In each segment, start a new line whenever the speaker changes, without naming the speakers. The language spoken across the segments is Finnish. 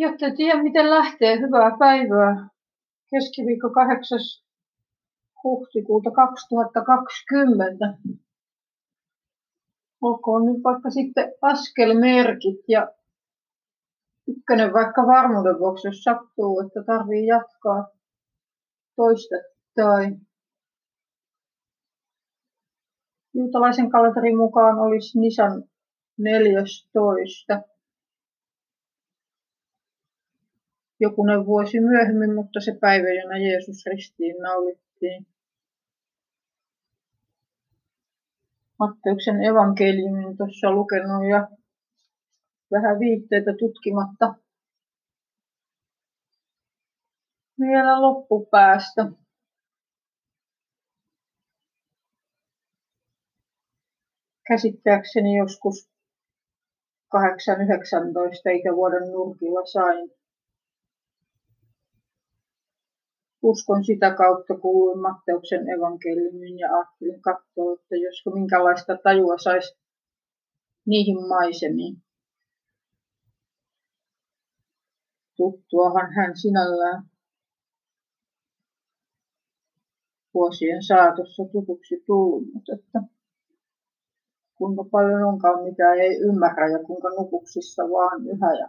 Jotta tiedä miten lähtee, hyvää päivää. Keskiviikko 8. huhtikuuta 2020. Olkoon nyt vaikka sitten askelmerkit ja ykkönen vaikka varmuuden vuoksi, jos sattuu, että tarvii jatkaa toista tai juutalaisen kalenterin mukaan olisi Nisan 14 jokunen vuosi myöhemmin, mutta se päivä, jona Jeesus ristiin naulittiin. Matteuksen evankeliumin tuossa lukenut ja vähän viitteitä tutkimatta vielä loppupäästä. Käsittääkseni joskus 8-19 ikävuoden nurkilla sain uskon sitä kautta kuuluin Matteuksen evankeliumin ja ajattelin katsoa, että josko minkälaista tajua saisi niihin maisemiin. Tuttuahan hän sinällään vuosien saatossa tutuksi tullut, mutta että kuinka paljon onkaan mitä ei ymmärrä ja kuinka nukuksissa vaan yhä ja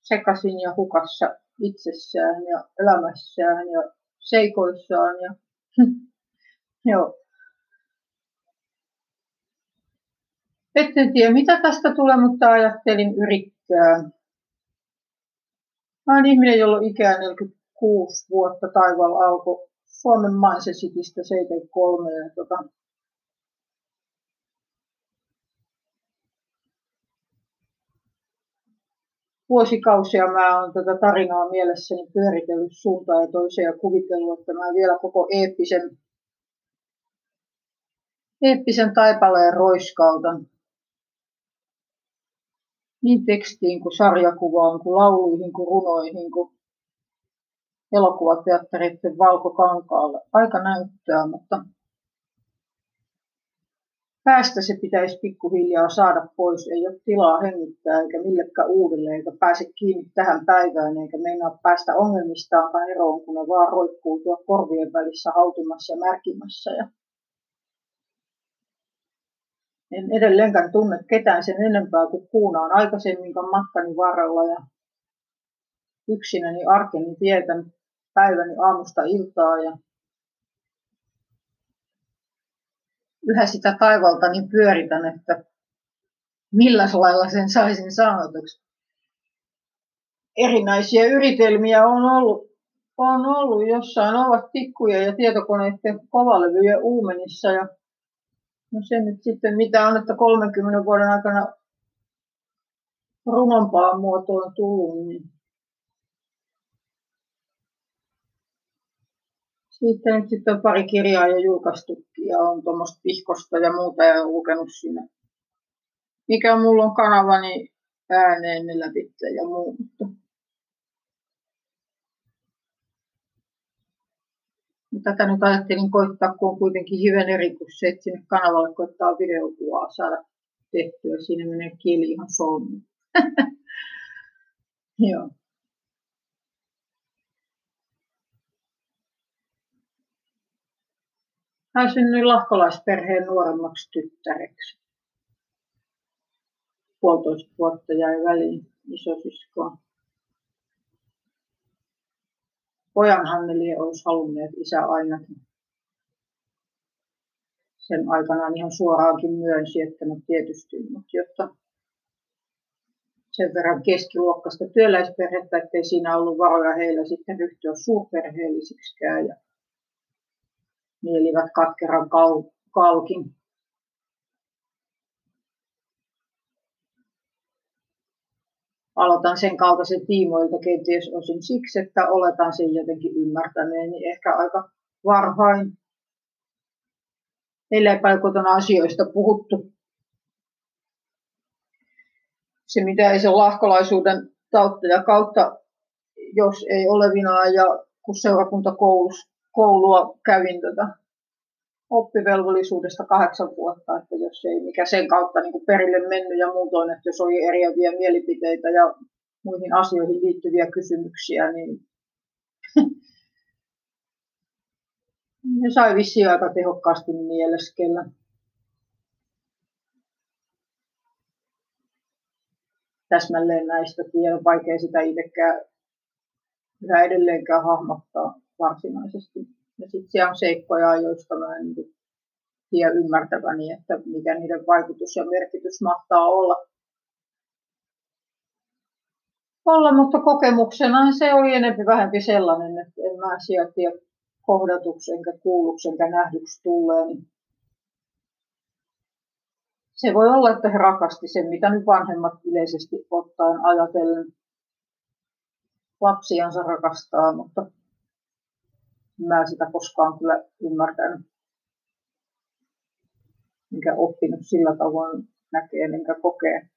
sekasin ja hukassa itsessään ja elämässään ja seikoissaan. Ja, joo. Etten tiedä mitä tästä tulee, mutta ajattelin yrittää. Mä olen ihminen, jolla on ikää 46 vuotta taivaalla alkoi Suomen Mansesitistä 73 ja tota, vuosikausia mä oon tätä tarinaa mielessäni pyöritellyt suuntaan ja toiseen ja kuvitellut, että mä vielä koko eeppisen, eeppisen taipaleen roiskautan. Niin tekstiin kuin sarjakuvaan, kuin lauluihin, kuin runoihin, kuin elokuvateattereiden valkokankaalle. Aika näyttää, mutta päästä se pitäisi pikkuhiljaa saada pois. Ei ole tilaa hengittää eikä millekään uudelle, eikä pääse kiinni tähän päivään, eikä meinaa päästä ongelmistaan eroon, kun ne vaan roikkuu tuo korvien välissä hautumassa ja märkimässä. Ja en edelleenkään tunne ketään sen enempää kuin kuunaan aikaisemminkaan matkani varrella ja yksinäni arkeni tietän päiväni aamusta iltaa ja yhä sitä taivalta niin pyöritän, että millä lailla sen saisin sanotuksi. Erinäisiä yritelmiä on ollut, on ollut jossain ovat tikkuja ja tietokoneiden kovalevyjen uumenissa ja no se nyt sitten mitä on, että 30 vuoden aikana runompaan muotoon tullut, niin Siitä nyt sitten on pari kirjaa jo julkaistukin ja on tuommoista vihkosta ja muuta ja lukenut siinä. Mikä mulla on kanavani ääneen ne läpi ja muu. Tätä nyt ajattelin koittaa, kun on kuitenkin hyvän eri kuin se, että sinne kanavalle koittaa videokuvaa saada tehtyä. Siinä menee kieli ihan solmuun. Joo. Hän synnyi lahkolaisperheen nuoremmaksi tyttäreksi. Puolitoista vuotta jäi väliin isosiskoa. Pojan Hanneli olisi halunneet isä ainakin. Sen aikanaan ihan suoraankin myönsi, että no tietysti, mutta jotta sen verran keskiluokkaista työläisperhettä, ettei siinä ollut varoja heillä sitten ryhtyä suurperheellisiksikään. Ja mielivät katkeran kal- kalkin. Aloitan sen kaltaisen tiimoilta kenties osin siksi, että oletan sen jotenkin ymmärtäneeni ehkä aika varhain. Meillä ei kotona asioista puhuttu. Se, mitä ei se lahkolaisuuden tautta ja kautta, jos ei olevinaan ja kun seurakuntakoulussa koulua kävin tota oppivelvollisuudesta kahdeksan vuotta, että jos ei mikä sen kautta niin kuin perille mennyt ja muutoin, että jos oli eriäviä mielipiteitä ja muihin asioihin liittyviä kysymyksiä, niin ne sai vissiin aika tehokkaasti mieleskellä. Täsmälleen näistä tiedä, vaikea sitä itsekään edelleenkään hahmottaa varsinaisesti. Ja sitten siellä on seikkoja, joista mä en niin tiedä ymmärtäväni, että mikä niiden vaikutus ja merkitys mahtaa olla. Olla, mutta kokemuksena se oli enemmän vähempi sellainen, että en mä sieltä tiedä enkä kuulluksi, enkä nähdyksi tulleen. Se voi olla, että he rakasti sen, mitä nyt vanhemmat yleisesti ottaen ajatellen lapsiansa rakastaa, mutta mä sitä koskaan kyllä ymmärtänyt, mikä oppinut sillä tavoin näkee, minkä kokee.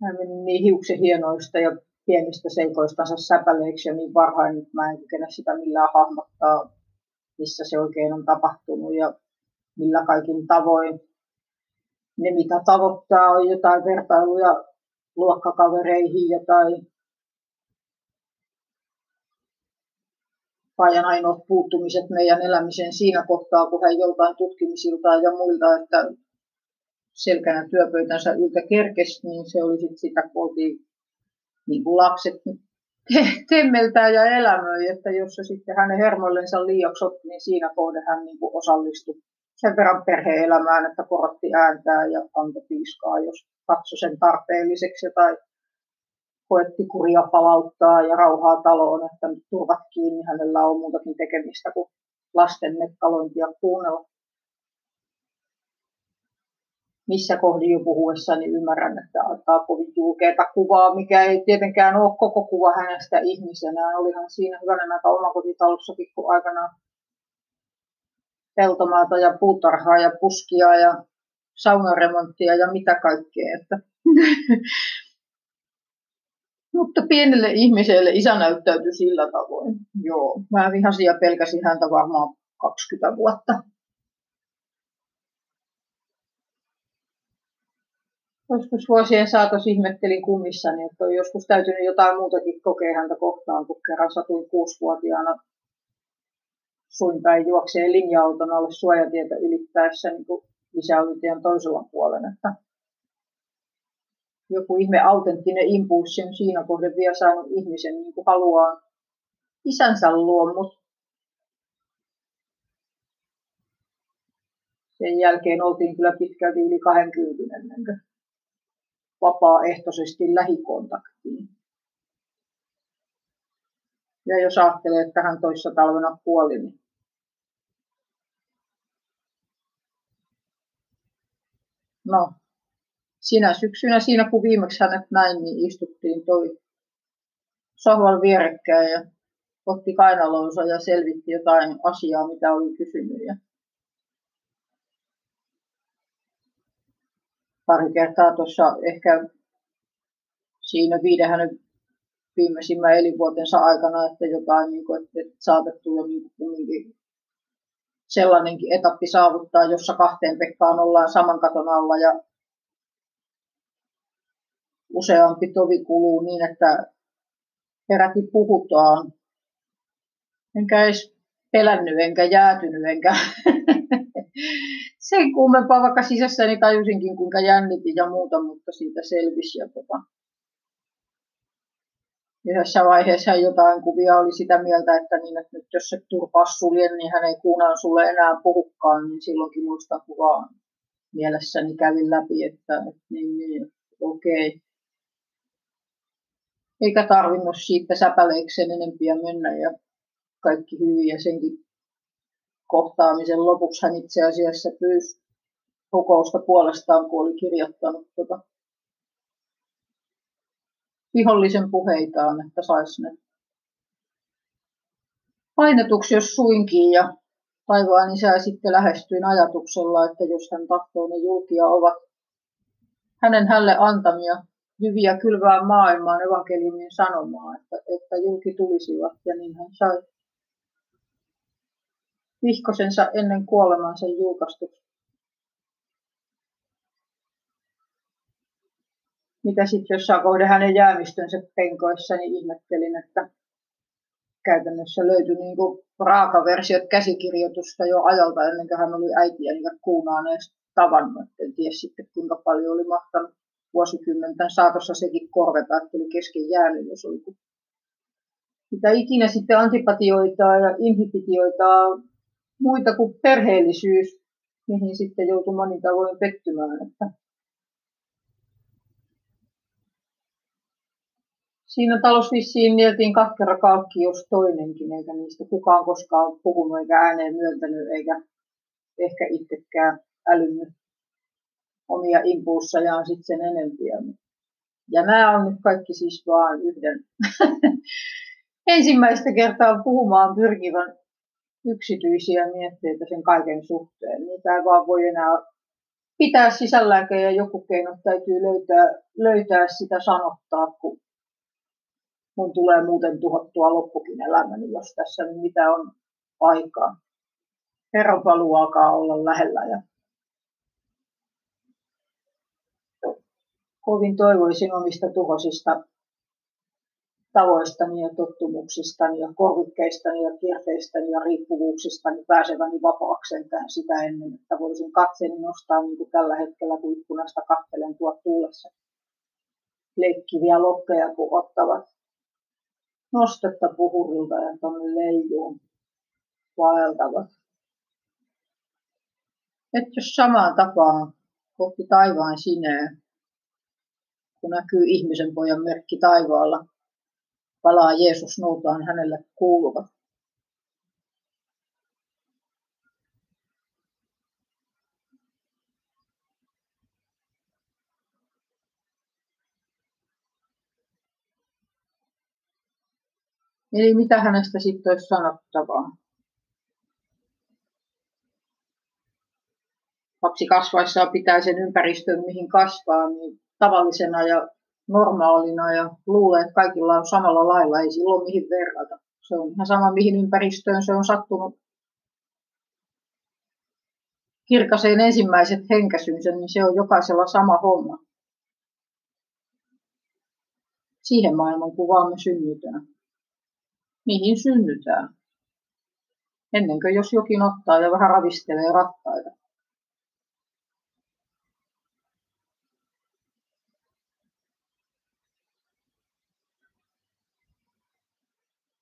Mä menin niin hiuksen hienoista ja pienistä seikoistansa säpäleiksi ja niin varhain, että mä en kykene sitä millään hahmottaa, missä se oikein on tapahtunut ja millä kaikin tavoin. Ne, mitä tavoittaa, on jotain vertailuja luokkakavereihin, jotain Paajan ainoat puuttumiset meidän elämiseen siinä kohtaa, kun hän joltain tutkimisiltaan ja muilta, että selkänä työpöytänsä yltä kerkesi, niin se oli sit sitä, kun oltiin niin kuin lapset temmeltää ja elämöi, että jos se sitten hänen hermoillensa liiaksi otti, niin siinä kohde hän niin kuin osallistui sen verran perhe-elämään, että korotti ääntää ja antoi piiskaa, jos katsoi sen tarpeelliseksi tai koetti kuria palauttaa ja rauhaa taloon, että turvat kiinni, hänellä on muutakin tekemistä kuin lasten mekkalointia kuunnella. Missä kohdin jo puhuessa, niin ymmärrän, että antaa kovin julkeata kuvaa, mikä ei tietenkään ole koko kuva hänestä ihmisenä. Olihan siinä hyvänen aika omakotitalossakin, kun aikanaan peltomaata ja puutarhaa ja puskia ja saunaremonttia ja mitä kaikkea. Että Mutta pienelle ihmiselle isä näyttäytyi sillä tavoin. Joo, mä vihasin ja pelkäsin häntä varmaan 20 vuotta. Joskus vuosien saatossa ihmettelin kummissani, että on joskus täytynyt jotain muutakin kokea häntä kohtaan, kun kerran satuin kuusivuotiaana suinpäin juokseen linja-auton alle suojatietä ylittäessä, niin kuin isä oli toisella puolella. Että joku ihme autenttinen impulssi on siinä kohden vielä saanut ihmisen niin kuin haluaa isänsä luo, mutta sen jälkeen oltiin kyllä pitkälti yli 20 ennen vapaaehtoisesti lähikontaktiin. Ja jos ajattelee, että hän toissa talvena kuoli, niin no, sinä syksynä siinä, kun viimeksi hänet näin, niin istuttiin toi sohvan vierekkäin ja otti kainalonsa ja selvitti jotain asiaa, mitä oli kysynyt. Ja pari kertaa tuossa ehkä siinä viiden hänen viimeisimmän elinvuotensa aikana, että jotain, niin kuin, että saatettu jo niin kuin sellainenkin etappi saavuttaa, jossa kahteen Pekkaan ollaan saman katon alla ja useampi tovi kuluu niin, että peräti puhutaan. Enkä edes pelännyt, enkä jäätynyt, enkä sen kummempaa, vaikka sisässäni tajusinkin, kuinka jännitin ja muuta, mutta siitä selvisi. Ja tota, yhdessä vaiheessa jotain kuvia oli sitä mieltä, että, niin, että nyt jos se turpaa suljen, niin hän ei kuunaan sulle enää puhukaan, niin silloinkin muista kuvaa mielessäni kävin läpi, että, että niin, niin, okei. Okay eikä tarvinnut siitä säpäleikseen enempiä mennä ja kaikki hyvin ja senkin kohtaamisen lopuksi hän itse asiassa pyysi rukousta puolestaan, kun oli kirjoittanut tuota vihollisen puheitaan, että saisi ne painetuksi, jos suinkin. Ja taivaan isä sitten lähestyin ajatuksella, että jos hän tahtoo, ne julkia ovat hänen hälle antamia hyviä kylvää maailmaan evankeliumin sanomaa, että, että julki tulisivat ja niin hän sai vihkosensa ennen kuolemansa julkaistu. mitä sitten jossain kohde hänen jäämistönsä penkoissa, niin ihmettelin, että käytännössä löytyi niin raakaversiot käsikirjoitusta jo ajalta ennen kuin hän oli äitiä niitä kuunaaneesta tavannut. En tiedä sitten kuinka paljon oli mahtanut vuosikymmenten saatossa sekin korveta, että oli kesken jäänyt, jos oli mitä ikinä sitten antipatioita ja inhibitioita muita kuin perheellisyys, mihin sitten joutui monin tavoin pettymään. Että Siinä talossa vissiin nieltiin kalkki, jos toinenkin, eikä niistä kukaan koskaan puhunut eikä ääneen myöntänyt, eikä ehkä itsekään älynnyt omia impulssejaan sitten sen enempiä. Ja nämä on nyt kaikki siis vaan yhden ensimmäistä kertaa puhumaan pyrkivän yksityisiä mietteitä sen kaiken suhteen. Niitä ei vaan voi enää pitää sisällään ja joku keino täytyy löytää, löytää sitä sanottaa, kun mun tulee muuten tuhottua loppukin elämäni, jos tässä mitä on aikaa. Herran paluu alkaa olla lähellä ja kovin toivoisin omista tuhosista tavoistani ja tottumuksistani ja korvikkeistani ja kierteistäni ja riippuvuuksistani pääseväni vapaaksi sitä ennen, että voisin katseeni nostaa niin kuin tällä hetkellä, kun ikkunasta katselen tuo tuulessa leikkiviä lokkeja, kun ottavat nostetta puhurilta ja tuonne leijuun vaeltavat. Että jos samaan tapaan kohti taivaan sinee, kun näkyy ihmisen pojan merkki taivaalla, palaa Jeesus noutaan hänelle kuuluvat. Eli mitä hänestä sitten olisi sanottavaa? Lapsi kasvaessaan pitää sen ympäristön, mihin kasvaa, niin tavallisena ja normaalina ja luulee, että kaikilla on samalla lailla, ei silloin mihin verrata. Se on ihan sama, mihin ympäristöön se on sattunut kirkaseen ensimmäiset henkäsynsä, niin se on jokaisella sama homma. Siihen maailmankuvaan me synnytään mihin synnytään. Ennen kuin jos jokin ottaa ja vähän ravistelee rattaita.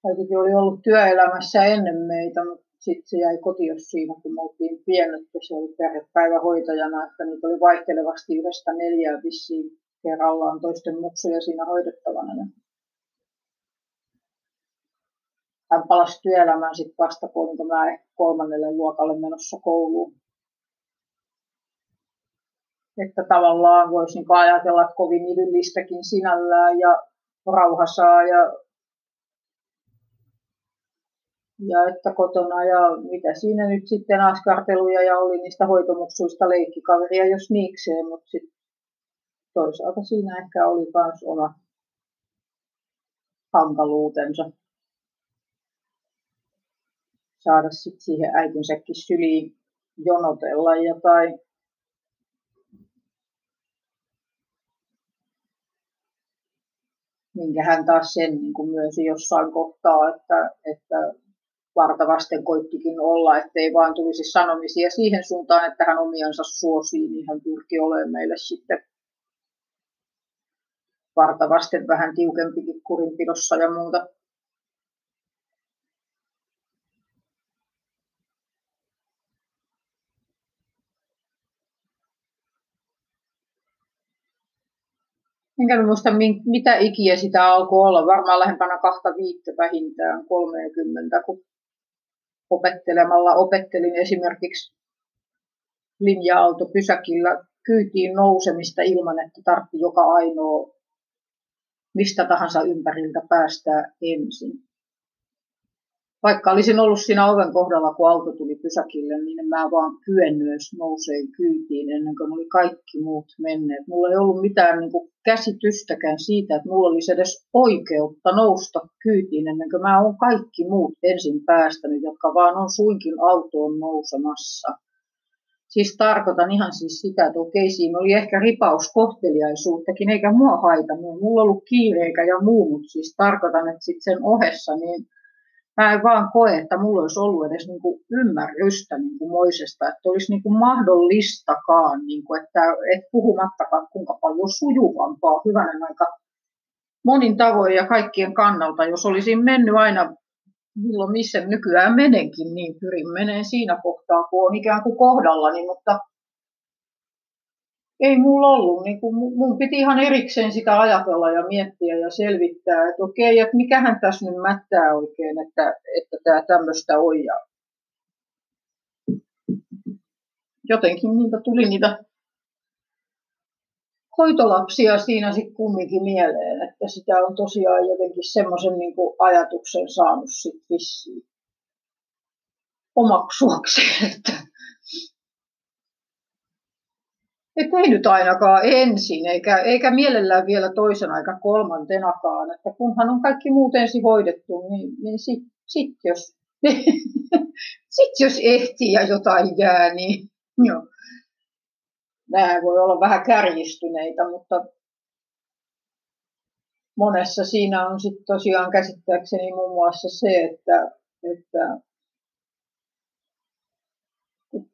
Äitikin oli ollut työelämässä ennen meitä, mutta sitten se jäi kotiin siinä, kun me oltiin pienet, se oli perhepäivähoitajana, että niitä oli vaihtelevasti yhdestä neljää vissiin kerrallaan toisten muksuja siinä hoidettavana hän palasi työelämään sitten vasta, kun mä kolmannelle luokalle menossa kouluun. Että tavallaan voisi niin ajatella, että kovin idyllistäkin sinällään ja rauhasaa ja, ja että kotona ja mitä siinä nyt sitten askarteluja ja oli niistä hoitomuksuista leikkikaveria, jos niikseen, mutta sitten toisaalta siinä ehkä oli myös oma hankaluutensa saada sit siihen äitinsäkin syliin jonotella jotain. minkä hän taas sen niin kuin myönsi jossain kohtaa, että, että vartavasten koittikin olla, ettei vaan tulisi sanomisia siihen suuntaan, että hän omiansa suosii, niin hän pyrki olemaan meille sitten vartavasten vähän tiukempikin kurinpidossa ja muuta. Enkä muista mitä ikiä sitä alkoi olla, varmaan lähempänä kahta viittä vähintään 30, kun opettelemalla. Opettelin esimerkiksi linja-auto pysäkillä kyytiin nousemista ilman, että tartti joka ainoa mistä tahansa ympäriltä päästää ensin vaikka olisin ollut siinä oven kohdalla, kun auto tuli pysäkille, niin mä vaan kyennyt nouseen kyytiin ennen kuin oli kaikki muut menneet. Mulla ei ollut mitään niin kuin, käsitystäkään siitä, että mulla olisi edes oikeutta nousta kyytiin ennen kuin mä oon kaikki muut ensin päästänyt, jotka vaan on suinkin autoon nousemassa. Siis tarkoitan ihan siis sitä, että okei, siinä oli ehkä ripaus kohteliaisuuttakin, eikä mua haitannut. Mulla ollut kiire eikä ja muu, mutta siis tarkoitan, että sitten sen ohessa, niin mä en vaan koe, että mulla olisi ollut edes niin kuin ymmärrystä niin kuin moisesta, että olisi niin kuin mahdollistakaan, niin kuin, että, että puhumattakaan kuinka paljon sujuvampaa hyvänen aika monin tavoin ja kaikkien kannalta, jos olisin mennyt aina milloin missä nykyään menenkin, niin pyrin meneen siinä kohtaa, kun on ikään kuin kohdallani, mutta ei mulla ollut. Niin kuin, mun piti ihan erikseen sitä ajatella ja miettiä ja selvittää, että okei, että mikähän tässä nyt mättää oikein, että, että tämä tämmöistä on. Ja jotenkin niitä tuli niitä hoitolapsia siinä sitten kumminkin mieleen, että sitä on tosiaan jotenkin semmoisen niin ajatuksen saanut sitten vissiin omaksuakseen, että et ei nyt ainakaan ensin, eikä, eikä mielellään vielä toisen aika kolmantenakaan, että kunhan on kaikki muut ensin hoidettu, niin, niin sitten sit jos, sit jos ehtii ja jotain jää, niin joo. Nämä voi olla vähän kärjistyneitä, mutta monessa siinä on sitten tosiaan käsittääkseni muun muassa se, että, että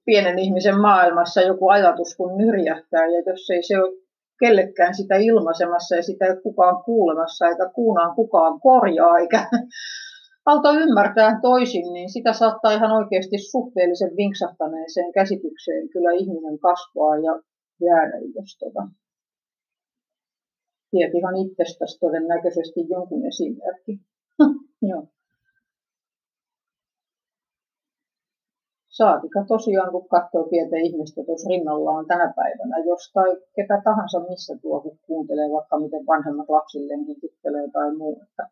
pienen ihmisen maailmassa joku ajatus kun nyrjähtää ja jos ei se ole kellekään sitä ilmaisemassa ja sitä ei ole kukaan kuulemassa eikä kuunaan kukaan korjaa eikä auta ymmärtää toisin, niin sitä saattaa ihan oikeasti suhteellisen vinksahtaneeseen käsitykseen kyllä ihminen kasvaa ja jäädä, jos tota, tiedät ihan itsestäsi todennäköisesti jonkun esimerkki. Joo. Saatika tosiaan, kun katsoo pientä ihmistä tuossa rinnallaan tänä päivänä, jostain ketä tahansa missä tuo, kun kuuntelee vaikka miten vanhemmat lapsilleen juttelee tai muu. Että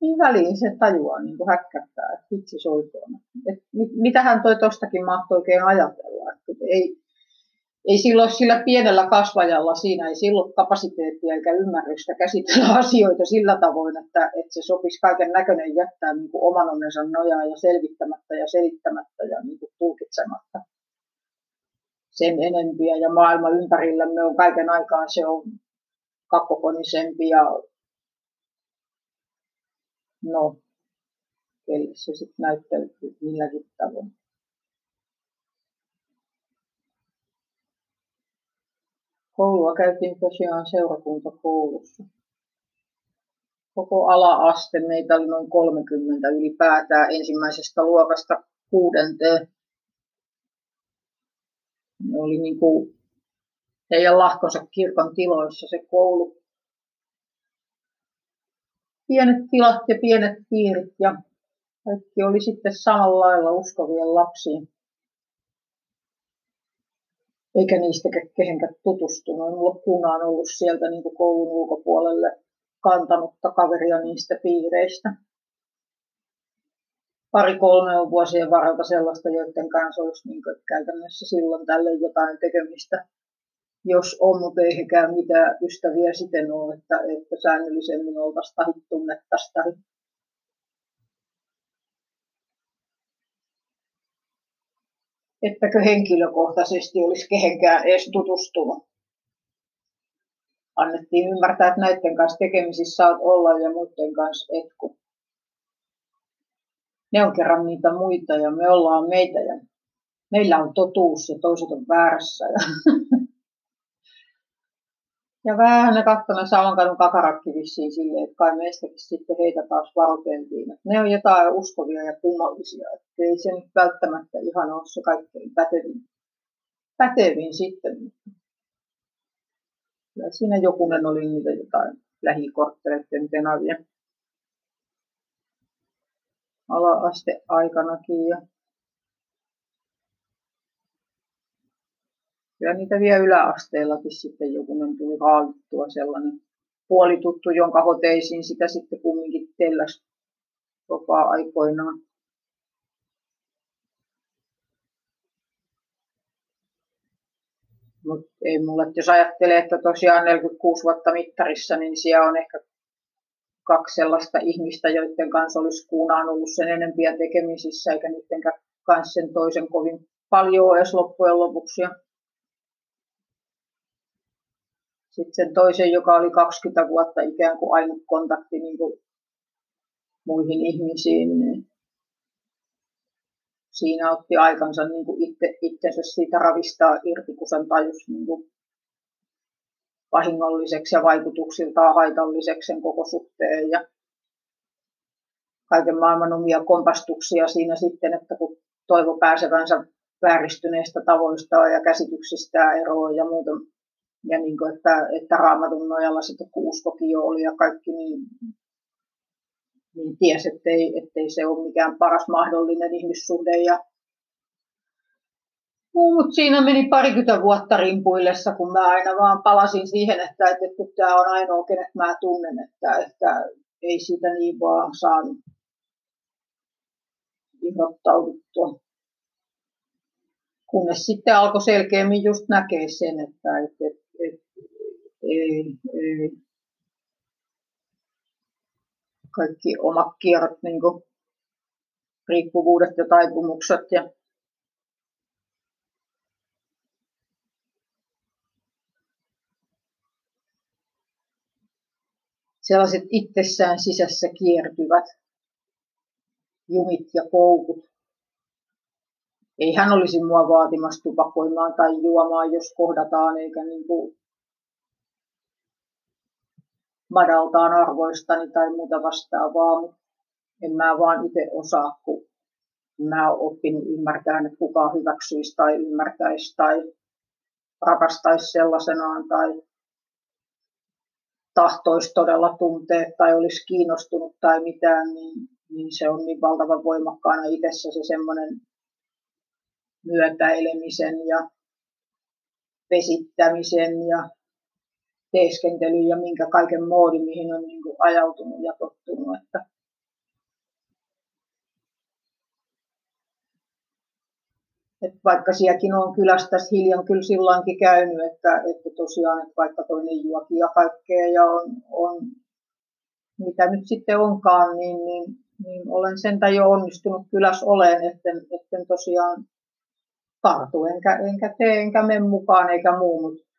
niin väliin se tajuaa niin kuin häkkättää, että vitsi soikoon. Et mitähän toi tostakin mahtoi oikein ajatella. Että ei, ei silloin sillä pienellä kasvajalla siinä ei silloin kapasiteettia eikä ymmärrystä käsitellä asioita sillä tavoin, että, että se sopisi kaiken näköinen jättää niin kuin oman onnensa nojaa ja selvittämättä ja selittämättä ja niin kuin tulkitsematta sen enempiä. Ja maailma ympärillämme on kaiken aikaa se on kakofonisempi ja no, kelle se sitten näyttäytyy milläkin tavoin. Koulua käytiin tosiaan seurakuntakoulussa. Koko ala-aste, meitä oli noin 30 ylipäätään ensimmäisestä luokasta kuudenteen. Ne oli niin kuin heidän lahkonsa kirkon tiloissa se koulu. Pienet tilat ja pienet piirit ja kaikki oli sitten samalla lailla uskovien lapsiin eikä niistä kehenkään tutustunut. En ole kunaan ollut sieltä niin kuin koulun ulkopuolelle kantanutta kaveria niistä piireistä. Pari-kolme on vuosien varalta sellaista, joiden kanssa olisi niin kuin, käytännössä silloin tälle jotain tekemistä. Jos on, mutta ei hekään mitään ystäviä siten ole, että, että säännöllisemmin oltaisiin tai tunnettaisiin ettäkö henkilökohtaisesti olisi kehenkään edes tutustunut. Annettiin ymmärtää, että näiden kanssa tekemisissä saat olla ja muiden kanssa etku. Ne on kerran niitä muita ja me ollaan meitä ja meillä on totuus ja toiset on väärässä. Ja Ja vähän ne katsoi Salonkadun kakarakki vissiin silleen, että kai meistäkin sitten heitä taas varoiteltiin. Että ne on jotain uskovia ja kummallisia. Että ei se nyt välttämättä ihan ole se kaikkein pätevin, pätevin sitten. Ja siinä jokunen oli niitä jotain lähikortteleiden tenavia ala-aste aikanakin. Ja kyllä niitä vielä yläasteellakin sitten jokunen tuli haalittua sellainen puolituttu, jonka hoteisiin sitä sitten kumminkin telläsi vapaa aikoinaan. Mutta ei mulle, jos ajattelee, että tosiaan 46 vuotta mittarissa, niin siellä on ehkä kaksi sellaista ihmistä, joiden kanssa olisi kuunaan ollut sen enempiä tekemisissä, eikä niiden kanssa sen toisen kovin paljon edes loppujen lopuksi. Sitten sen toisen, joka oli 20 vuotta ikään kuin ainut kontakti niin kuin muihin ihmisiin, niin siinä otti aikansa niin kuin itse, itsensä siitä ravistaa irti, kun sen tajus niin kuin vahingolliseksi ja vaikutuksiltaan haitalliseksi sen koko suhteen ja kaiken maailman omia kompastuksia siinä sitten, että kun toivo pääsevänsä vääristyneistä tavoistaan ja käsityksistään eroon ja muuta. Ja niin kuin, että, että raamatun nojalla sitten kun uskokin jo oli ja kaikki, niin, niin tiesi, ettei, ettei se ole mikään paras mahdollinen ihmissuhde. Ja mutta siinä meni parikymmentä vuotta rimpuillessa, kun mä aina vaan palasin siihen, että, että kun tämä on ainoa, kenet mä tunnen, että, että ei siitä niin vaan saanut irrottauduttua. Kunnes sitten alkoi selkeämmin just näkee sen, että, että, kaikki omat kierrot, niin riippuvuudet ja taipumukset ja sellaiset itsessään sisässä kiertyvät jumit ja koukut. Ei hän olisi mua vaatimassa tupakoimaan tai juomaan, jos kohdataan, eikä niin kuin madaltaan arvoistani tai muuta vastaavaa, en mä vaan itse osaa, kun mä oon oppinut ymmärtämään, että kuka hyväksyisi tai ymmärtäisi tai rakastaisi sellaisenaan tai tahtoisi todella tuntea tai olisi kiinnostunut tai mitään, niin, niin se on niin valtavan voimakkaana itsessä se semmoinen myötäilemisen ja vesittämisen ja teeskentelyn ja minkä kaiken moodi, mihin on niin kuin ajautunut ja tottunut. Että Et vaikka sielläkin on kylästä hiljan kyllä silloinkin käynyt, että, että tosiaan, että vaikka toinen juokin ja kaikkea ja on, on mitä nyt sitten onkaan, niin, niin, niin olen sentä jo onnistunut kyläs olen, etten, etten tosiaan tartu, enkä, enkä tee, enkä mene mukaan eikä muu, mutta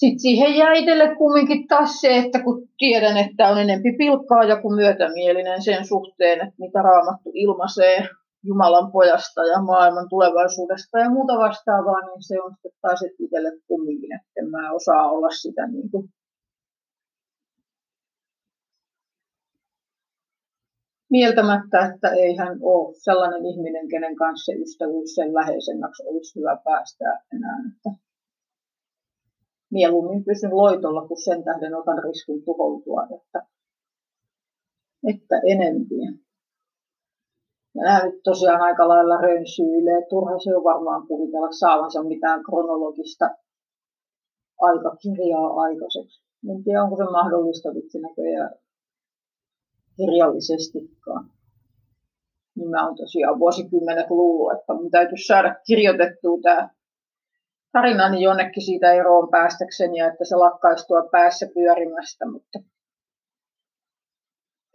sitten siihen jää itselle kumminkin taas se, että kun tiedän, että on enempi pilkkaa joku myötämielinen sen suhteen, että mitä raamattu ilmaisee Jumalan pojasta ja maailman tulevaisuudesta ja muuta vastaavaa, niin se on sitten taas itselle kumminkin, että en mä osaa olla sitä niin kuin mieltämättä, että ei hän ole sellainen ihminen, kenen kanssa ystävyys sen läheisemmäksi olisi hyvä päästä enää. Että mieluummin pysyn loitolla, kun sen tähden otan riskin tuhoutua, että, että enempiä. Ja nämä nyt tosiaan aika lailla rönsyilee. Turha se on varmaan kuvitella saavansa mitään kronologista aikakirjaa aikaiseksi. En tiedä, onko se mahdollista vitsi näköjään kirjallisestikaan. Niin mä oon tosiaan vuosikymmenet luullut, että mun täytyisi saada kirjoitettua tämä tarinani jonnekin siitä eroon päästäkseni ja että se lakkaisi tuo päässä pyörimästä, mutta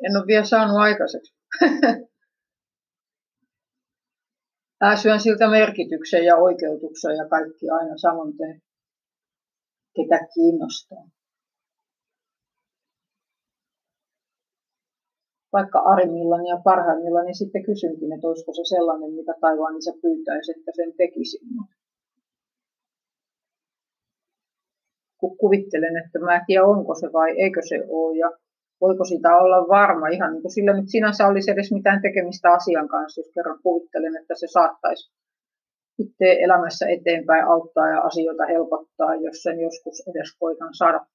en ole vielä saanut aikaiseksi. Mä syön siltä merkityksen ja oikeutuksen ja kaikki aina samoin ketä kiinnostaa. Vaikka arimmillani ja parhaimmillani niin sitten kysynkin, että olisiko se sellainen, mitä taivaan isä pyytäisi, että sen tekisi. Kun kuvittelen, että mä en tiedä onko se vai eikö se ole ja voiko sitä olla varma ihan niin kuin sillä nyt sinänsä olisi edes mitään tekemistä asian kanssa, jos kerran kuvittelen, että se saattaisi itse elämässä eteenpäin auttaa ja asioita helpottaa, jos sen joskus edes koitan saada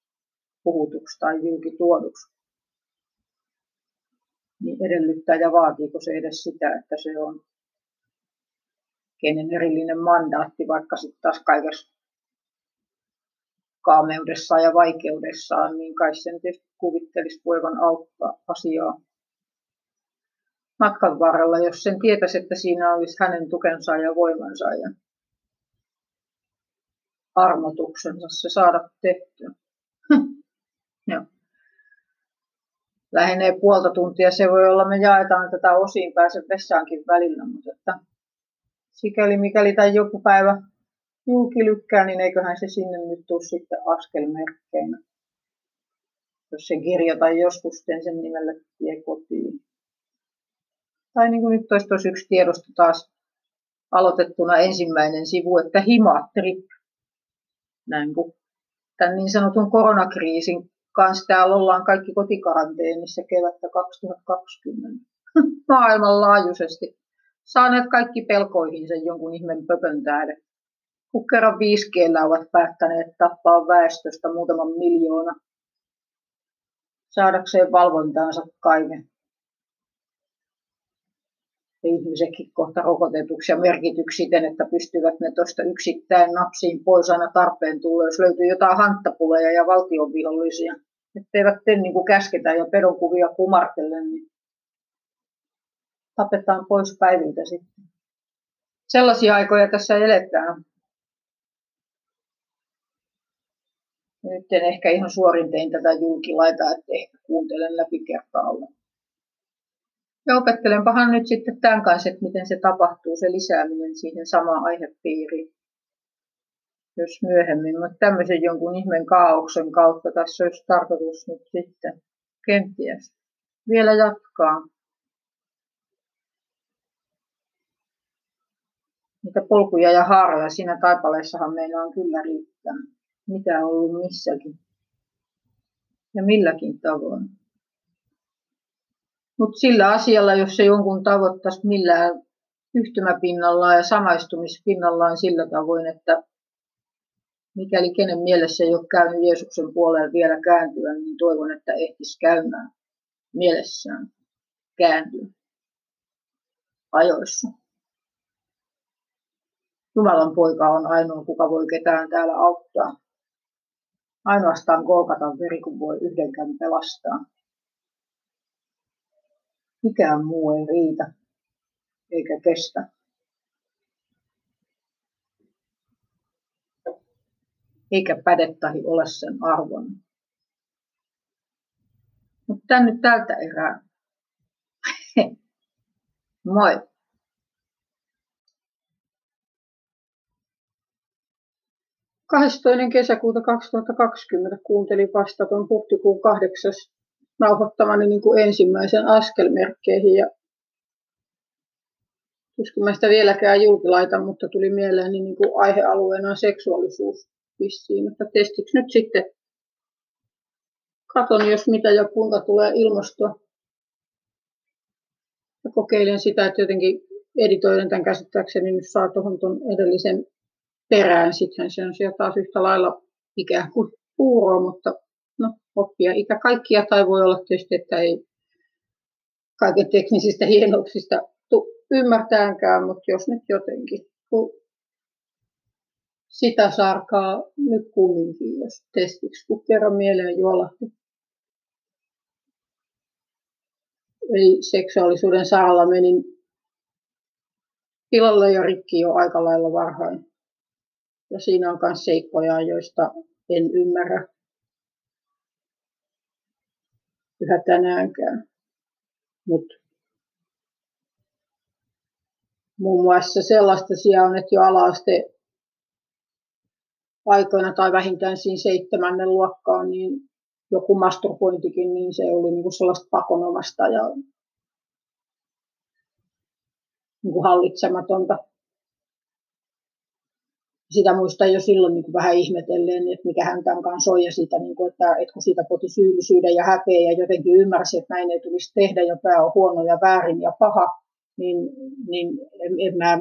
puhutuksi tai julki tuoduksi. Niin edellyttää ja vaatiiko se edes sitä, että se on kenen erillinen mandaatti, vaikka sitten taas kaikessa kaameudessaan ja vaikeudessaan, niin kai sen tietysti kuvittelisi voivan auttaa asiaa matkan varrella, jos sen tietäisi, että siinä olisi hänen tukensa ja voimansa ja armotuksensa se saada tehtyä. Lähenee puolta tuntia, se voi olla, me jaetaan tätä osiin pääsen vessaankin välillä, mutta että sikäli mikäli tai joku päivä julkilykkää, niin eiköhän se sinne nyt tule sitten askelmerkkeinä. Jos sen kirjoitan joskus, teen sen nimellä tie kotiin. Tai niin kuin nyt olisi yksi tiedosto taas aloitettuna ensimmäinen sivu, että himatrip. Näin kuin tämän niin sanotun koronakriisin kanssa täällä ollaan kaikki kotikaranteenissa kevättä 2020 maailmanlaajuisesti. Saaneet kaikki pelkoihinsa jonkun ihmen pöpön tähden. Kun kerran 5 ovat päättäneet tappaa väestöstä muutaman miljoona saadakseen valvontaansa kaiken. Ihmisetkin kohta rokotetuksi ja merkityksi siten, että pystyvät ne tuosta yksittäin napsiin pois aina tarpeen tulla, jos löytyy jotain hanttapuleja ja valtionvihollisia. Etteivät tee niin kuin käsketään ja pedonkuvia kumartellen, niin tapetaan pois päiviltä sitten. Sellaisia aikoja tässä eletään. Nyt en ehkä ihan suorin tein tätä julkilaita, että ehkä kuuntelen läpi kertaalla. Ja opettelenpahan nyt sitten tämän kanssa, että miten se tapahtuu, se lisääminen siihen samaan aihepiiriin. Jos myöhemmin, mutta tämmöisen jonkun ihmen kaauksen kautta tässä olisi tarkoitus nyt sitten kenties vielä jatkaa. Niitä polkuja ja haaroja siinä taipaleessahan meillä on kyllä riittänyt mitä on ollut missäkin ja milläkin tavoin. Mutta sillä asialla, jos se jonkun tavoittaisi millään yhtymäpinnallaan ja samaistumispinnallaan sillä tavoin, että mikäli kenen mielessä ei ole käynyt Jeesuksen puolelle vielä kääntyä, niin toivon, että ehtisi käymään mielessään kääntyä ajoissa. Jumalan poika on ainoa, kuka voi ketään täällä auttaa. Ainoastaan kolkata veri, kun voi yhdenkään pelastaa. Mikään muu ei riitä, eikä kestä. Eikä pädettähi ole sen arvon. Mutta tänne tältä erää. Moi! 12. kesäkuuta 2020 kuuntelin vasta tuon huhtikuun 8. nauhoittamani niin kuin ensimmäisen askelmerkkeihin ja tuskin mä sitä vieläkään julkilaita, mutta tuli mieleen niin kuin aihealueena seksuaalisuus vissiin, mutta testiksi nyt sitten katon, jos mitä ja kuinka tulee ilmastua. Ja kokeilen sitä, että jotenkin editoiden tämän käsittääkseni nyt saa tuohon tuon edellisen perään. Sitten se on siellä taas yhtä lailla ikään kuin puuroa, mutta no, oppia ikä kaikkia, tai voi olla tietysti, että ei kaiken teknisistä hienouksista ymmärtäänkään, mutta jos nyt jotenkin, sitä sarkaa nyt kumminkin, jos testiksi, kun kerran mieleen juolahti. Eli seksuaalisuuden saralla menin pilalle ja rikki jo aika lailla varhain. Ja siinä on myös seikkoja, joista en ymmärrä yhä tänäänkään. Mutta muun muassa sellaista sijaa on, että jo alaaste aikoina tai vähintään siinä seitsemännen luokkaan, niin joku masturbointikin, niin se oli niin kuin sellaista pakonomasta ja niin kuin hallitsematonta. Sitä muista jo silloin niin kuin vähän ihmetelleen, että mikä hän tämän kanssa on ja siitä, niin kuin, että, että kun siitä poti syyllisyyden ja häpeä ja jotenkin ymmärsi, että näin ei tulisi tehdä ja tämä on huono ja väärin ja paha, niin, niin en, en mä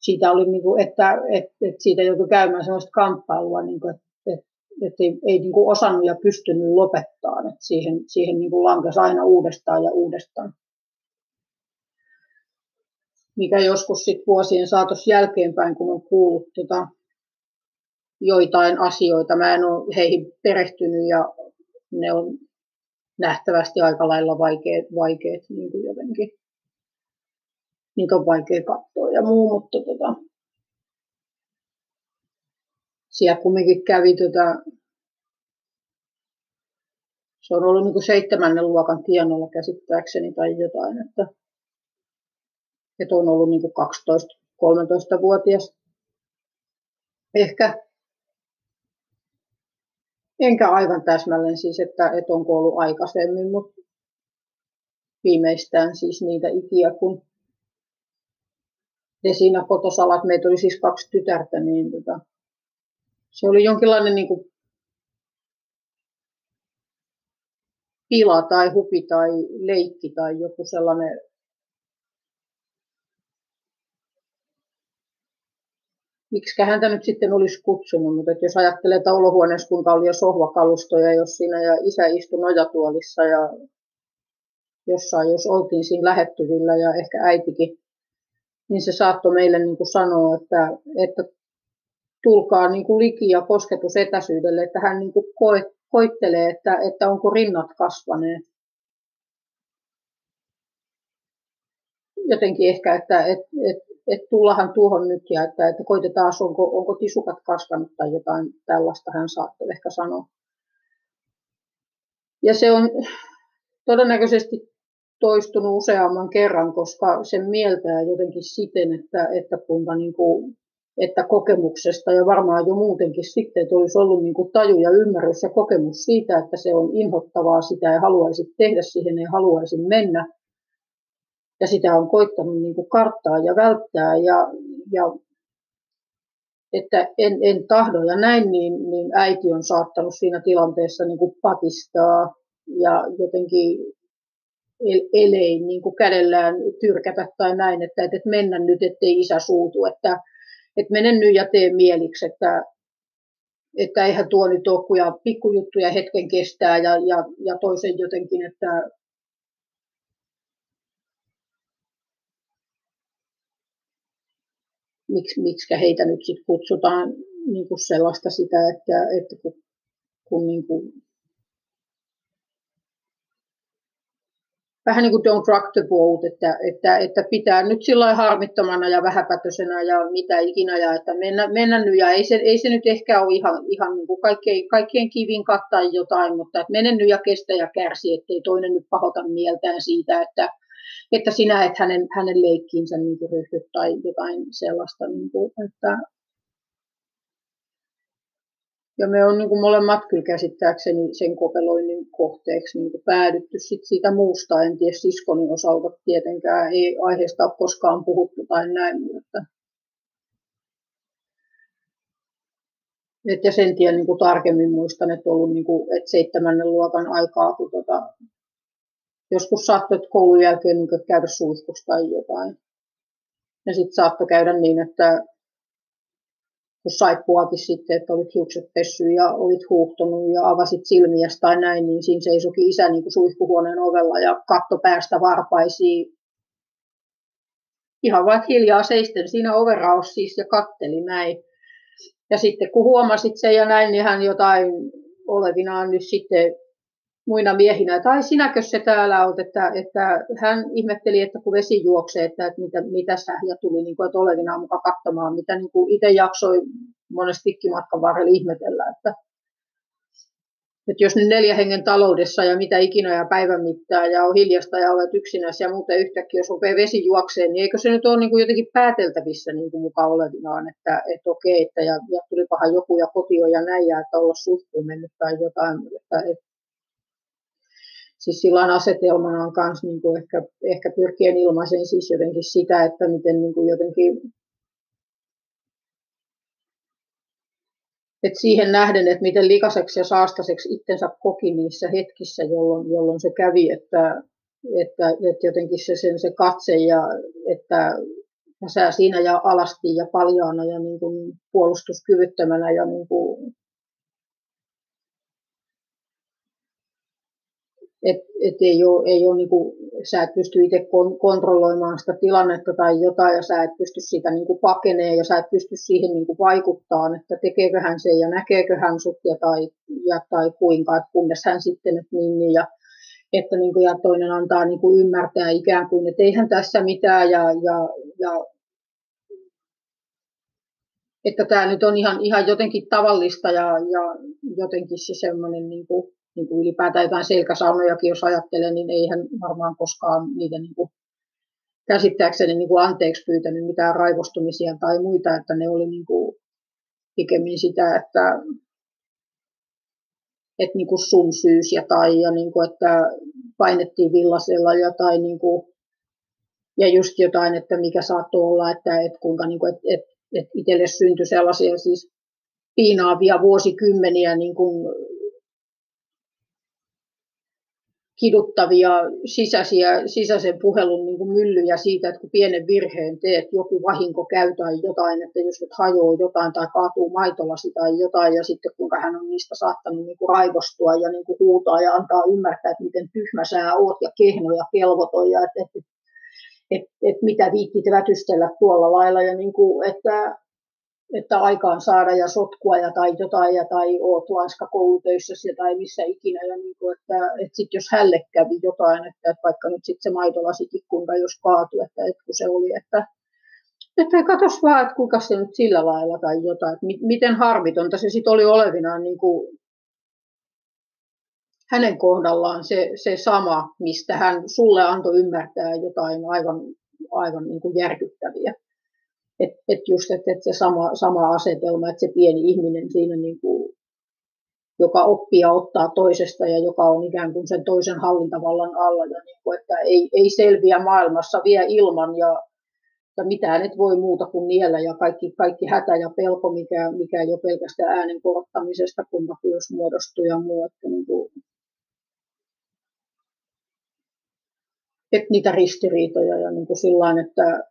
siitä oli, niin kuin, että, että, että siitä joutui käymään sellaista kamppailua, niin kuin, että, että, että ei, ei niin kuin osannut ja pystynyt lopettaa, että siihen, siihen niin kuin lankasi aina uudestaan ja uudestaan mikä joskus sit vuosien saatossa jälkeenpäin, kun on kuullut tota, joitain asioita. Mä en ole heihin perehtynyt ja ne on nähtävästi aika lailla vaikeat, vaikeat niin kuin jotenkin. Niitä on vaikea katsoa ja muu, mutta tota, siellä kumminkin kävi tota, se on ollut niin kuin seitsemännen luokan tienolla käsittääkseni tai jotain, että että on ollut niin 12-13-vuotias. Ehkä enkä aivan täsmälleen siis, että, että onko ollut aikaisemmin, mutta viimeistään siis niitä ikiä, kun Desina Potosalat, meitä oli siis kaksi tytärtä, niin tota, se oli jonkinlainen niin kuin pila tai hupi tai leikki tai joku sellainen miksi häntä nyt sitten olisi kutsunut, mutta jos ajattelee, että olohuoneessa kuinka oli jo sohvakalustoja, jos siinä ja isä istui nojatuolissa ja jossain, jos oltiin siinä lähettyvillä ja ehkä äitikin, niin se saattoi meille niin kuin sanoa, että, että tulkaa niin kuin liki ja kosketus etäisyydelle, että hän niin kuin koittelee, että, että onko rinnat kasvaneet. Jotenkin ehkä, että et, et, et tullahan tuohon nyt ja että, että koitetaan, onko, onko tisukat kasvanut tai jotain tällaista, hän saattoi ehkä sanoa. Ja se on todennäköisesti toistunut useamman kerran, koska se mieltää jotenkin siten, että, että kuinka niin kuin että kokemuksesta ja varmaan jo muutenkin sitten, että olisi ollut niin kuin taju ja ymmärrys ja kokemus siitä, että se on inhottavaa, sitä ei haluaisi tehdä, siihen ei haluaisi mennä. Ja sitä on koittanut niin kuin karttaa ja välttää ja, ja että en, en tahdo ja näin, niin, niin äiti on saattanut siinä tilanteessa niin kuin patistaa ja jotenkin elein niin kuin kädellään tyrkätä tai näin, että, että mennä nyt, ettei isä suutu, että, että mene nyt ja tee mieliksi, että, että eihän tuo nyt ole, kun ja pikkujuttuja hetken kestää ja, ja, ja toisen jotenkin, että miksi, miksi heitä nyt sitten kutsutaan niin kuin sellaista sitä, että, että kun, kun niin kuin vähän niin kuin don't rock the boat, että, että, että pitää nyt sillä harmittomana ja vähäpätöisenä ja mitä ikinä, ja että mennä, mennä nyt, ja ei se, ei se nyt ehkä ole ihan, ihan niin kuin kaikkein, kaikkien kivin kattaa jotain, mutta että mene nyt ja kestä ja kärsi, ettei toinen nyt pahota mieltään siitä, että, että sinä et hänen, hänen leikkiinsä niin ryhdy tai jotain sellaista, niin kuin, että, ja me on niin kuin molemmat kyllä käsittääkseni sen kopeloinnin kohteeksi niin kuin päädytty sit siitä muusta. En tiedä siskoni osalta tietenkään, ei aiheesta ole koskaan puhuttu tai näin, mutta et ja sen tien niin kuin tarkemmin muistan, että ollut niin kuin, että seitsemännen luokan aikaa, kun tota, joskus saattoi että koulun jälkeen niin käydä suihkussa tai jotain. Ja sitten saattoi käydä niin, että kun saippuakin sitten, että olit hiukset pessy ja olit huuhtonut ja avasit silmiä tai näin, niin siinä seisokin isä niin kuin suihkuhuoneen ovella ja katto päästä varpaisiin. Ihan vaikka hiljaa seisten siinä overaus siis ja katteli näin. Ja sitten kun huomasit sen ja näin, niin hän jotain olevinaan nyt sitten muina miehinä, että ai sinäkö se täällä olet, että, että hän ihmetteli, että kun vesi juoksee, että, että mitä, mitä sä, ja tuli niin kuin, että olevinaan mukaan katsomaan, mitä niin kuin itse jaksoi monestikin matkan varrella ihmetellä, että, että jos nyt neljä hengen taloudessa ja mitä ikinä ja päivän mittaa ja on hiljasta ja olet yksinässä ja muuten yhtäkkiä, jos rupeaa vesi juokseen, niin eikö se nyt ole niin kuin jotenkin pääteltävissä niin kuin mukaan olevinaan, että, että okei, että ja, ja tulipahan joku ja kotio ja näin ja että olla suhtuun mennyt tai jotain, että, että siis silloin asetelmana on myös niin kuin ehkä, ehkä pyrkien ilmaisen siis jotenkin sitä, että miten niin kuin jotenkin et siihen nähden, että miten likaseksi ja saastaseksi itsensä koki niissä hetkissä, jolloin, jolloin se kävi, että, että, että jotenkin se, sen, se katse ja että ja sä siinä ja alasti ja paljaana ja niin kuin puolustuskyvyttömänä ja niin kuin että et ei ole, ei ole niin kuin, sä et pysty itse kontrolloimaan sitä tilannetta tai jotain ja sä et pysty sitä niin kuin pakeneen ja sä et pysty siihen niin kuin vaikuttaa, että tekeekö hän sen ja näkeekö hän sut ja tai, ja, tai kuinka, että kunnes hän sitten, että niin, niin ja, että niin kuin, ja toinen antaa niin kuin ymmärtää ikään kuin, että eihän tässä mitään ja, ja, ja että tämä nyt on ihan, ihan jotenkin tavallista ja, ja jotenkin se semmoinen niin kuin, niin kuin ylipäätään jotain selkäsaunojakin, jos ajattelee, niin eihän varmaan koskaan niitä niin kuin käsittääkseni niin kuin anteeksi pyytänyt mitään raivostumisia tai muita, että ne oli niin kuin pikemmin sitä, että, että niin kuin sun syys ja tai ja niin kuin, että painettiin villasella ja tai niin kuin, ja just jotain, että mikä saattoi olla, että, että kuinka niin kuin, että, että, että itselle syntyi sellaisia siis piinaavia vuosikymmeniä niin kuin kiduttavia sisäisiä, sisäisen puhelun niin kuin myllyjä siitä, että kun pienen virheen teet, joku vahinko käy tai jotain, että jos nyt hajoaa jotain tai kaatuu maitolasi tai jotain, ja sitten kuinka hän on niistä saattanut niin kuin raivostua ja niin kuin huutaa ja antaa ymmärtää, että miten tyhmä sä oot ja kehno ja kelvoton ja että, että, että, että mitä viittit rätystellä tuolla lailla. Ja niin kuin, että että aikaan saada ja sotkua ja tai jotain ja tai oot laiska koulutöissä tai missä ikinä. Ja niin kuin, että, että sit jos hälle kävi jotain, että, että vaikka nyt sitten se maitolasitikkunta jos kaatui, että, että kun se oli, että, että katos vaan, että kuinka se nyt sillä lailla tai jotain, että miten harmitonta se sitten oli olevinaan niin kuin hänen kohdallaan se, se sama, mistä hän sulle antoi ymmärtää jotain aivan, aivan niin kuin järkyttäviä. Että et just, että et se sama, sama asetelma, että se pieni ihminen siinä, niin kuin, joka oppii ja ottaa toisesta ja joka on ikään kuin sen toisen hallintavallan alla, ja niin kuin, että ei, ei selviä maailmassa vielä ilman ja että mitään et voi muuta kuin niellä ja kaikki, kaikki hätä ja pelko, mikä, mikä jo pelkästään äänen korottamisesta, kun myös muodostuu ja muu, että niin kuin, että niitä ristiriitoja ja niin kuin sillain, että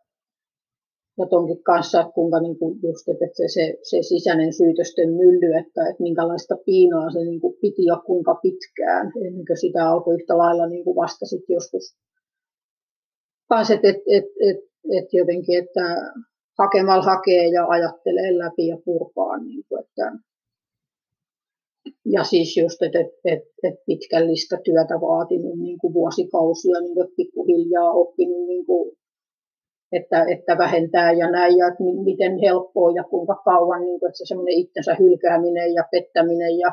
ja tonkin kanssa, että kuinka niin kuin just, että se, se, se sisäinen syytösten mylly, että, että minkälaista piinaa se niin kuin piti ja kuinka pitkään, ennen kuin sitä alkoi yhtä lailla niin kuin vasta sitten joskus kanssa, että et, et, et, et jotenkin, että hakemalla hakee ja ajattelee läpi ja purkaa, niin kuin, että, ja siis just, että, että, että, että pitkällistä työtä vaatinut niin kuin vuosikausia, niin kuin pikkuhiljaa oppinut niin kuin että, että vähentää ja näin, ja että miten helppoa ja kuinka kauan, niin kuin, että se semmoinen itsensä hylkääminen ja pettäminen ja,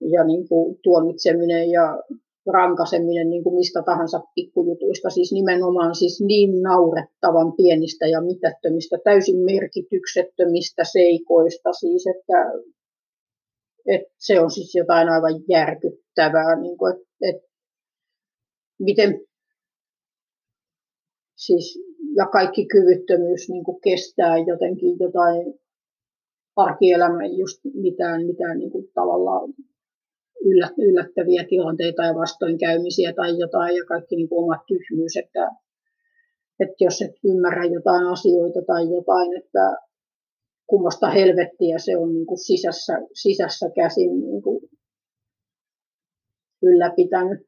ja niin kuin tuomitseminen ja rankaseminen niin kuin mistä tahansa pikkujutuista, siis nimenomaan siis niin naurettavan pienistä ja mitättömistä, täysin merkityksettömistä seikoista, siis että, että se on siis jotain aivan järkyttävää, niin kuin, että, että miten siis, ja kaikki kyvyttömyys niin kuin kestää jotenkin jotain arkielämän just mitään, mitään niin kuin tavallaan yllättäviä tilanteita ja vastoinkäymisiä tai jotain ja kaikki niin kuin oma tyhmyys, että, että jos et ymmärrä jotain asioita tai jotain, että kummasta helvettiä se on niin kuin sisässä, sisässä käsin niin kuin ylläpitänyt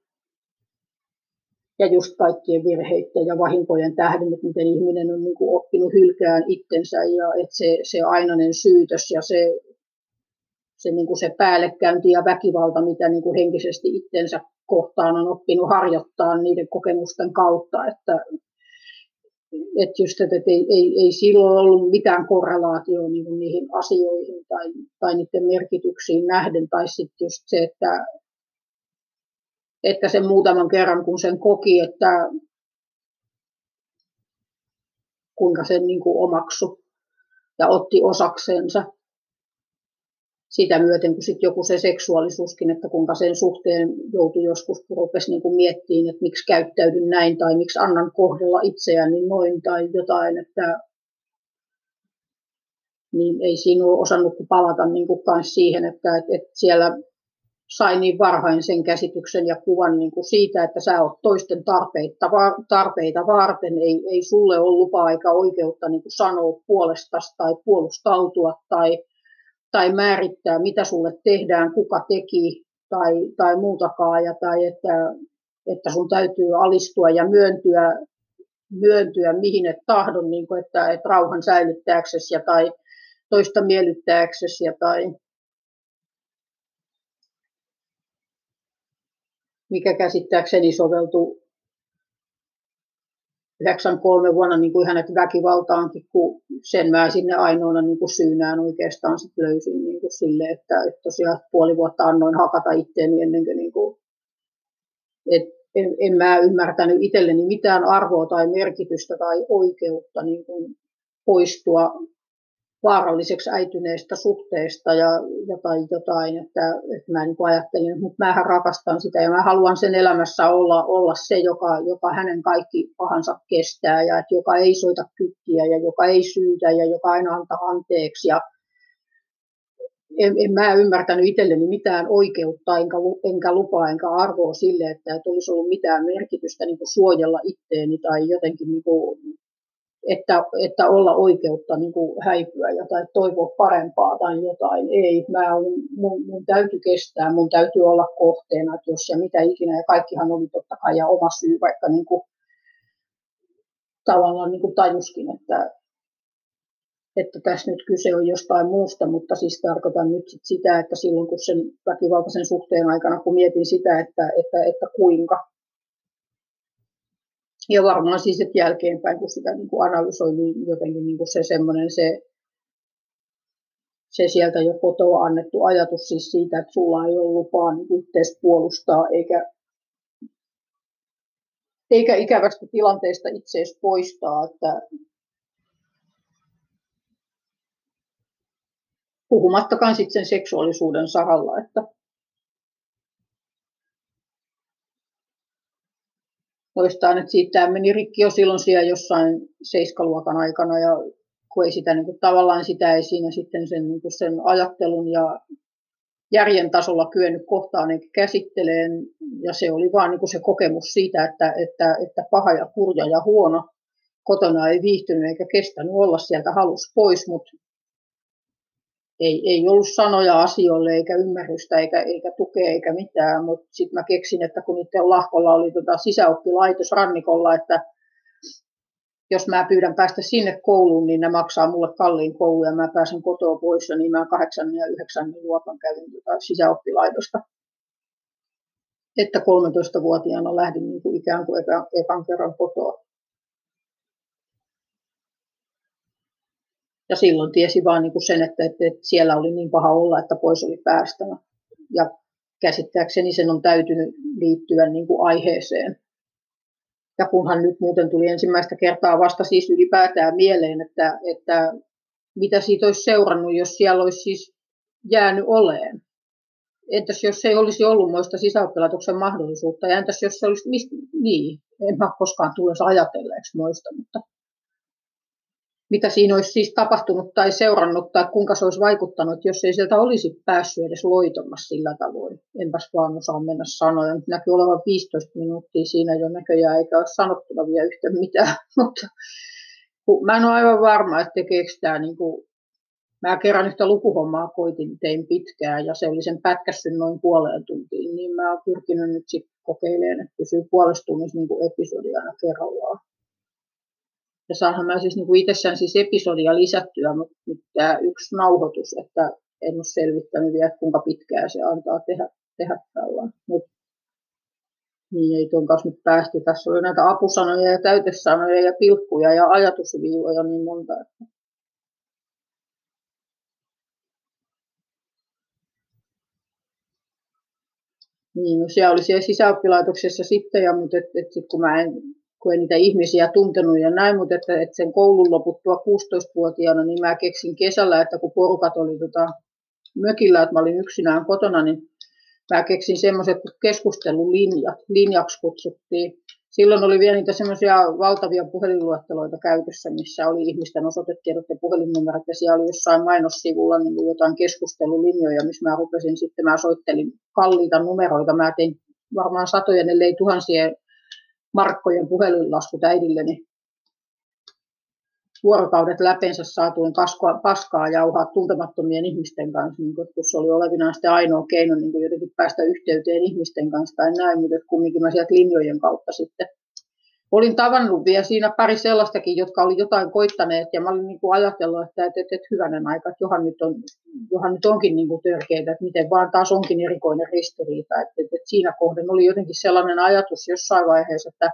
ja just kaikkien virheiden ja vahinkojen tähden, että miten ihminen on niin kuin oppinut hylkään itsensä ja että se, se ainainen syytös ja se, se, niin kuin se päällekäynti ja väkivalta, mitä niin kuin henkisesti itsensä kohtaan on oppinut harjoittaa niiden kokemusten kautta, että, että just, että ei, ei, ei silloin ollut mitään korrelaatioa niin niihin asioihin tai, tai niiden merkityksiin nähden, tai sitten just se, että, että sen muutaman kerran, kun sen koki, että kuinka sen niin kuin omaksu ja otti osaksensa sitä myöten, kun sitten joku se seksuaalisuuskin, että kuinka sen suhteen joutui joskus, kun rupesi niin kuin miettimään, että miksi käyttäydyn näin tai miksi annan kohdella itseäni noin tai jotain, että niin ei siinä ole osannut palata niin kuin siihen, että, että, että siellä sai niin varhain sen käsityksen ja kuvan niin kuin siitä, että sä oot toisten tarpeita, tarpeita varten, ei, ei sulle ole lupaa eikä oikeutta niin kuin sanoa puolestasi tai puolustautua tai, tai määrittää, mitä sulle tehdään, kuka teki tai, tai muutakaan, ja, tai että, että sun täytyy alistua ja myöntyä, myöntyä mihin et tahdon, niin kuin, että, että rauhan säilyttääksesi ja tai toista miellyttääksesi ja tai mikä käsittääkseni soveltuu 93 vuonna niin kuin hänet väkivaltaankin, kun sen mä sinne ainoana niin kuin syynään oikeastaan sit löysin niin kuin sille, että, että tosiaan puoli vuotta annoin hakata itteeni ennen kuin, niin kuin et, en, en mä ymmärtänyt itselleni mitään arvoa tai merkitystä tai oikeutta niin kuin poistua vaaralliseksi äityneestä suhteesta ja jotain, jotain että, että mä niin ajattelin, mutta mä rakastan sitä ja mä haluan sen elämässä olla, olla se, joka, joka hänen kaikki pahansa kestää ja että joka ei soita kyttiä ja joka ei syytä ja joka aina antaa anteeksi. Ja en, en mä ymmärtänyt itselleni mitään oikeutta enkä, enkä lupaa enkä arvoa sille, että et olisi ollut mitään merkitystä niin kuin suojella itteeni tai jotenkin niin kuin että, että olla oikeutta niin kuin häipyä ja tai toivoa parempaa tai jotain. Ei, mä on, mun, mun täytyy kestää, mun täytyy olla kohteena, että jos ja mitä ikinä. Ja kaikkihan oli totta kai ja oma syy, vaikka niin kuin, tavallaan niin kuin tajuskin, että, että tässä nyt kyse on jostain muusta, mutta siis tarkoitan nyt sit sitä, että silloin kun sen väkivaltaisen suhteen aikana, kun mietin sitä, että, että, että kuinka, ja varmaan siis, että jälkeenpäin, kun sitä niin kuin analysoi, niin jotenkin niin kuin se semmoinen se, se sieltä jo kotoa annettu ajatus siis siitä, että sulla ei ole lupaa niin itseäsi puolustaa, eikä, eikä ikävästä tilanteesta itseäsi poistaa, että puhumattakaan sitten sen seksuaalisuuden saralla, että muistan, että siitä meni rikki jo silloin siellä jossain seiskaluokan aikana ja kun ei sitä niin kuin, tavallaan sitä ei siinä sitten sen, niin kuin sen ajattelun ja järjen tasolla kyennyt kohtaan eikä käsitteleen. Ja se oli vaan niin kuin se kokemus siitä, että, että, että paha ja kurja ja huono kotona ei viihtynyt eikä kestänyt olla sieltä halus pois, mutta ei, ei ollut sanoja asioille eikä ymmärrystä eikä, eikä tukea eikä mitään, mutta sitten mä keksin, että kun itse lahkolla oli tota sisäoppilaitos rannikolla, että jos mä pyydän päästä sinne kouluun, niin ne maksaa mulle kalliin koulu ja mä pääsen kotoa pois, niin mä kahdeksan ja yhdeksän luokan kävin tota sisäoppilaitosta. Että 13-vuotiaana lähdin niin kuin ikään kuin ekan, ekan kerran kotoa. Ja silloin tiesi vaan niin kuin sen, että, että, että siellä oli niin paha olla, että pois oli päästävä. Ja käsittääkseni sen on täytynyt liittyä niin kuin aiheeseen. Ja kunhan nyt muuten tuli ensimmäistä kertaa vasta siis ylipäätään mieleen, että, että mitä siitä olisi seurannut, jos siellä olisi siis jäänyt oleen. Entäs jos ei olisi ollut muista sisäoppilaitoksen mahdollisuutta, ja entäs jos se olisi, mistä, niin, en mä koskaan tule ajatelleeksi muista, mutta mitä siinä olisi siis tapahtunut tai seurannut tai kuinka se olisi vaikuttanut, jos ei sieltä olisi päässyt edes loitomassa sillä tavoin. Enpäs vaan osaa mennä sanoja. Nyt näkyy olevan 15 minuuttia siinä jo näköjään, eikä ole sanottuna vielä yhtä mitään. Mutta mä en ole aivan varma, että tekeekö tämä niin kuin, Mä kerran yhtä lukuhommaa koitin, tein pitkään ja se oli sen pätkässyn noin puoleen tuntiin, niin mä oon pyrkinyt nyt sitten kokeilemaan, että pysyy puolesta tunnissa niin episodia aina kerrallaan. Ja saanhan mä siis niin itsessään siis episodia lisättyä, mutta nyt tämä yksi nauhoitus, että en ole selvittänyt vielä, kuinka pitkään se antaa tehdä, tehdä tällä. Mut, niin ei tuon kanssa nyt päästy. Tässä oli näitä apusanoja ja täytesanoja ja pilkkuja ja ajatusviivoja niin monta. Että Niin, no siellä oli siellä sisäoppilaitoksessa sitten, ja, mutta et, et sit kun mä en kun en niitä ihmisiä tuntenut ja näin, mutta että, että sen koulun loputtua 16-vuotiaana, niin mä keksin kesällä, että kun porukat oli tota, mökillä, että mä olin yksinään kotona, niin mä keksin semmoiset keskustelulinjat, linjaksi kutsuttiin. Silloin oli vielä niitä semmoisia valtavia puhelinluetteloita käytössä, missä oli ihmisten osoitetiedot ja puhelinnumerot, ja siellä oli jossain mainossivulla niin kuin jotain keskustelulinjoja, missä mä rupesin sitten, mä soittelin kalliita numeroita, mä tein varmaan satojen, ellei tuhansien markkojen puhelinlaskut äidilleni. Vuorokaudet läpensä saatuin paskaa, paskaa jauhaa tuntemattomien ihmisten kanssa, niin kun se oli olevinaan sitten ainoa keino niin jotenkin päästä yhteyteen ihmisten kanssa tai näin, mutta kumminkin mä sieltä linjojen kautta sitten olin tavannut vielä siinä pari sellaistakin, jotka oli jotain koittaneet, ja mä olin niin kuin ajatellut, että, että, että, että hyvänen aika, että johan nyt, on, johan nyt onkin niin kuin törkeitä, että miten vaan taas onkin erikoinen ristiriita. Että, että, että siinä kohden oli jotenkin sellainen ajatus jossain vaiheessa, että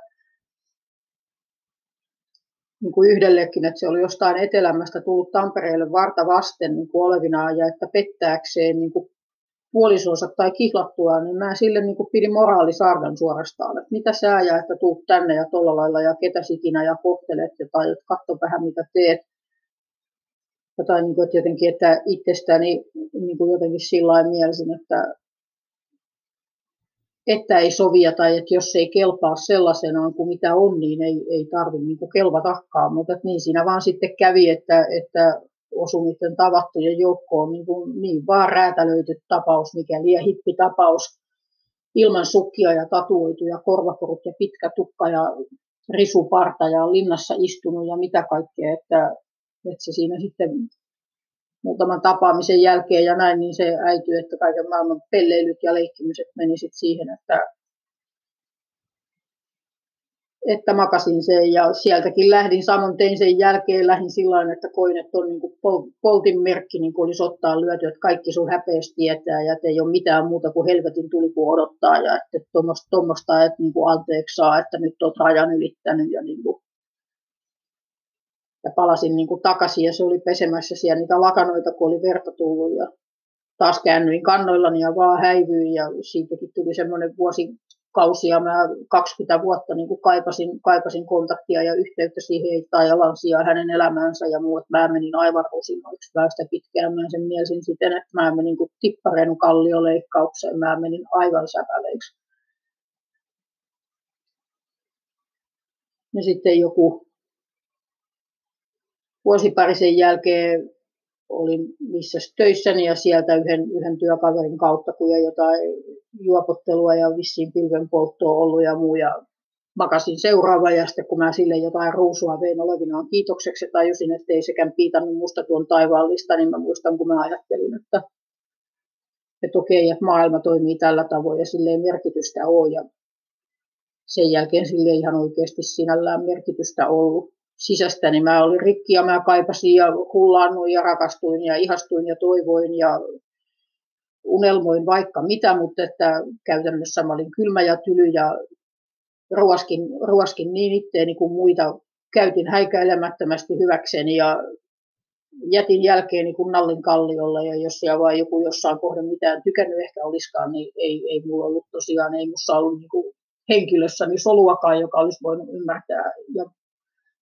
niin kuin yhdellekin, että se oli jostain etelämästä tullut Tampereelle varta vasten niin kuin olevinaan, ja että pettääkseen niin kuin puolisonsa tai kihlattua, niin mä sille niin kuin pidin moraalisardan suorastaan, että mitä sä ja että tuut tänne ja tuolla lailla ja ketä ikinä ja kohtelet ja tai katso vähän mitä teet. Tai niin kuin, että jotenkin, että itsestäni niin kuin jotenkin sillä mielisin, että, että ei sovia tai että jos ei kelpaa sellaisenaan kuin mitä on, niin ei, ei tarvitse niin kelvatakaan. Mutta niin siinä vaan sitten kävi, että, että osui niiden tavattujen joukkoon niin, kuin niin vaan räätälöity tapaus, mikäli ja hippitapaus. Ilman sukkia ja tatuoituja korvakorut ja pitkä tukka ja risuparta ja linnassa istunut ja mitä kaikkea, että, että se siinä sitten muutaman tapaamisen jälkeen ja näin, niin se äityi, että kaiken maailman pelleilyt ja leikkimiset meni sitten siihen, että että makasin sen ja sieltäkin lähdin, samoin tein sen jälkeen, lähdin sillä että koin, että on niin kuin poltin merkki, niin kuin olisi ottaa lyöty, että kaikki sun häpeästi tietää ja että ei ole mitään muuta kuin helvetin tuli kuin odottaa ja että tuommoista, että niin kuin anteeksi saa, että nyt olet rajan ylittänyt ja niin kuin ja palasin niin kuin takaisin ja se oli pesemässä siellä niitä lakanoita, kun oli verta tullut ja taas käännyin kannoillani ja vaan häivyin ja siitäkin tuli semmoinen vuosi kausia. Mä 20 vuotta niin kuin kaipasin, kaipasin kontaktia ja yhteyttä siihen Taijalan sijaan hänen elämäänsä ja muut. Mä menin aivan rusinoiksi väestä pitkään. Mä sen mielisin siten, että mä menin kuin tippareen kallioleikkaukseen. Mä menin aivan säpäleiksi. Ja sitten joku vuosi sen jälkeen olin missä töissäni ja sieltä yhden, yhden työkaverin kautta, kun ja jotain juopottelua ja vissiin pilvenpolttoa ollut ja muu. Ja makasin seuraava ja sitten kun mä sille jotain ruusua vein olevinaan kiitokseksi ja tajusin, että ei sekään piitannut musta tuon taivaallista, niin mä muistan, kun mä ajattelin, että, että okei, että maailma toimii tällä tavoin ja silleen merkitystä on. Ja sen jälkeen sille ihan oikeasti sinällään merkitystä ollut sisästäni. Niin mä olin rikki ja mä kaipasin ja hullaannuin ja rakastuin ja ihastuin ja toivoin ja unelmoin vaikka mitä, mutta että käytännössä mä olin kylmä ja tyly ja ruoskin, ruoskin niin itteeni kuin muita. Käytin häikäilemättömästi hyväkseni ja jätin jälkeeni kuin nallin kalliolla ja jos siellä vaan joku jossain kohden mitään tykännyt ehkä olisikaan, niin ei, ei mulla ollut tosiaan, ei musta ollut niin henkilössäni soluakaan, joka olisi voinut ymmärtää ja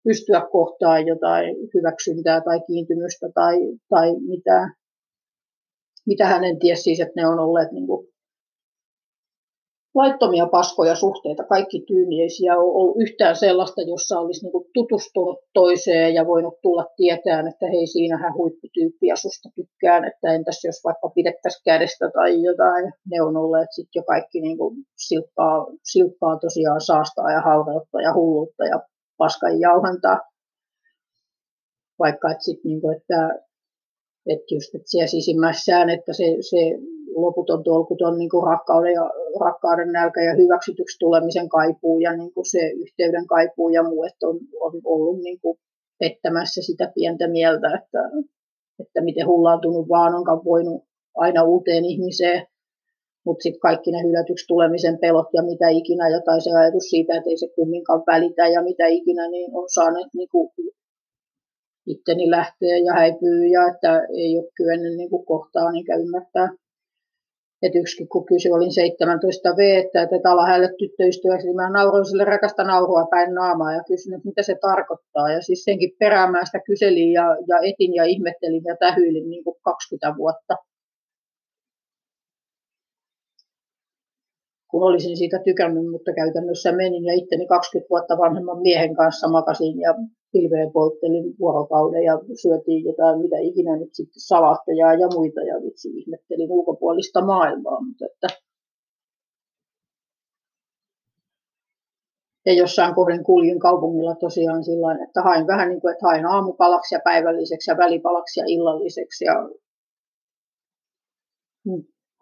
pystyä kohtaan jotain hyväksyntää tai kiintymystä tai, tai mitä, mitä hänen tiesi siis, että ne on olleet niin kuin laittomia paskoja suhteita, kaikki tyyniisiä, on ollut yhtään sellaista, jossa olisi niin kuin tutustunut toiseen ja voinut tulla tietään, että hei siinähän huipputyyppi ja susta tykkään, että entäs jos vaikka pidettäisiin kädestä tai jotain, ne on olleet sitten jo kaikki niin kuin silppaa, silppaa tosiaan saastaa ja halveutta ja hulluutta ja paskan jauhantaa. Vaikka että, sit, niin kuin, että, että just että siellä sisimmässään, että se, se loputon tolkuton niin rakkauden, ja, rakkauden nälkä ja hyväksytyksi tulemisen kaipuu ja niin se yhteyden kaipuu ja muu, että on, on ollut niin kuin pettämässä sitä pientä mieltä, että, että miten hullaantunut vaan onkaan voinut aina uuteen ihmiseen mutta sitten kaikki ne hylätyksi tulemisen pelot ja mitä ikinä, jotain se ajatus siitä, että ei se kumminkaan välitä ja mitä ikinä, niin on saaneet niin kuin itteni lähteä ja häipyy ja että ei ole kyennyt niin kuin kohtaa niin ymmärtää. Et yksikin, kun kysyi, olin 17 V, että, että ala hänelle tyttöystäväksi, niin mä nauroin sille rakasta nauhua päin naamaa ja kysyin, että mitä se tarkoittaa. Ja siis senkin perään sitä kyselin ja, ja etin ja ihmettelin ja tähyilin niin kuin 20 vuotta. Kun olisin siitä tykännyt, mutta käytännössä menin ja itteni 20 vuotta vanhemman miehen kanssa makasin ja pilveen polttelin vuorokauden ja syötiin jotain mitä ikinä nyt sitten salaatteja ja muita ja vitsi ihmettelin ulkopuolista maailmaa, mutta että ja jossain kohden kuljin kaupungilla tosiaan sillä että hain vähän niin kuin, että hain aamupalaksi ja päivälliseksi ja välipalaksi ja illalliseksi ja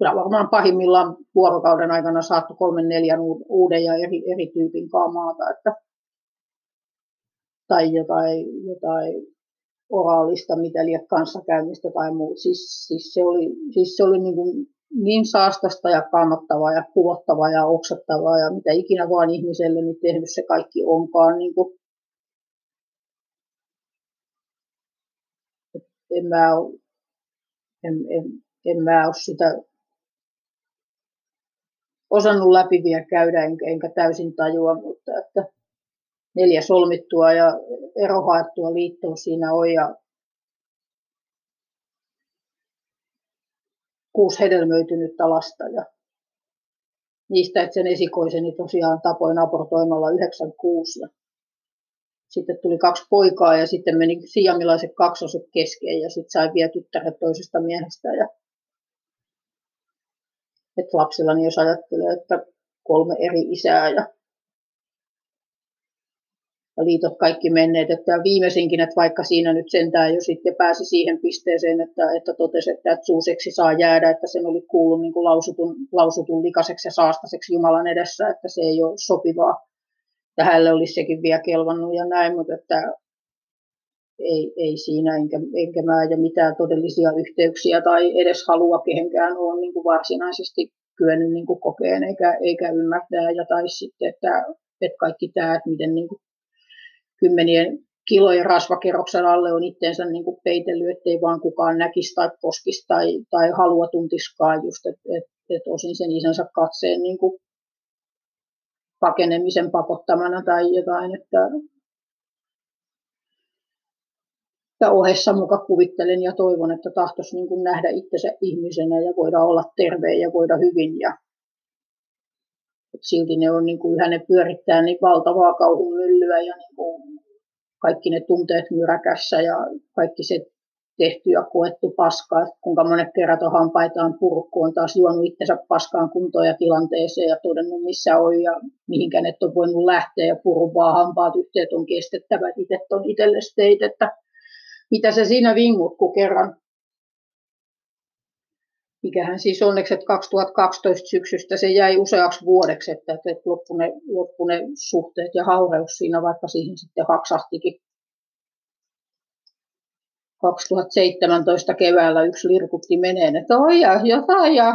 kyllä varmaan pahimmillaan vuorokauden aikana saattu kolmen neljän uuden ja eri, eri tyypin maata, että, tai jotain, jotain oraalista mitä liian kanssakäymistä tai muuta. Siis, siis se oli, siis se oli niin, niin saastasta ja kannattavaa ja kuvottavaa ja oksattavaa ja mitä ikinä vaan ihmiselle niin tehnyt se kaikki onkaan. Niin kuin, en mä en, en, en mä ole sitä osannut läpi vielä käydä, enkä, täysin tajua, mutta että neljä solmittua ja erohaettua liittoa siinä on ja kuusi hedelmöitynyttä lasta ja niistä, että sen esikoiseni tosiaan tapoin abortoimalla 96 ja sitten tuli kaksi poikaa ja sitten meni siamilaiset kaksoset kesken ja sitten sai vielä tyttäret toisesta miehestä. Ja, että lapsillani jos ajattelee, että kolme eri isää ja ja liitot kaikki menneet. Että viimeisinkin, että vaikka siinä nyt sentään jo sitten pääsi siihen pisteeseen, että, että totesi, että, että suuseksi saa jäädä, että sen oli kuullut niin kuin lausutun, lausutun likaseksi ja saastaseksi Jumalan edessä, että se ei ole sopivaa. Ja hänelle olisi sekin vielä kelvannut ja näin, mutta että ei, ei siinä, enkä, enkä mä ja mitään todellisia yhteyksiä tai edes halua kehenkään ole niin kuin varsinaisesti kyennyt niin kuin kokeen eikä, eikä ymmärtää. Ja tai sitten, että, että kaikki tämä, että miten niin kuin kymmenien kilojen rasvakerroksen alle on itteensä niin kuin peitellyt, ettei vaan kukaan näkisi tai koskisi tai, tai halua tuntiskaan just, että et, et osin sen isänsä katseen niin kuin pakenemisen pakottamana tai jotain, että, että ohessa muka kuvittelen ja toivon, että tahtoisi niin kuin nähdä itsensä ihmisenä ja voida olla terveen ja voida hyvin ja silti ne on niin kuin, yhä ne pyörittää niin valtavaa kauhun myllyä ja niin kuin, kaikki ne tunteet myräkässä ja kaikki se tehty ja koettu paska, että kuinka monet kerrat on hampaitaan purkku, on taas juonut itsensä paskaan kuntoon ja tilanteeseen ja todennut missä on ja mihinkä ne on voinut lähteä ja purun vaan hampaat yhteet on kestettävä, itse on itselle teit, että mitä se siinä vingut, kun kerran mikähän siis onneksi, että 2012 syksystä se jäi useaksi vuodeksi, että, että loppu, ne, loppu ne suhteet ja haureus siinä, vaikka siihen sitten haksahtikin. 2017 keväällä yksi lirkutti meneen, että oi ja jotain ja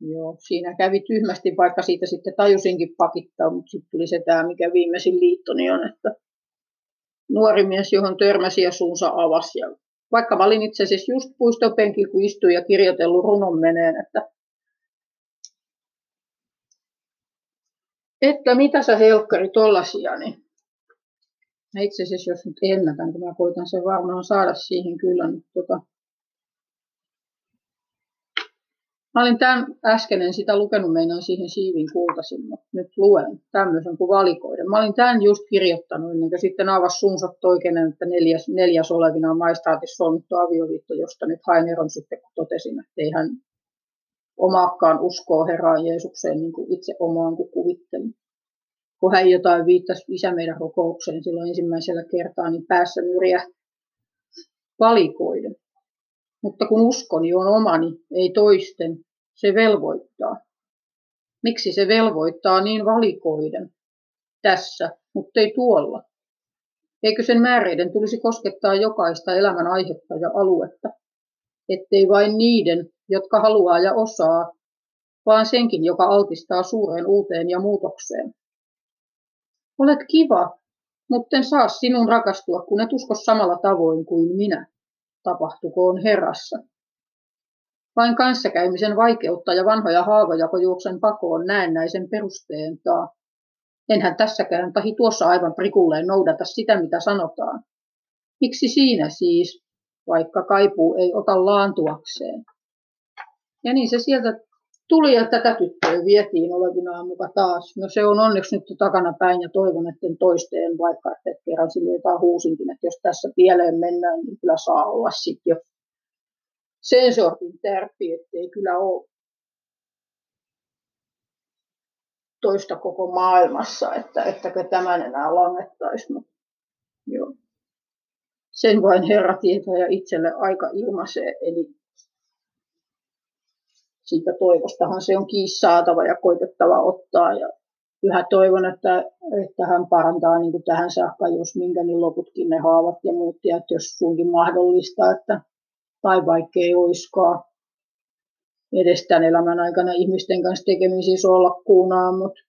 Joo, siinä kävi tyhmästi, vaikka siitä sitten tajusinkin pakittaa, mutta sitten tuli se tämä, mikä viimeisin liittoni on, että nuori mies, johon törmäsi ja suunsa avasi. Ja vaikka mä olin itse asiassa just puistopenkillä, kun istuin ja kirjoitellut runon meneen, että, että mitä sä helkkari tollasia, niin mä itse asiassa jos nyt ennätän, kun mä koitan sen varmaan saada siihen kyllä, niin tota, Mä olin tämän äskenen sitä lukenut meinaan siihen siivin kultasin, mutta nyt luen tämmöisen kuin valikoiden. Mä olin tämän just kirjoittanut ennen kuin sitten avasi suunsa toikenen, että neljäs, neljäs olevina maistraatissa solmittu avioliitto, josta nyt hain eron sitten, kun totesin, että ei hän omaakkaan uskoa Herraan Jeesukseen niin kuin itse omaan kuin kuvittelin. Kun hän jotain viittasi isä meidän rukoukseen silloin ensimmäisellä kertaa, niin päässä nyrjä valikoiden. Mutta kun uskoni on omani, ei toisten, se velvoittaa. Miksi se velvoittaa niin valikoiden tässä, mutta ei tuolla? Eikö sen määreiden tulisi koskettaa jokaista elämän aihetta ja aluetta, ettei vain niiden, jotka haluaa ja osaa, vaan senkin, joka altistaa suureen uuteen ja muutokseen. Olet kiva, mutta en saa sinun rakastua, kun et usko samalla tavoin kuin minä tapahtukoon Herrassa. Vain kanssakäymisen vaikeutta ja vanhoja haavoja juoksen pakoon näennäisen taa. Enhän tässäkään tahi tuossa aivan prikulleen noudata sitä, mitä sanotaan. Miksi siinä siis, vaikka kaipuu ei ota laantuakseen? Ja niin se sieltä tuli ja tätä tyttöä vietiin olevinaan muka taas. No se on onneksi nyt takana päin ja toivon, että en toisteen vaikka, että kerran sille jotain huusinkin, että jos tässä pieleen mennään, niin kyllä saa olla sitten jo sen sortin tärppi, ettei kyllä ole toista koko maailmassa, että ettäkö tämän enää langettaisi. Mutta, joo. Sen vain Herra tietää ja itselle aika ilmaisee, eli siitä toivostahan se on kiinni saatava ja koitettava ottaa. Ja yhä toivon, että, että hän parantaa niin kuin tähän saakka, jos minkä niin loputkin ne haavat ja muut, ja että jos suinkin mahdollista, että tai vaikka ei oiskaan edes tämän elämän aikana ihmisten kanssa tekemisissä olla kuunaa, mutta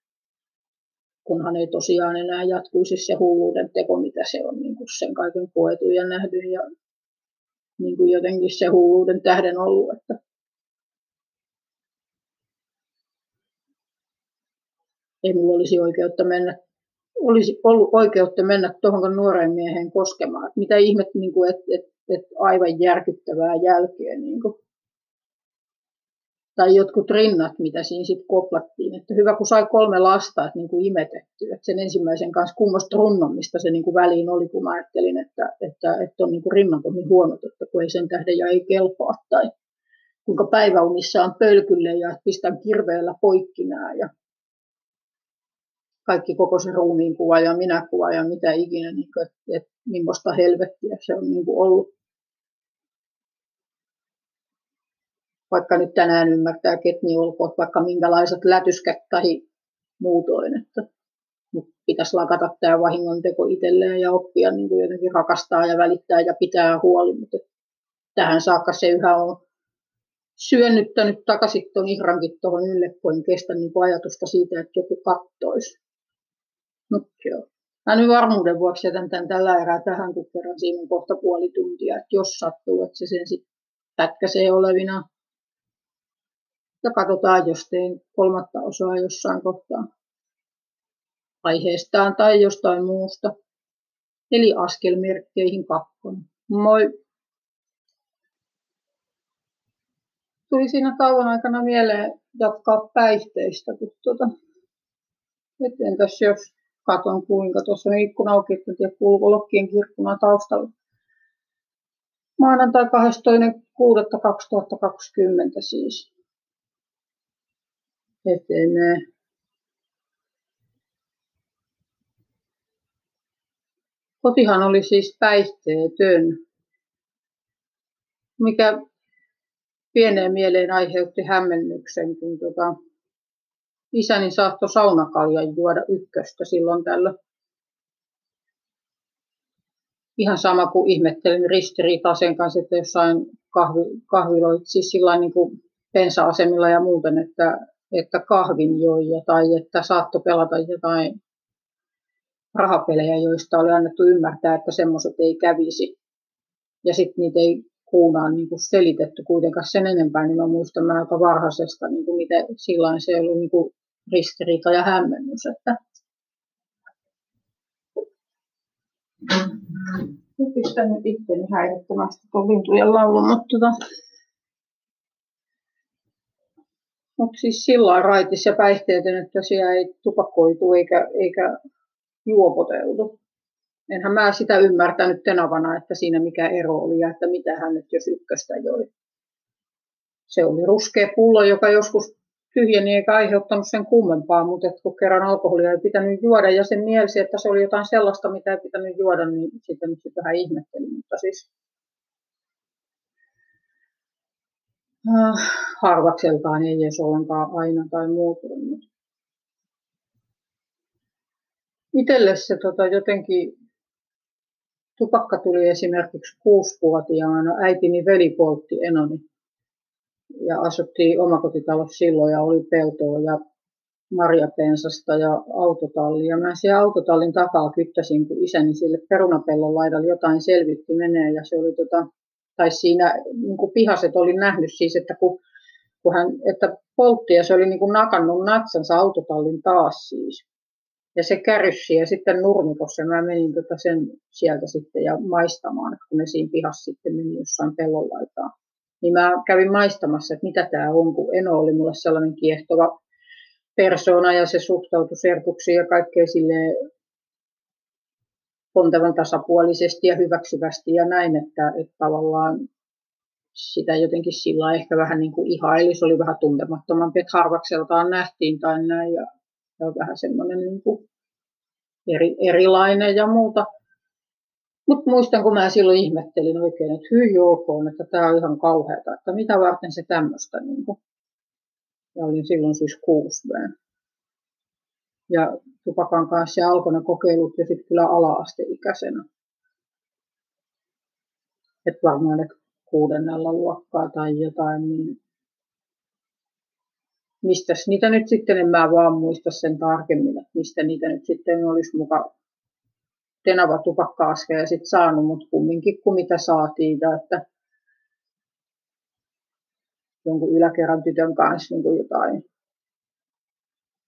kunhan ei tosiaan enää jatkuisi se hulluuden teko, mitä se on niin kuin sen kaiken koetu ja nähty ja niin kuin jotenkin se hulluuden tähden ollut, että ei mulla olisi oikeutta mennä olisi ollut oikeutta mennä tuohon nuoreen mieheen koskemaan. Mitä ihmettä, niin kuin, että, että, että aivan järkyttävää jälkeen. Niin kuin. Tai jotkut rinnat, mitä siinä sitten koplattiin. Että hyvä, kun sai kolme lasta, että niin kuin imetetty. Että sen ensimmäisen kanssa kummosta runnomista se niin kuin väliin oli, kun mä ajattelin, että, että, että on niin kuin rinnat on niin huonot, että kun ei sen tähden ja ei kelpaa. Tai kuinka päiväunissa on pölkylle ja pistän kirveellä poikki ja kaikki koko se ruumiin kuva ja minä kuva ja mitä ikinä, niin kuin, että, että millaista helvettiä se on niin kuin ollut. Vaikka nyt tänään ymmärtää, että niin olkoon vaikka minkälaiset lätyskät tai muutoin, että mutta pitäisi lakata tämä vahingonteko itselleen ja oppia niin kuin jotenkin rakastaa ja välittää ja pitää huoli, mutta tähän saakka se yhä on syönnyttänyt takaisin tuon ihrankin tuohon ylle, kestä niin ajatusta siitä, että joku kattoisi. Mutta joo. Mä nyt varmuuden vuoksi jätän tämän tällä erää tähän, kun kerran siinä on kohta puoli tuntia, että jos sattuu, että se sen sitten pätkäsee olevina. Ja katsotaan, jos teen kolmatta osaa jossain kohtaa aiheestaan tai jostain muusta. Eli askelmerkkeihin kakkonen. Moi! Tuli siinä tauon aikana mieleen jatkaa päihteistä, kun tuota, et entäs jos katon kuinka tuossa on ikkuna auki, että tiedä kuuluuko Lokkien kirkkuna taustalla. Maanantai 12.6.2020 siis. Etenee. Kotihan oli siis päihteetön, mikä pieneen mieleen aiheutti hämmennyksen, kun tota, isäni saattoi saunakaljan juoda ykköstä silloin tällöin. Ihan sama kuin ihmettelin ristiriitaa sen kanssa, että jossain kahvi, kahviloit, siis sillä niin kuin pensa-asemilla ja muuten, että, että kahvin joija tai että saattoi pelata jotain rahapelejä, joista oli annettu ymmärtää, että semmoiset ei kävisi. Ja sitten niitä ei kuunaan niin kuin selitetty kuitenkaan sen enempää, niin mä muistan mä aika varhaisesta, niin kuin miten silloin se oli niin kuin ristiriita ja hämmennys. Että pistän nyt itteni häirittömästi tuon lintujen laulun, mutta tota, mutta siis sillä raitis ja päihteetön, että siellä ei tupakoitu eikä, eikä juopoteudu enhän mä sitä ymmärtänyt tenavana, että siinä mikä ero oli ja että mitä hän nyt jos ykköstä joi. Se oli ruskea pullo, joka joskus tyhjeni eikä aiheuttanut sen kummempaa, mutta että kun kerran alkoholia ei pitänyt juoda ja sen mielsi, että se oli jotain sellaista, mitä ei pitänyt juoda, niin sitten nyt vähän ihmettelin, mutta siis äh, harvakseltaan ei edes ollenkaan aina tai muutunut. Itselle se tota, jotenkin Tupakka tuli esimerkiksi kuusivuotiaana. Äitini veli poltti enoni. Ja asuttiin omakotitalossa silloin ja oli peltoa ja marjapensasta ja autotallia. Mä siellä autotallin takaa kyttäsin, kun isäni sille perunapellon laidalle jotain selvitti menee. Ja se oli tota, tai siinä niin kuin pihaset oli nähnyt siis, että kun, kun hän, että poltti ja se oli niin kuin nakannut natsansa autotallin taas siis ja se käryssi ja sitten nurmikossa mä menin tota sen sieltä sitten ja maistamaan, kun ne siinä pihassa sitten meni jossain pellonlaitaan. Niin mä kävin maistamassa, että mitä tämä on, kun Eno oli mulle sellainen kiehtova persona ja se suhtautui serkuksiin ja kaikkea sille pontevan tasapuolisesti ja hyväksyvästi ja näin, että, että tavallaan sitä jotenkin sillä ehkä vähän niin kuin ihaili, se oli vähän tuntemattomampi, että harvakseltaan nähtiin tai näin ja on vähän semmoinen niin kuin eri, erilainen ja muuta. Mutta muistan, kun mä silloin ihmettelin oikein, että hyi olkoon, että tämä on ihan kauheata, että mitä varten se tämmöistä. Niin. Ja olin silloin siis kuusi Ja tupakan kanssa alkoi ne kokeilut ja sitten kyllä ala-asteikäisenä. Että varmaan että kuudennella luokkaa tai jotain, niin mistä niitä nyt sitten, en mä vaan muista sen tarkemmin, että mistä niitä nyt sitten olisi mukaan tenava tupakka ja sitten saanut, mutta kumminkin kuin mitä saatiin, että jonkun yläkerran tytön kanssa niin kuin jotain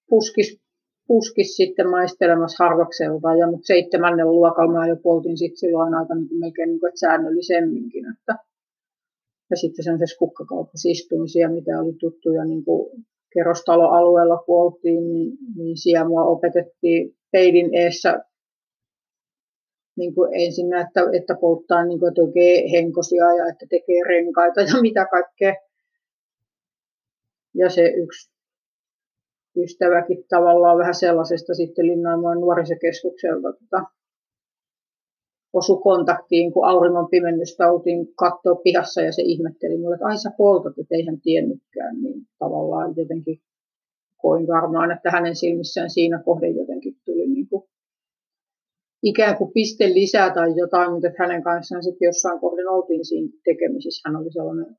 puskis puskis sitten maistelemassa harvakselta, ja mutta seitsemännen luokalla jo poltin sitten silloin aika niin kuin melkein niin kuin, että säännöllisemminkin. Että, ja sitten sellaisessa kukkakaupassa istumisia, mitä oli tuttuja niin kuin kerrostaloalueella kun oltiin, niin, niin siellä mua opetettiin peilin eessä niin kuin ensin, että, että polttaa niin kuin, että oikein henkosia ja että tekee renkaita ja mitä kaikkea. Ja se yksi ystäväkin tavallaan vähän sellaisesta sitten Linnanmaan nuorisokeskukselta tota, osu kontaktiin, kun auringon pimennystä oltiin katsoa pihassa ja se ihmetteli mulle, että ai sä poltat, että eihän tiennytkään, niin tavallaan jotenkin koin varmaan, että hänen silmissään siinä kohden jotenkin tuli ikään kuin piste lisää tai jotain, mutta hänen kanssaan sitten jossain kohden oltiin siinä tekemisissä. Hän oli sellainen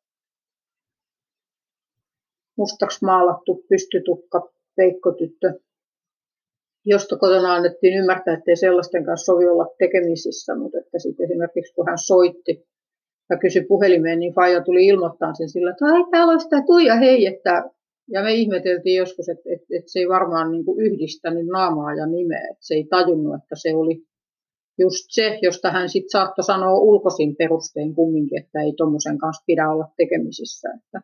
mustaksi maalattu pystytukka peikkotyttö, josta kotona annettiin ymmärtää, että ei sellaisten kanssa sovi olla tekemisissä, mutta että sitten esimerkiksi kun hän soitti ja kysyi puhelimeen, niin Faija tuli ilmoittaa sen sillä, että ai täällä on sitä Tuija, hei, että ja me ihmeteltiin joskus, että, että, että se ei varmaan niin yhdistänyt naamaa ja nimeä, että se ei tajunnut, että se oli just se, josta hän sitten saattoi sanoa ulkoisin perustein kumminkin, että ei tuommoisen kanssa pidä olla tekemisissä. Että.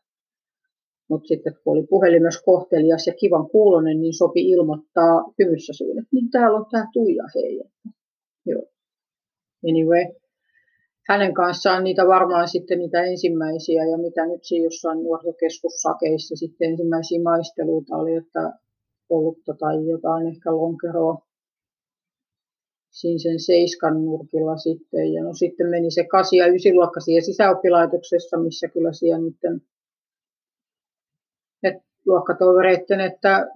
Mutta sitten kun oli puhelimessa kohtelias ja kivan kuulonen, niin sopi ilmoittaa hymyssä suun, että niin täällä on tämä Tuija hei. Joo. Anyway, hänen kanssaan niitä varmaan sitten niitä ensimmäisiä ja mitä nyt siinä jossain nuorisokeskussakeissa sitten ensimmäisiä maisteluita oli, että olutta tai jotain ehkä lonkeroa siinä sen seiskan nurkilla sitten. Ja no sitten meni se kasi- ja ysiluokka siihen sisäoppilaitoksessa, missä kyllä siellä nyt et luokkatovereiden, että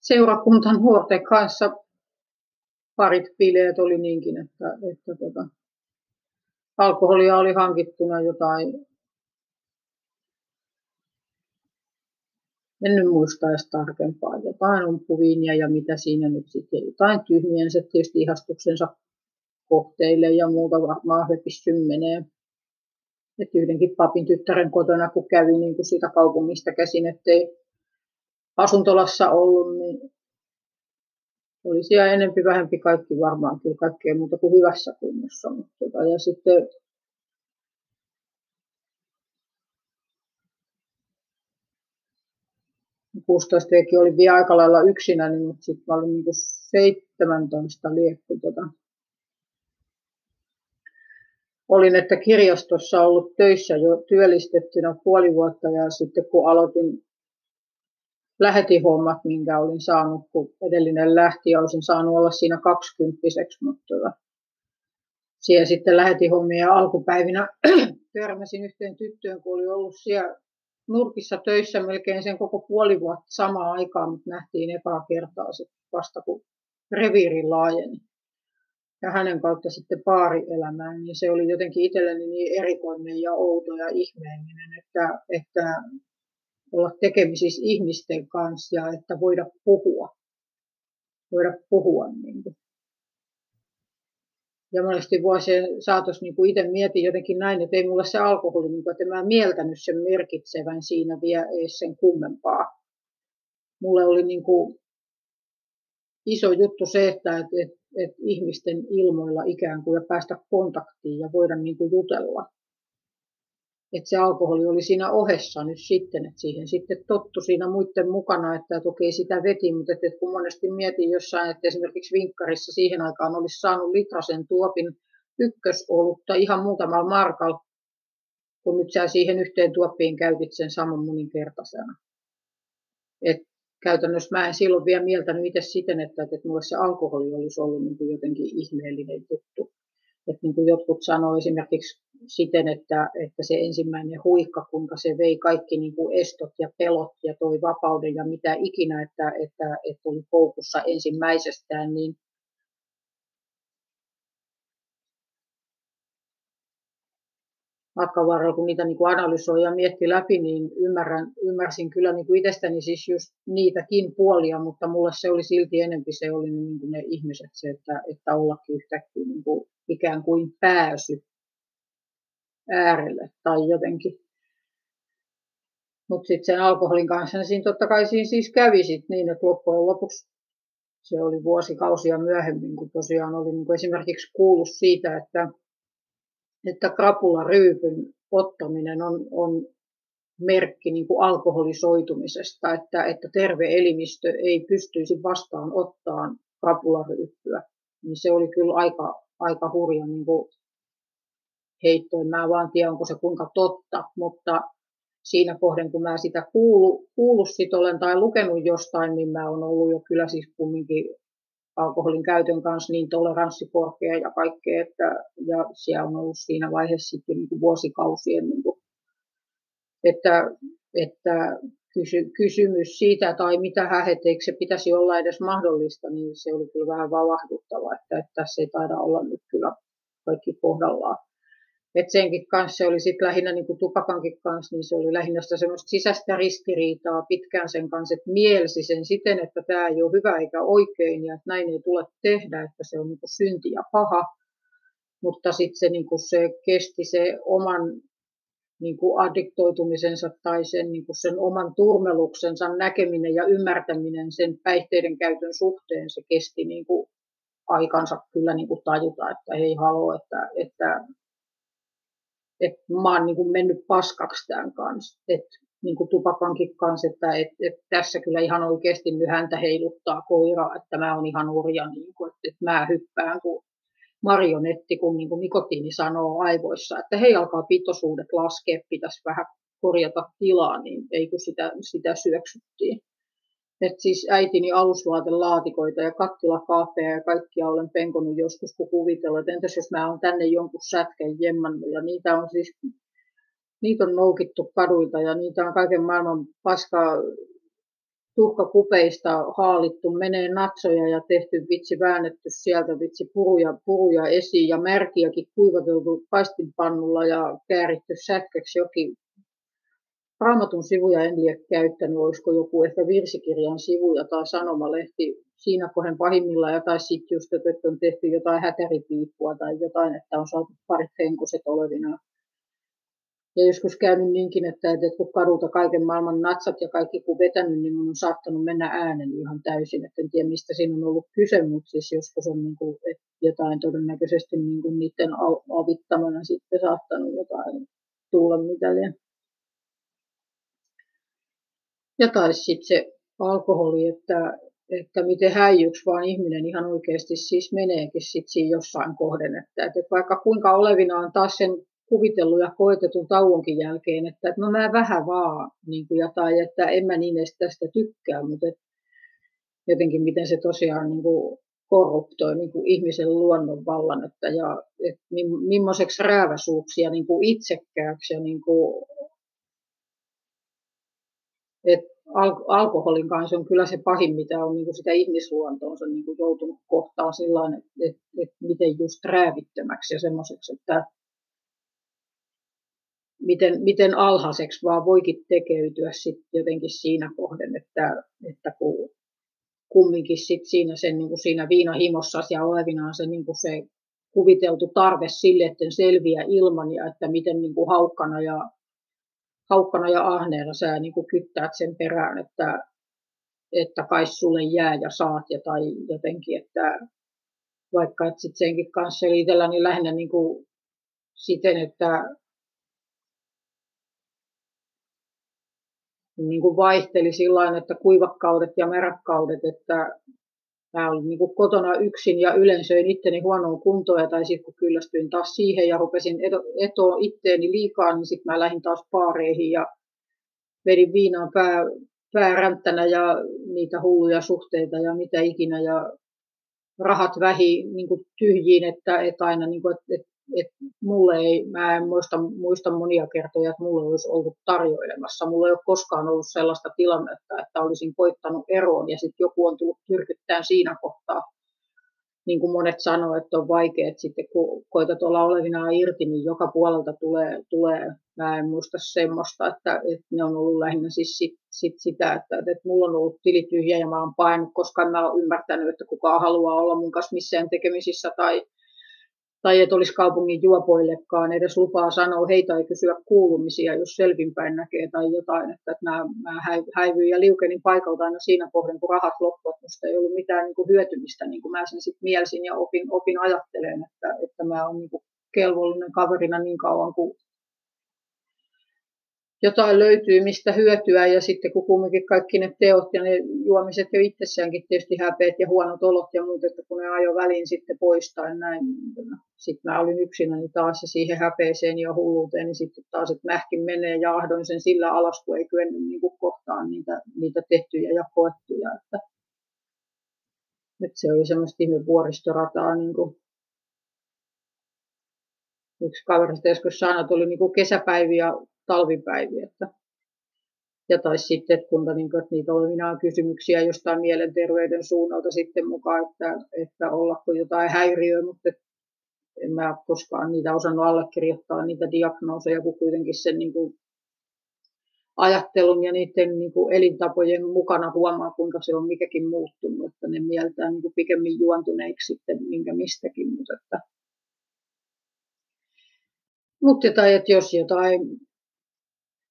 seurakuntan nuorten kanssa parit bileet oli niinkin, että, että tota, alkoholia oli hankittuna jotain. En nyt muista edes tarkempaa, jotain umpuviinia ja mitä siinä nyt sitten, jotain tyhmiensä tietysti ihastuksensa kohteille ja muuta varmaan höpissyn menee. Että yhdenkin papin tyttären kotona, kun kävi niin kuin siitä kaupungista käsin, ettei asuntolassa ollut, niin oli siellä enempi vähempi kaikki varmaan kyllä kaikkea muuta kuin hyvässä kunnossa. Mutta, tota, ja sitten 16 vekin oli vielä aika lailla yksinäni, niin, mutta sitten olin niin 17 liekku. Tota. Olin, että kirjastossa ollut töissä jo työllistettynä puoli vuotta ja sitten kun aloitin lähetihommat, minkä olin saanut, kun edellinen lähti ja olisin saanut olla siinä kaksikymppiseksi, mutta tota, siellä sitten lähetihommia alkupäivinä törmäsin yhteen tyttöön, kun oli ollut siellä nurkissa töissä melkein sen koko puoli vuotta samaan aikaan, mutta nähtiin ekaa kertaa vasta kun reviiri laajeni. Ja hänen kautta sitten paarielämään, niin se oli jotenkin itselleni niin erikoinen ja outo ja ihmeellinen, että, että olla tekemisissä ihmisten kanssa ja että voida puhua. Voida puhua niin kuin ja monesti vuosien saatossa niin kuin itse mietin jotenkin näin, että ei mulle se alkoholi, niin kuin, että mä en mieltänyt sen merkitsevän siinä vielä edes sen kummempaa. Mulle oli niin kuin iso juttu se, että, että, että ihmisten ilmoilla ikään kuin ja päästä kontaktiin ja voida niin kuin jutella että se alkoholi oli siinä ohessa nyt sitten, että siihen sitten tottu siinä muiden mukana, että toki sitä veti, mutta että, kun monesti mietin jossain, että esimerkiksi vinkkarissa siihen aikaan olisi saanut litrasen tuopin ykkösolutta ihan muutamalla markalla, kun nyt sä siihen yhteen tuoppiin käytit sen saman moninkertaisena. Et käytännössä mä en silloin vielä mieltänyt itse siten, että, että mulle se alkoholi olisi ollut niin kuin jotenkin ihmeellinen juttu. Että niin kuin jotkut sanoo esimerkiksi siten, että, että se ensimmäinen huikka, kuinka se vei kaikki niin kuin estot ja pelot ja toi vapauden ja mitä ikinä, että, että, että oli koukussa ensimmäisestään, niin matkan varrella, kun niitä niin kuin analysoi ja mietti läpi, niin ymmärrän, ymmärsin kyllä niin kuin itsestäni siis just niitäkin puolia, mutta mulle se oli silti enempi se oli niin kuin ne ihmiset, se, että, että ollakin yhtäkkiä niin kuin ikään kuin pääsy äärelle tai jotenkin Mutta sitten sen alkoholin kanssa, siinä totta kai siinä siis kävi sit niin, että loppujen lopuksi se oli vuosikausia myöhemmin, kun tosiaan oli niin esimerkiksi kuullut siitä, että, että krapularyypyn ottaminen on, on merkki niin kuin alkoholisoitumisesta, että, että terve elimistö ei pystyisi vastaan ottaan krapularyyppyä. Niin se oli kyllä aika, aika hurja niin heitto. En mä vaan tiedä, onko se kuinka totta, mutta siinä kohden, kun mä sitä kuulu, kuullut sit olen tai lukenut jostain, niin mä oon ollut jo kyllä siis kumminkin alkoholin käytön kanssa niin toleranssi korkea ja kaikkea, että ja siellä on ollut siinä vaiheessa sitten niin kuin vuosikausien, niin kuin, että, että kysy, kysymys siitä tai mitä häheteikö se pitäisi olla edes mahdollista, niin se oli kyllä vähän valahduttava, että, että tässä ei taida olla nyt kyllä kaikki kohdallaan. Et senkin kanssa se oli sitten lähinnä niin kuin tupakankin kanssa, niin se oli lähinnä sitä semmoista sisäistä ristiriitaa pitkään sen kanssa, että mielsi sen siten, että tämä ei ole hyvä eikä oikein ja että näin ei tule tehdä, että se on niin kuin synti ja paha. Mutta sitten se, niin kuin se kesti se oman niin kuin addiktoitumisensa tai sen, niin kuin sen oman turmeluksensa näkeminen ja ymmärtäminen sen päihteiden käytön suhteen, se kesti niin kuin aikansa kyllä niin kuin tajuta, että ei halua, että, että että mä oon niin kuin mennyt paskaksi tämän kanssa. että niin kuin tupakankin kanssa, että et, et tässä kyllä ihan oikeasti nyt häntä heiluttaa koiraa, että mä oon ihan urja, niin kuin, että, että mä hyppään kuin marionetti, kun niin kuin nikotiini sanoo aivoissa, että hei alkaa pitoisuudet laskea, pitäisi vähän korjata tilaa, niin eikö sitä, sitä syöksyttiin. Et siis äitini alusvaatelaatikoita ja kattilakaappeja ja kaikkia olen penkonut joskus, kun kuvitella, että entäs jos mä oon tänne jonkun sätken jemmannut. Ja niitä on siis niitä on noukittu kaduilta ja niitä on kaiken maailman paskaa tuhkakupeista haalittu, menee natsoja ja tehty vitsi väännetty sieltä vitsi puruja, puruja esiin ja märkiäkin kuivateltu paistinpannulla ja kääritty sätkeksi jokin Raamatun sivuja en liian käyttänyt, olisiko joku ehkä virsikirjan sivuja tai sanomalehti siinä kohden pahimmillaan jotain sitten just, että on tehty jotain hätäripiippua tai jotain, että on saatu parit henkoset olevina. Ja joskus käynyt niinkin, että, että kun kadulta kaiken maailman natsat ja kaikki kun vetänyt, niin on saattanut mennä äänen ihan täysin. että en tiedä, mistä siinä on ollut kyse, mutta siis joskus on niin kuin, jotain todennäköisesti niin kuin niiden avittamana sitten saattanut jotain tulla mitä liian. Ja tai sitten se alkoholi, että, että miten häijyksi vaan ihminen ihan oikeasti siis meneekin sit siinä jossain kohden. Että, että vaikka kuinka olevina on taas sen kuvitellut ja koetetun tauonkin jälkeen, että, että no mä vähän vaan, niin kuin, ja, tai että en mä niin edes tästä tykkää, mutta että jotenkin miten se tosiaan niin kuin korruptoi niin kuin ihmisen luonnonvallan, että ja että millaiseksi rääväsuuksia niin kuin itsekkääksi ja niin kuin et al- alkoholin kanssa on kyllä se pahin, mitä on niin sitä ihmisluontoonsa niin joutunut kohtaan sillä että et, et miten just räävittömäksi ja semmoiseksi, että miten, miten alhaiseksi vaan voikin tekeytyä sit jotenkin siinä kohden, että, että kun kumminkin sit siinä, sen, niin kuin siinä viinahimossa ja olevinaan se, niin kuin se kuviteltu tarve sille, että selviää ilman ja että miten niin kuin haukkana ja haukkana ja ahneena sä niin kuin kyttäät sen perään, että, että kai sulle jää ja saat ja tai jotenkin, että vaikka että sit senkin kanssa oli itselläni lähinnä niin kuin siten, että niin kuin vaihteli sillä että kuivakkaudet ja meräkkaudet, että mä olin niin kuin kotona yksin ja ylensöin itteni huonoon kuntoon, tai sitten kun kyllästyin taas siihen ja rupesin etoa itteeni liikaa, niin sitten mä lähdin taas paareihin ja vedin viinaa pää, pääränttänä ja niitä hulluja suhteita ja mitä ikinä ja rahat vähi niin kuin tyhjiin, että, että aina niin kuin, että, että että mulle ei, mä en muista, muista monia kertoja, että mulle olisi ollut tarjoilemassa. Mulla ei ole koskaan ollut sellaista tilannetta, että olisin koittanut eroon ja sitten joku on tullut tyrkyttään siinä kohtaa. Niin kuin monet sanoo, että on vaikea, että sitten kun koitat olla olevina irti, niin joka puolelta tulee, tulee mä en muista semmoista, että, että ne on ollut lähinnä siis sit, sit sitä, että, että mulla on ollut tili tyhjä ja mä oon painut, koska en mä ole ymmärtänyt, että kukaan haluaa olla mun kanssa missään tekemisissä tai tai että olisi kaupungin juopoillekaan edes lupaa sanoa heitä ei kysyä kuulumisia, jos selvinpäin näkee tai jotain, että, että mä, mä häivyin ja liukenin paikalta aina siinä kohden, kun rahat loppuvat, musta ei ollut mitään niin kuin hyötymistä, niin kuin mä sen sitten mielsin ja opin, opin ajattelemaan, että, että mä olen niin kuin kelvollinen kaverina niin kauan kuin jotain löytyy, mistä hyötyä ja sitten kun kumminkin kaikki ne teot ja ne juomiset jo itsessäänkin tietysti häpeät ja huonot olot ja muut, että kun ne ajo väliin sitten poistain näin, sitten mä olin yksinäni taas ja siihen häpeeseen ja hulluuteen, niin sitten taas, että mähkin menee ja ahdoin sen sillä alas, kun ei kyennyt niin kohtaan niitä, niitä tehtyjä ja koettuja, että, että se oli semmoista ihme vuoristorataa niin kuin yksi kaverista joskus sanoi, että oli niin kesäpäiviä talvipäiviä. Että, ja tai sitten, että kuinka niin että niitä minä kysymyksiä jostain mielenterveyden suunnalta sitten mukaan, että, että ollako jotain häiriöä, mutta en mä koskaan niitä osannut allekirjoittaa, niitä diagnooseja, kun kuitenkin sen niin kuin ajattelun ja niiden niin kuin elintapojen mukana huomaa, kuinka se on mikäkin muuttunut, että ne mieltää niin kuin pikemmin juontuneiksi sitten minkä mistäkin. Mutta, että, mutta tai että jos jotain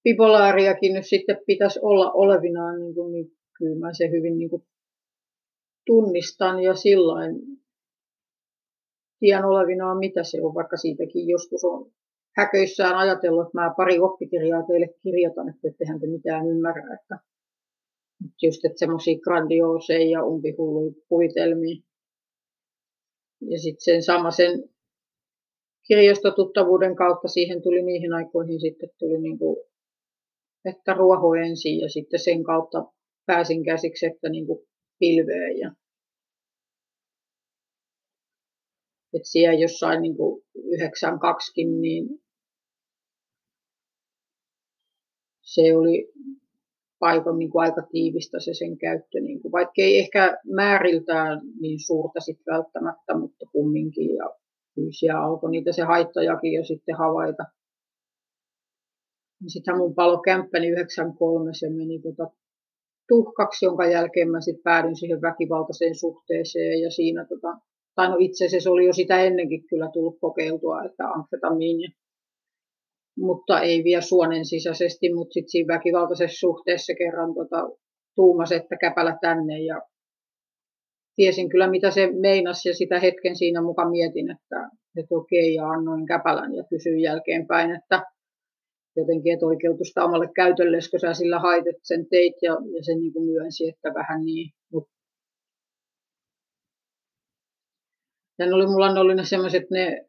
bipolaariakin nyt sitten pitäisi olla olevinaan, niin, kuin, niin kyllä mä se hyvin niin kuin tunnistan ja sillain tiedän olevinaan, mitä se on, vaikka siitäkin joskus on häköissään ajatellut, että mä pari oppikirjaa teille kirjoitan, että ettehän te mitään ymmärrä. Että just, että semmoisia grandiooseja ja umpihulluja kuvitelmia. Ja sitten sen sama sen kirjastotuttavuuden kautta siihen tuli niihin aikoihin sitten tuli niin kuin että ruoho ensin ja sitten sen kautta pääsin käsiksi, että niin kuin pilveen. Ja että siellä jossain niin kuin 92 niin se oli paikan niin kuin aika tiivistä se sen käyttö, niin kuin, vaikka ei ehkä määriltään niin suurta sit välttämättä, mutta kumminkin. Ja kyllä siellä alkoi niitä se haittajakin jo sitten havaita. Sitten mun palo kämppäni 93, se meni tota tuhkaksi, jonka jälkeen mä sitten päädyin siihen väkivaltaiseen suhteeseen. Ja siinä tota, tai no itse asiassa oli jo sitä ennenkin kyllä tullut kokeiltua, että amfetamiini, mutta ei vielä suonen sisäisesti, mutta sitten siinä väkivaltaisessa suhteessa kerran tota, tuumas, että käpälä tänne. Ja tiesin kyllä mitä se meinasi ja sitä hetken siinä mukaan mietin, että, että okei ja annoin käpälän ja kysyin jälkeenpäin, että jotenkin, että oikeutusta omalle käytölle, kun sä sillä hait, sen teit ja, ja se niin myönsi, että vähän niin. Mut. Ja ne oli, mulla oli ne semmoiset, ne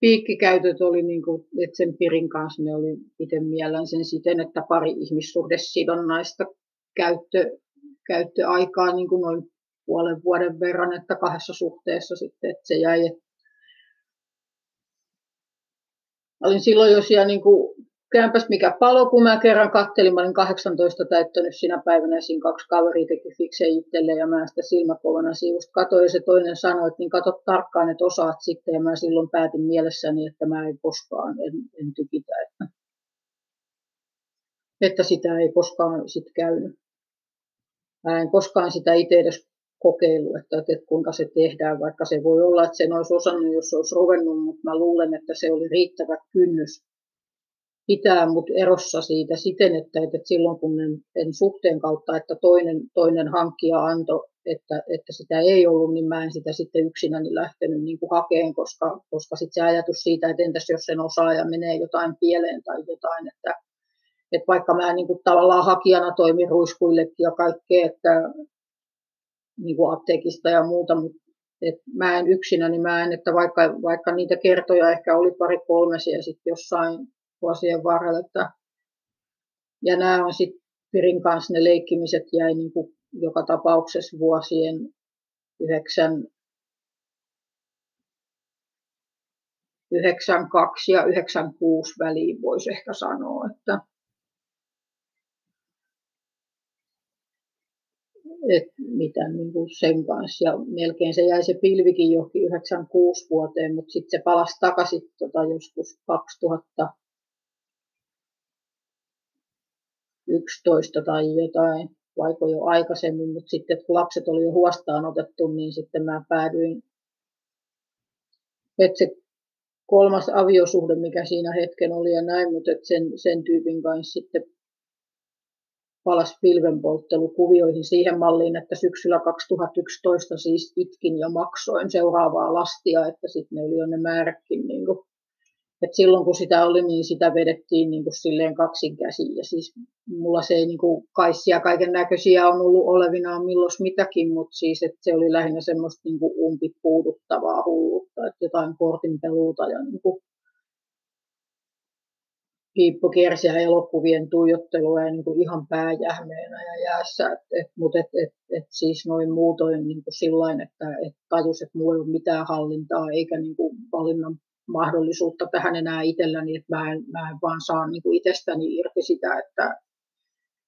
piikkikäytöt oli, niin kuin, että sen Pirin kanssa ne oli itse miellän sen siten, että pari ihmissuhdesidonnaista käyttö, käyttöaikaa niin kuin noin puolen vuoden verran, että kahdessa suhteessa sitten, että se jäi, että olin silloin jo siellä niin kuin kämpäs mikä palo, kun mä kerran kattelin, mä olin 18 täyttänyt sinä päivänä ja siinä kaksi kaveria teki fikseen itselleen ja mä sitä silmäkovana sivusta katoin ja se toinen sanoi, että niin kato tarkkaan, että osaat sitten ja mä silloin päätin mielessäni, että mä en koskaan, en, en tykitä, että, että sitä ei koskaan sitten käynyt. Mä en koskaan sitä itse edes kokeilu, että, että kuinka se tehdään, vaikka se voi olla, että sen olisi osannut, jos se olisi ruvennut, mutta mä luulen, että se oli riittävä kynnys pitää mut erossa siitä siten, että, että silloin kun en suhteen kautta, että toinen, toinen hankkija antoi, että, että sitä ei ollut, niin mä en sitä sitten yksinäni lähtenyt niin kuin hakeen, koska, koska sitten se ajatus siitä, että entäs jos sen osaaja menee jotain pieleen tai jotain, että, että vaikka mä niin kuin tavallaan hakijana toimin ruiskuillekin ja kaikkea, että niin kuin apteekista ja muuta, mutta et mä en yksinä, niin mä en, että vaikka, vaikka niitä kertoja ehkä oli pari kolmesia sitten jossain vuosien varrella, että, ja nämä on sitten Pirin kanssa ne leikkimiset jäi niin kuin joka tapauksessa vuosien 9, 92 ja 96 väliin voisi ehkä sanoa, että että mitä niin kuin sen kanssa. Ja melkein se jäi se pilvikin johonkin 96 vuoteen, mutta sitten se palasi takaisin tota joskus 2011 tai jotain, vaiko jo aikaisemmin, mutta sitten kun lapset oli jo huostaan otettu, niin sitten mä päädyin että se kolmas aviosuhde, mikä siinä hetken oli ja näin, mutta sen, sen tyypin kanssa sitten palas pilvenpolttelukuvioihin siihen malliin, että syksyllä 2011 siis itkin ja maksoin seuraavaa lastia, että sitten ne oli jo ne määräkin niin et silloin kun sitä oli, niin sitä vedettiin niin kuin silleen kaksin käsin. Ja siis mulla se ei niin kuin kaissia kaiken näköisiä on ollut olevinaan milloin mitäkin, mutta siis että se oli lähinnä semmoista niin kuin umpipuuduttavaa hullutta, että jotain kortinpeluuta ja niin kuin kiippokersiä elokuvien tuijottelua ja niin kuin ihan pääjähmeenä ja jäässä. Et, et, Mutta et, et, et siis noin muutoin niin kuin sillain, että et tajus, että mulla ei ole mitään hallintaa eikä niin kuin valinnan mahdollisuutta tähän enää itselläni, että mä en, mä en vaan saa niin kuin itsestäni irti sitä, että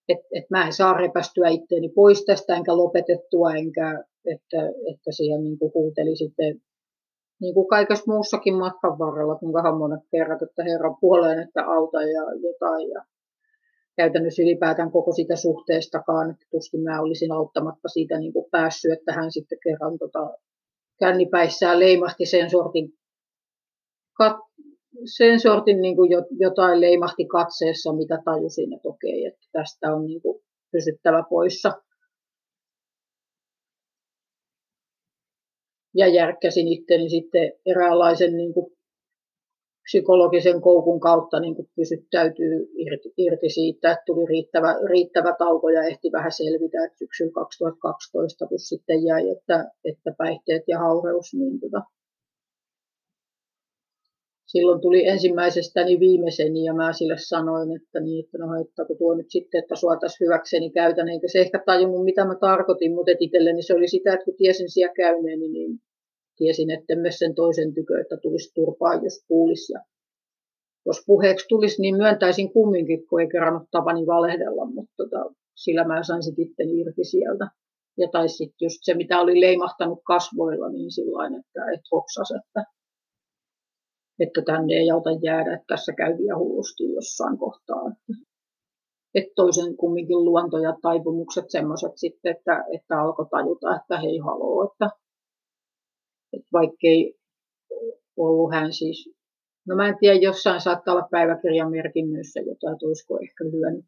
et, et mä en saa repästyä itteeni pois tästä enkä lopetettua, enkä että, että siihen niin kuin huuteli sitten niin kuin kaikessa muussakin matkan varrella, kuinka monet kerrat, että herran puoleen, että auta ja jotain. Ja käytännössä ylipäätään koko sitä suhteestakaan, että tuskin mä olisin auttamatta siitä niin kuin päässyt, että hän sitten kerran tota, kännipäissään leimahti sen sortin kat, sen sortin niin kuin jotain leimahti katseessa, mitä tajusin, että okei, että tästä on niin kuin pysyttävä poissa. Ja järkkäsin itteni sitten eräänlaisen niin kuin psykologisen koukun kautta niin kuin pysyttäytyy irti, irti siitä, että tuli riittävä, riittävä tauko ja ehti vähän selvitä, että syksyllä 2012, kun sitten jäi, että, että päihteet ja haureus, niin tota, silloin tuli ensimmäisestäni viimeiseni ja mä sille sanoin, että, niin, että no kun tuo nyt sitten, että sua tässä hyväkseni käytän, eikä se ehkä tajunnut mitä mä tarkoitin, mutta itselleni se oli sitä, että kun tiesin siellä käyneeni, niin tiesin, että myös sen toisen tykö, että tulisi turpaa, jos kuulisi. Ja jos puheeksi tulisi, niin myöntäisin kumminkin, kun ei kerran tapani valehdella, mutta tota, sillä mä sain sitten itteni irti sieltä. Ja tai sitten just se, mitä oli leimahtanut kasvoilla, niin sillä että et hoksas, että että tänne ei auta jäädä, että tässä käy vielä hullusti jossain kohtaa. Että toisen kumminkin luonto ja taipumukset semmoiset sitten, että, että alkoi tajuta, että hei haloo, että, että vaikkei ollut hän siis, no mä en tiedä, jossain saattaa olla päiväkirjan merkinnöissä jotain, että olisiko ehkä lyönyt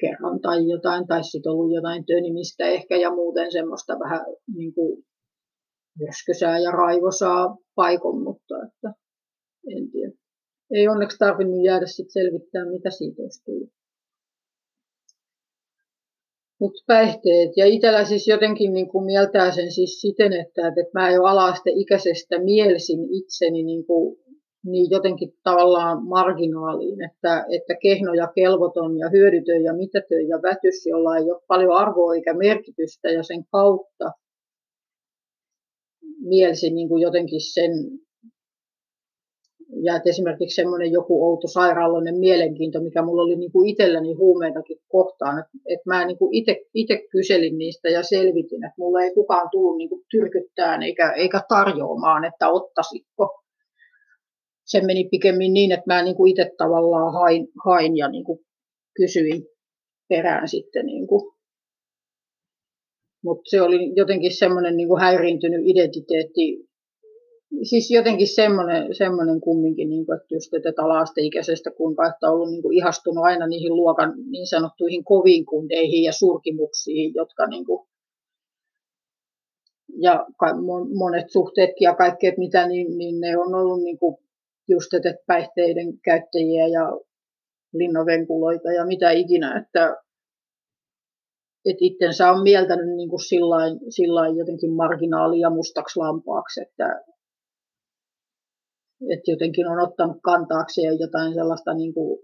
kerran tai jotain, tai sitten ollut jotain tönimistä ehkä ja muuten semmoista vähän niin kuin ja raivosaa paikon, mutta että en tiedä. Ei onneksi tarvinnut jäädä sit selvittämään, mitä siitä olisi tullut. Mutta päihteet. Ja itsellä siis jotenkin niin kuin mieltää sen siis siten, että, että mä jo alaste ikäisestä mielsin itseni niin, kuin, niin jotenkin tavallaan marginaaliin, että, että kehno ja kelvoton ja hyödytön ja mitätön ja vätys, jolla ei ole paljon arvoa eikä merkitystä ja sen kautta mielsin niin jotenkin sen ja että esimerkiksi semmoinen joku outo sairaaloinen mielenkiinto, mikä mulla oli niin kuin itselläni huumeitakin kohtaan, että, että mä niin kuin itse kyselin niistä ja selvitin, että mulla ei kukaan tullut niin kuin tyrkyttään eikä, eikä tarjoamaan, että ottasitko. Se meni pikemmin niin, että mä niin kuin itse tavallaan hain, hain ja niin kuin kysyin perään sitten. Niin kuin. Mutta se oli jotenkin semmoinen niin kuin häiriintynyt identiteetti siis jotenkin semmoinen, semmoinen kumminkin, niin kuin, että just että ala-asteikäisestä kuinka että on ollut niin kuin ihastunut aina niihin luokan niin sanottuihin koviin kundeihin ja surkimuksiin, jotka niin kuin, ja monet suhteetkin ja kaikkeet mitä, niin, niin ne on ollut niin kuin just että päihteiden käyttäjiä ja linnovenkuloita ja mitä ikinä, että, että itsensä on mieltänyt niin kuin sillain, sillain jotenkin marginaalia mustaksi lampaaksi, että, että jotenkin on ottanut kantaakseen jotain sellaista niin kuin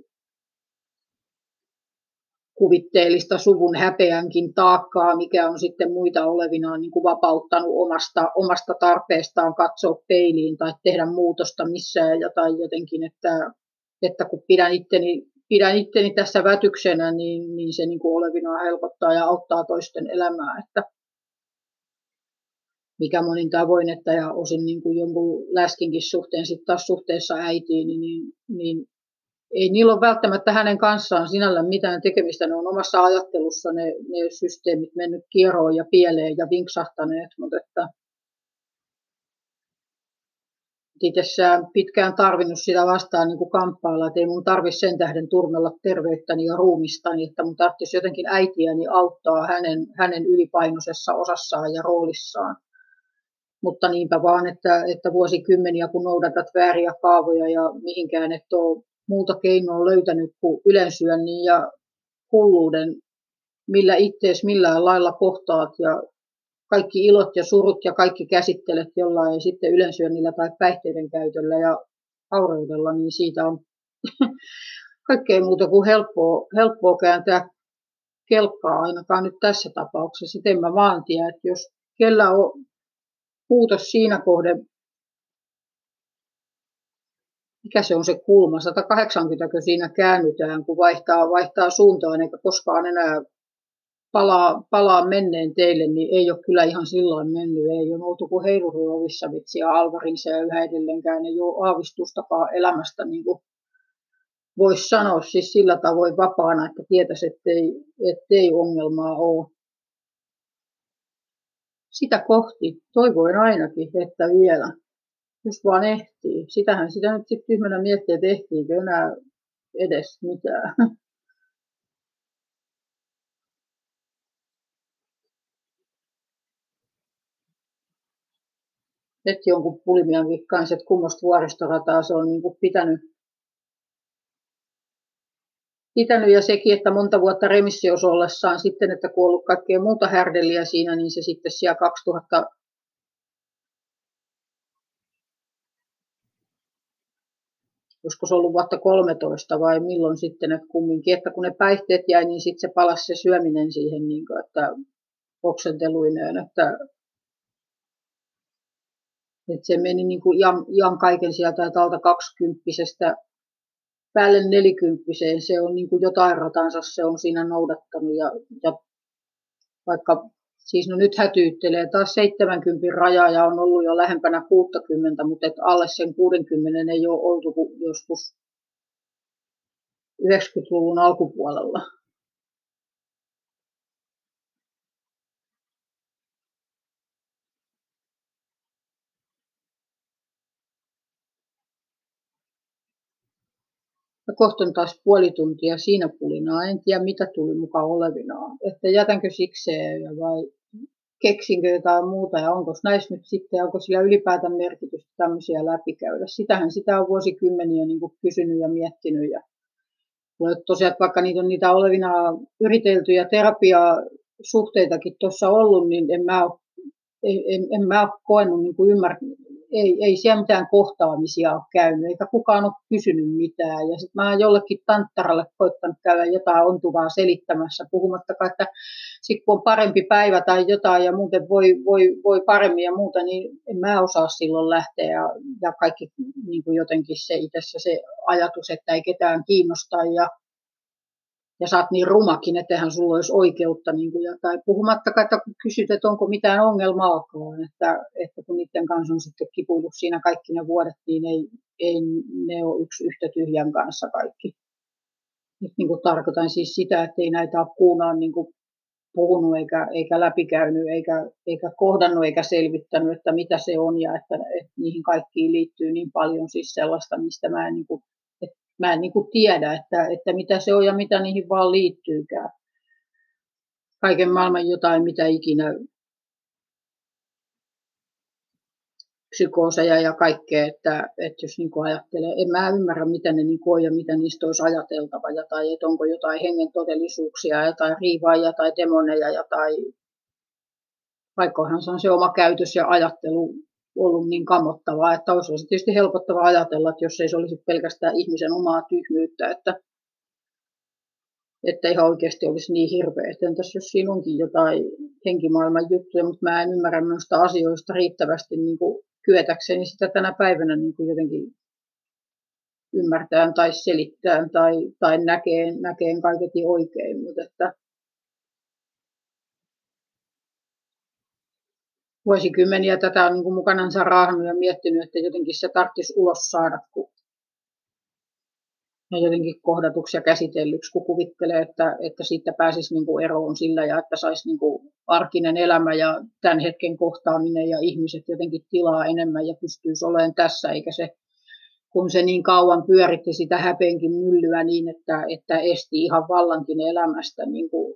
kuvitteellista suvun häpeänkin taakkaa, mikä on sitten muita olevinaan niin kuin vapauttanut omasta, omasta tarpeestaan katsoa peiliin tai tehdä muutosta missään ja tai jotenkin, että, että kun pidän itteni, pidän itteni tässä vätyksenä, niin, niin se niin kuin olevinaan helpottaa ja auttaa toisten elämää, että, mikä monin tavoin, että ja osin niin kuin jonkun läskinkin suhteen sitten taas suhteessa äitiin, niin, niin, niin ei niillä ole välttämättä hänen kanssaan sinällään mitään tekemistä. Ne on omassa ajattelussa ne, ne systeemit mennyt kieroon ja pieleen ja vinksahtaneet, mutta että itsessään pitkään tarvinnut sitä vastaan niin kuin kamppailla, että ei mun tarvi sen tähden turmella terveyttäni ja ruumistani, että mun tarvitsisi jotenkin äitiäni auttaa hänen, hänen ylipainoisessa osassaan ja roolissaan. Mutta niinpä vaan, että, että vuosikymmeniä kun noudatat vääriä kaavoja ja mihinkään et ole muuta keinoa löytänyt kuin ylensyönnin ja hulluuden, millä ittees millään lailla kohtaat ja kaikki ilot ja surut ja kaikki käsittelet jollain sitten ylensyönnillä tai päihteiden käytöllä ja aureudella, niin siitä on kaikkein muuta kuin helppoa, helppoa kääntää kelkkaa ainakaan nyt tässä tapauksessa. Et en mä vaan tiedä, että jos kellä on muutos siinä kohden, mikä se on se kulma, 180 siinä käännytään, kun vaihtaa, vaihtaa suuntaan eikä koskaan enää palaa, palaa menneen teille, niin ei ole kyllä ihan silloin mennyt. Ei ole oltu kuin heiluriovissa vitsi ja Alvarinsa ja yhä edelleenkään ei ole aavistustakaan elämästä niin kuin voisi sanoa siis sillä tavoin vapaana, että tietäisi, ettei, ettei ongelmaa ole. Sitä kohti toivoin ainakin, että vielä, jos vaan ehtii. Sitähän sitä nyt sitten tyhmänä miettii, että ehtiikö enää edes mitään. heti jonkun pulmian vikkaan, että kummosta vuoristorataa se on niin pitänyt, pitänyt. Ja sekin, että monta vuotta remissiossa ollessaan sitten, että kun ollut kaikkea muuta härdeliä siinä, niin se sitten siellä 2000 joskus se ollut vuotta 13 vai milloin sitten, että kumminkin, että kun ne päihteet jäi, niin sitten se palasi se syöminen siihen, niin kuin, että oksenteluineen, että et se meni niin kuin ihan, ihan kaiken sieltä alta kaksikymppisestä päälle nelikymppiseen. Se on niin kuin jotain ratansa se on siinä noudattanut. Ja, ja vaikka siis no nyt hätyyttelee taas 70 rajaa ja on ollut jo lähempänä 60, mutta et alle sen 60 ei ole oltu joskus 90-luvun alkupuolella. Ja kohta on taas puoli tuntia siinä pulinaa. En tiedä, mitä tuli mukaan olevinaan. Että jätänkö sikseen vai keksinkö jotain muuta ja onko näissä nyt sitten, onko sillä ylipäätään merkitystä tämmöisiä läpikäydä. Sitähän sitä on vuosikymmeniä niin kuin kysynyt ja miettinyt. Ja tosiaan, vaikka niitä on niitä olevina yriteltyjä terapiasuhteitakin tuossa ollut, niin en mä ole, en, en mä ole koenut niin ymmär, ei, ei siellä mitään kohtaamisia ole käynyt, eikä kukaan ole kysynyt mitään. Ja sitten mä oon jollekin tanttaralle koittanut käydä jotain ontuvaa selittämässä, puhumattakaan, että sitten kun on parempi päivä tai jotain ja muuten voi, voi, voi paremmin ja muuta, niin en mä osaa silloin lähteä. Ja, ja kaikki niin kuin jotenkin se itse se ajatus, että ei ketään kiinnosta ja ja sä oot niin rumakin, eihän sulla olisi oikeutta. Niin kuin, tai puhumattakaan, että kun kysyt, että onko mitään ongelmaakaan, että, että kun niiden kanssa on sitten kipuillut siinä kaikki ne vuodet, niin ei, ei ne ole yksi yhtä tyhjän kanssa kaikki. Nyt niin kuin tarkoitan siis sitä, että ei näitä ole kuunaan niin kuin puhunut eikä, eikä läpikäynyt eikä, eikä kohdannut eikä selvittänyt, että mitä se on ja että, että niihin kaikkiin liittyy niin paljon siis sellaista, mistä mä en niin kuin mä en niin kuin tiedä, että, että mitä se on ja mitä niihin vaan liittyykään. Kaiken maailman jotain, mitä ikinä psykooseja ja kaikkea, että, että jos niin kuin ajattelee, en mä ymmärrä, mitä ne niin on ja mitä niistä olisi ajateltava, ja tai että onko jotain hengen todellisuuksia, ja tai riivaajia tai demoneja, ja tai vaikkahan se on se oma käytös ja ajattelu ollut niin kamottavaa, että olisi ollut tietysti helpottava ajatella, että jos ei se olisi pelkästään ihmisen omaa tyhmyyttä, että, että ihan oikeasti olisi niin hirveä. Että entäs jos siinä onkin jotain henkimaailman juttuja, mutta mä en ymmärrä noista asioista riittävästi niin kuin kyetäkseni sitä tänä päivänä niin kuin jotenkin ymmärtää tai selittää tai, tai näkee, näkee kaiketi oikein, mutta että vuosikymmeniä tätä on niin kuin mukanansa raahannut ja miettinyt, että jotenkin se tarvitsisi ulos saada, kun jotenkin kohdatuksi ja käsitellyksi, kun kuvittelee, että, että siitä pääsisi niin kuin eroon sillä ja että saisi niin kuin arkinen elämä ja tämän hetken kohtaaminen ja ihmiset jotenkin tilaa enemmän ja pystyisi olemaan tässä, eikä se kun se niin kauan pyöritti sitä häpeenkin myllyä niin, että, että esti ihan vallankin elämästä niin kuin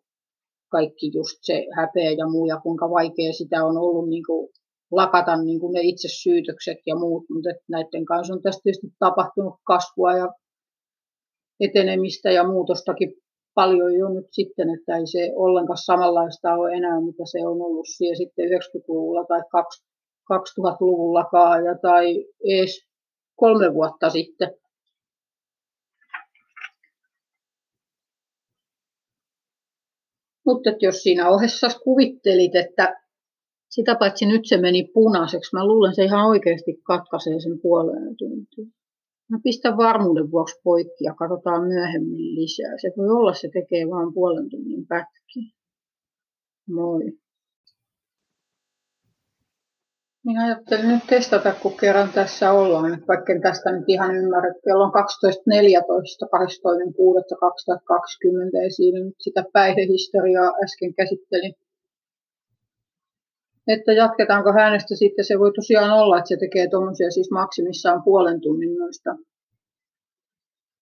kaikki just se häpeä ja muu ja kuinka vaikea sitä on ollut niin kuin lakata niin kuin ne itse syytökset ja muut, mutta näiden kanssa on tästä tietysti tapahtunut kasvua ja etenemistä ja muutostakin paljon jo nyt sitten, että ei se ollenkaan samanlaista ole enää, mitä se on ollut siellä sitten 90-luvulla tai 2000-luvullakaan ja tai edes kolme vuotta sitten. Mutta jos siinä ohessa kuvittelit, että sitä paitsi nyt se meni punaiseksi, mä luulen se ihan oikeasti katkaisee sen puoleen tuntiin. Mä pistän varmuuden vuoksi poikki ja katsotaan myöhemmin lisää. Se voi olla, se tekee vain puolen tunnin pätkiä. Moi. Minä ajattelin nyt testata, kun kerran tässä ollaan, vaikka en tästä nyt ihan ymmärrä, kello on 12.14, 12.6.2020 ja siinä nyt sitä päihdehistoriaa äsken käsittelin. Että jatketaanko hänestä sitten, se voi tosiaan olla, että se tekee tuommoisia siis maksimissaan puolen tunnin noista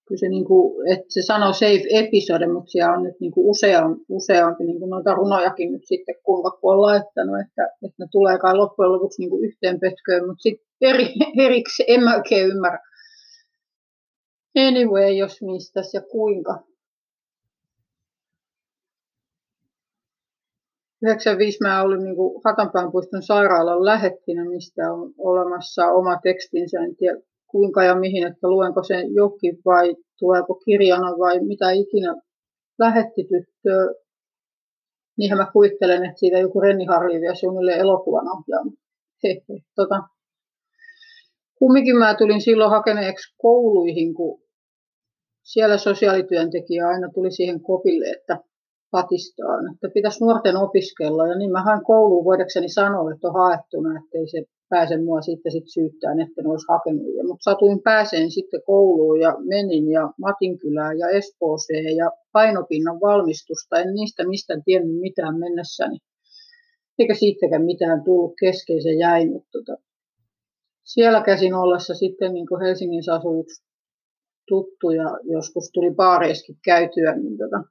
kyllä se, niin kuin, että se sanoo safe episode, mutta siellä on nyt niin kuin useam, useampi niin kuin noita runojakin nyt sitten kun on laittanut, että, että ne tulee kai loppujen lopuksi niin kuin yhteen pötköön, mutta sitten eri, erikseen en mä oikein ymmärrä. Anyway, jos mistä ja kuinka. 95 mä olin niin Hatanpäänpuiston sairaalan lähettinä, mistä on olemassa oma tekstinsä. En tiedä, kuinka ja mihin, että luenko sen jokin vai tuleeko kirjana vai mitä ikinä lähetti tyttöä. Niinhän mä kuvittelen, että siitä joku Renni Harli vielä suunnilleen elokuvan. Tota. Kumminkin mä tulin silloin hakeneeksi kouluihin, kun siellä sosiaalityöntekijä aina tuli siihen kopille, että patistaan, että pitäisi nuorten opiskella. Ja niin mä hain kouluun voidakseni sanoa, että on haettuna, ettei se pääse mua sitten sit syyttämään, että en olisi hakenut. Mutta satuin pääseen sitten kouluun ja menin ja Matinkylään ja Espooseen ja painopinnan valmistusta. En niistä mistään tiennyt mitään mennessäni. Eikä siitäkään mitään tullut keskeisen jäi, mutta tota, siellä käsin ollessa sitten niin kuin Helsingin asuuksi tuttu ja joskus tuli baareiskin käytyä, niin tota,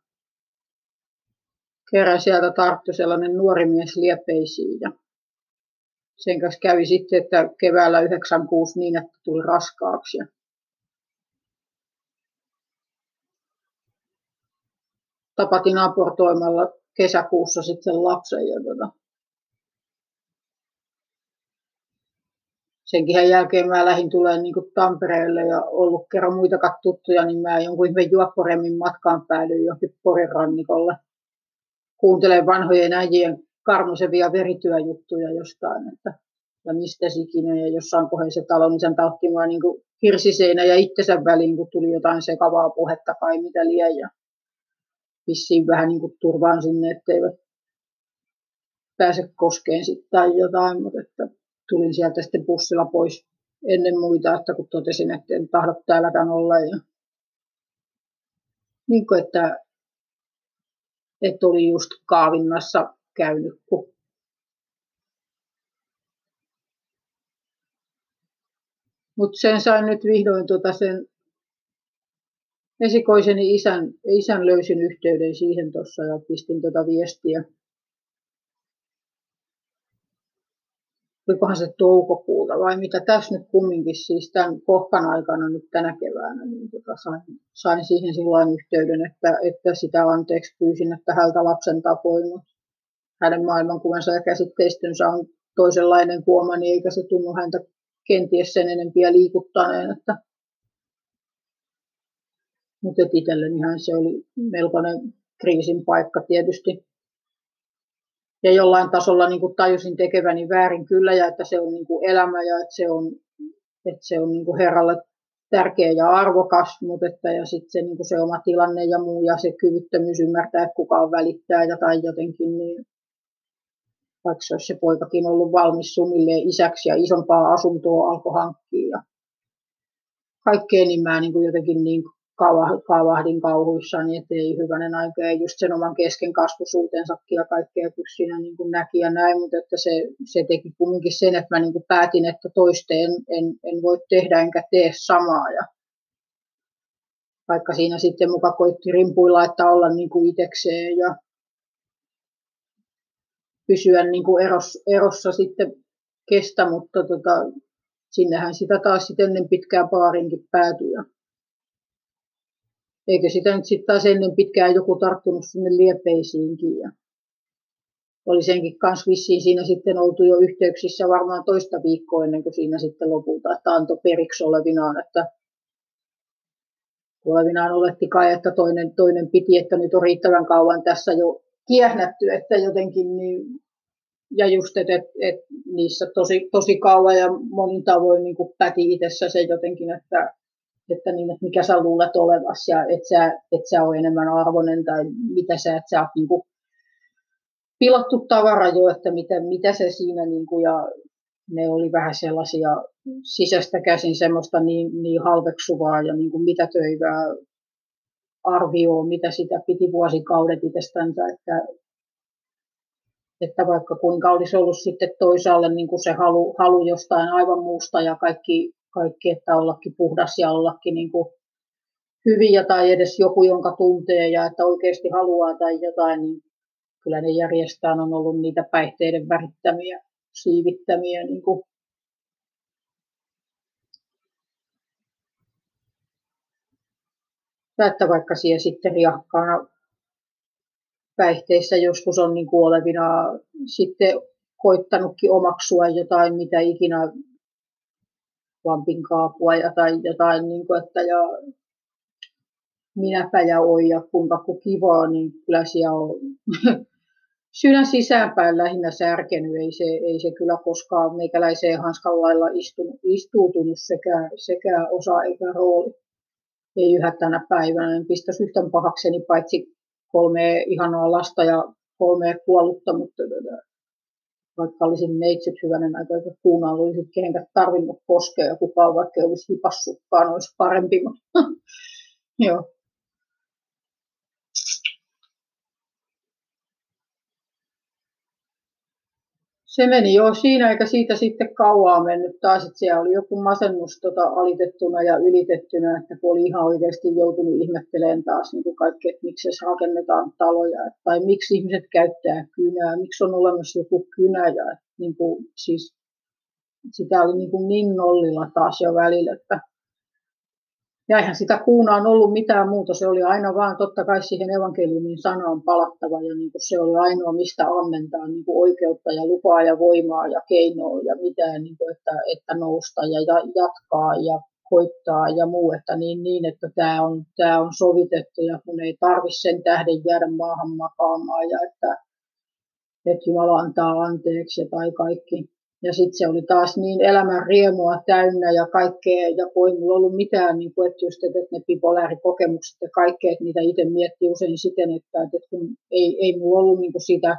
kerran sieltä tarttui sellainen nuori mies liepeisiin ja sen kanssa kävi sitten, että keväällä 96 niin, että tuli raskaaksi. Ja tapatin abortoimalla kesäkuussa sitten lapsen. Ja tota, senkin jälkeen mä lähdin tulemaan niin Tampereelle ja ollut kerran muita tuttuja, niin mä jonkun ihme juopporemmin matkaan päädyin johonkin Porin rannikolle. Kuuntelen vanhojen äijien karmusevia verityöjuttuja jostain, että ja mistä ikinä, ja jossain kohdassa se talon isäntä otti vaan niin hirsiseinä ja itsensä väliin, kun tuli jotain sekavaa puhetta kai mitä liian, ja vissiin vähän niin kuin turvaan sinne, etteivät pääse koskeen sitten tai jotain, mutta että tulin sieltä sitten bussilla pois ennen muita, että kun totesin, että en tahdo täälläkään olla. Ja niin kuin, että, että oli just kaavinnassa käynyt, kun Mutta sen sain nyt vihdoin tota sen esikoiseni isän, isän löysin yhteyden siihen tuossa ja pistin tota viestiä. Olikohan se toukokuuta vai mitä tässä nyt kumminkin siis tämän kohkan aikana nyt tänä keväänä, niin tota sain, sain siihen silloin yhteyden, että, että sitä anteeksi pyysin, että häntä lapsen tapoin, mutta hänen maailmankuvansa ja käsitteistönsä on toisenlainen kuoma, niin eikä se tunnu häntä kenties sen enempiä liikuttaneen. Että mutta itsellenihän se oli melkoinen kriisin paikka tietysti. Ja jollain tasolla niin kuin tajusin tekeväni väärin kyllä ja että se on niin kuin elämä ja että se on, että se on niin kuin Herralle tärkeä ja arvokas, mutta että ja sitten se, niin kuin se oma tilanne ja muu ja se kyvyttömyys ymmärtää, että kuka on välittää ja tai jotenkin, niin vaikka se olisi se poikakin ollut valmis suunnilleen isäksi ja isompaa asuntoa alkoi hankkia. Ja kaikkea niin mä niin kuin jotenkin niin kaavahdin kauhuissani, että ei hyvänen aika, ja just sen oman kesken kasvusuutensakin ja kaikkea, kun siinä niin kuin näki ja näin, mutta että se, se teki kumminkin sen, että mä niin kuin päätin, että toiste en, en, en voi tehdä enkä tee samaa, ja vaikka siinä sitten muka koitti rimpuilla, että olla niin kuin itekseen ja pysyä niin kuin eros, erossa sitten kestä, mutta tota, sinnehän sitä taas sitten ennen pitkään paarinkin päätyi. Eikö sitä nyt sitten taas ennen pitkään joku tarttunut sinne liepeisiinkin. Ja oli senkin kanssa vissiin siinä sitten oltu jo yhteyksissä varmaan toista viikkoa ennen kuin siinä sitten lopulta, että antoi periksi olevinaan, että olevinaan oletti kai, että toinen, toinen piti, että nyt on riittävän kauan tässä jo kiehnätty, että jotenkin niin, ja just, että et, et niissä tosi, tosi kauan ja monin tavoin niin päti itsessä se jotenkin, että, että, niin, että mikä sä luulet olevas ja että sä, et sä ole enemmän arvoinen tai mitä sä, että sä oot niin kuin pilattu tavara jo, että mitä, mitä se siinä niin kuin, ja ne oli vähän sellaisia sisästä käsin semmoista niin, niin halveksuvaa ja niin kuin mitätöivää arvioa, mitä sitä piti vuosikaudet itsestänsä, että, että vaikka kuinka olisi ollut sitten toisaalle niin kuin se halu, halu jostain aivan muusta ja kaikki, kaikki että ollakin puhdas ja ollakin niin kuin hyviä tai edes joku, jonka tuntee ja että oikeasti haluaa tai jotain, niin kyllä ne järjestään on ollut niitä päihteiden värittämiä, siivittämiä niin kuin että vaikka siellä sitten riakkaana päihteissä joskus on niin kuin olevina sitten koittanutkin omaksua jotain, mitä ikinä vampin kaapua ja tai jotain, niin kuin, että ja minäpä ja oi ja kuinka kivaa, niin kyllä siellä on sydän sisäänpäin lähinnä särkenyt. Ei se, ei se kyllä koskaan meikäläiseen hanskan lailla istunut, istuutunut sekä, sekä osa eikä rooli ei yhä tänä päivänä. En pistäisi yhtään pahakseni paitsi kolme ihanaa lasta ja kolme kuollutta, mutta vaikka olisin neitsyt hyvänen aika, että kuunaan olisi kenenkään tarvinnut koskea ja kukaan vaikka olisi hipassutkaan, olisi parempi. Mutta joo. Se meni jo siinä, eikä siitä sitten kauaa mennyt. Taas, että siellä oli joku masennus tota, alitettuna ja ylitettynä, että kun oli ihan oikeasti joutunut ihmettelemään taas niin kuin kaikki, että miksi rakennetaan taloja, tai miksi ihmiset käyttää kynää, miksi on olemassa joku kynä, ja niin kuin, siis sitä oli niin, kuin niin nollilla taas jo välillä, että ja eihän sitä kuunaan ollut mitään muuta, se oli aina vaan totta kai siihen evankeliumin sanaan palattava ja niin kuin se oli ainoa, mistä ammentaa niin kuin oikeutta ja lupaa ja voimaa ja keinoa ja mitään, niin kuin, että, että nousta ja jatkaa ja koittaa ja muu, että niin, niin että tämä on, tämä on sovitettu ja kun ei tarvitse sen tähden jäädä maahan makaamaan ja että, että Jumala antaa anteeksi tai kaikki ja sitten se oli taas niin elämän riemua täynnä ja kaikkea, ja kun ei mulla ollut mitään, niin kuin, että just että ne bipolaarikokemukset ja kaikkea, että niitä itse miettii usein siten, että, että kun ei, ei mulla ollut niin kuin sitä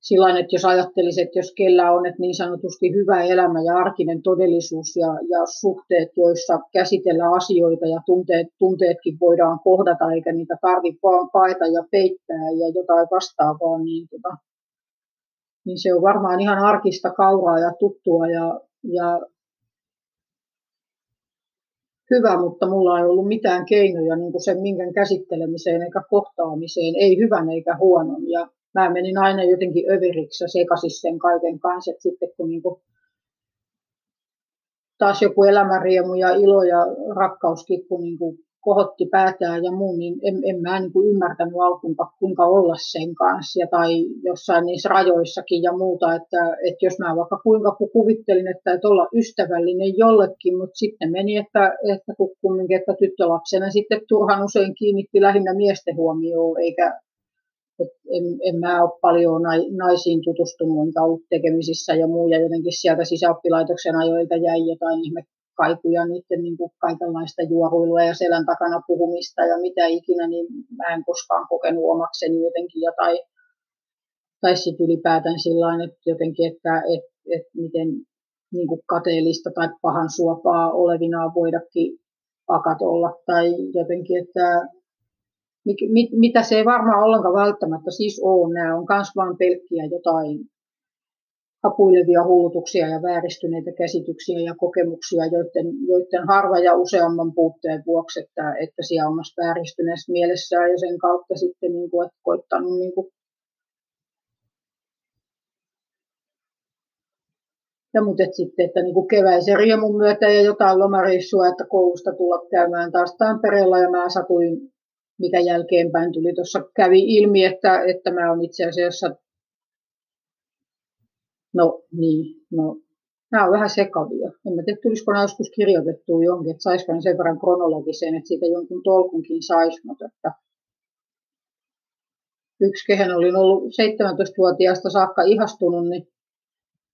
sillä että jos ajattelisi, että jos kellä on että niin sanotusti hyvä elämä ja arkinen todellisuus ja, ja suhteet, joissa käsitellään asioita ja tunteet, tunteetkin voidaan kohdata, eikä niitä tarvitse vaan paeta ja peittää ja jotain vastaavaa, niin tota, niin se on varmaan ihan arkista kauraa ja tuttua ja, ja hyvä, mutta mulla ei ollut mitään keinoja niin kuin sen minkään käsittelemiseen eikä kohtaamiseen, ei hyvän eikä huonon. Ja mä menin aina jotenkin överiksi ja sekaisin sen kaiken kanssa, että sitten kun niin kuin taas joku elämänriemu ja ilo ja rakkauskin, kun niin kuin kohotti päätään ja muu, niin en, en mä niin kuin ymmärtänyt alkuun, kuinka olla sen kanssa. Ja tai jossain niissä rajoissakin ja muuta, että, että jos mä vaikka kuinka kuvittelin, että, että olla ystävällinen jollekin, mutta sitten meni, että, että kumminkin, että tyttölapsena sitten turhan usein kiinnitti lähinnä miesten huomioon, eikä en, en mä ole paljon naisiin tutustunut, enkä ollut tekemisissä ja muu, ja jotenkin sieltä sisäoppilaitoksen ajoilta jäi jotain ihme kaikuja, niiden niin kuin kaikenlaista juoruilua ja selän takana puhumista ja mitä ikinä, niin mä en koskaan kokenut omakseni jotenkin jotain, tai sitten ylipäätään sillä että jotenkin, että et, et miten niin kuin kateellista tai pahan suopaa olevinaan voidakin akat olla tai jotenkin, että mitä se ei varmaan ollenkaan välttämättä siis ole. Nämä on myös vain pelkkiä jotain hapuilevia hullutuksia ja vääristyneitä käsityksiä ja kokemuksia, joiden, joiden harva ja useamman puutteen vuoksi, että, että siellä omassa vääristyneessä mielessään ja sen kautta sitten niin kuin, että koittanut niin kuin. Ja mutta et sitten, että niin keväisen riemun myötä ja jotain lomareissua, että koulusta tulla käymään taas Tampereella ja mä satuin, mikä jälkeenpäin tuli tuossa kävi ilmi, että, että mä oon itse asiassa, no niin, no nämä on vähän sekavia. En mä tiedä, tulisiko nämä joskus kirjoitettua jonkin, että saisiko ne sen verran kronologiseen, että siitä jonkun tolkunkin saisi, mutta että yksi kehen olin ollut 17-vuotiaasta saakka ihastunut, niin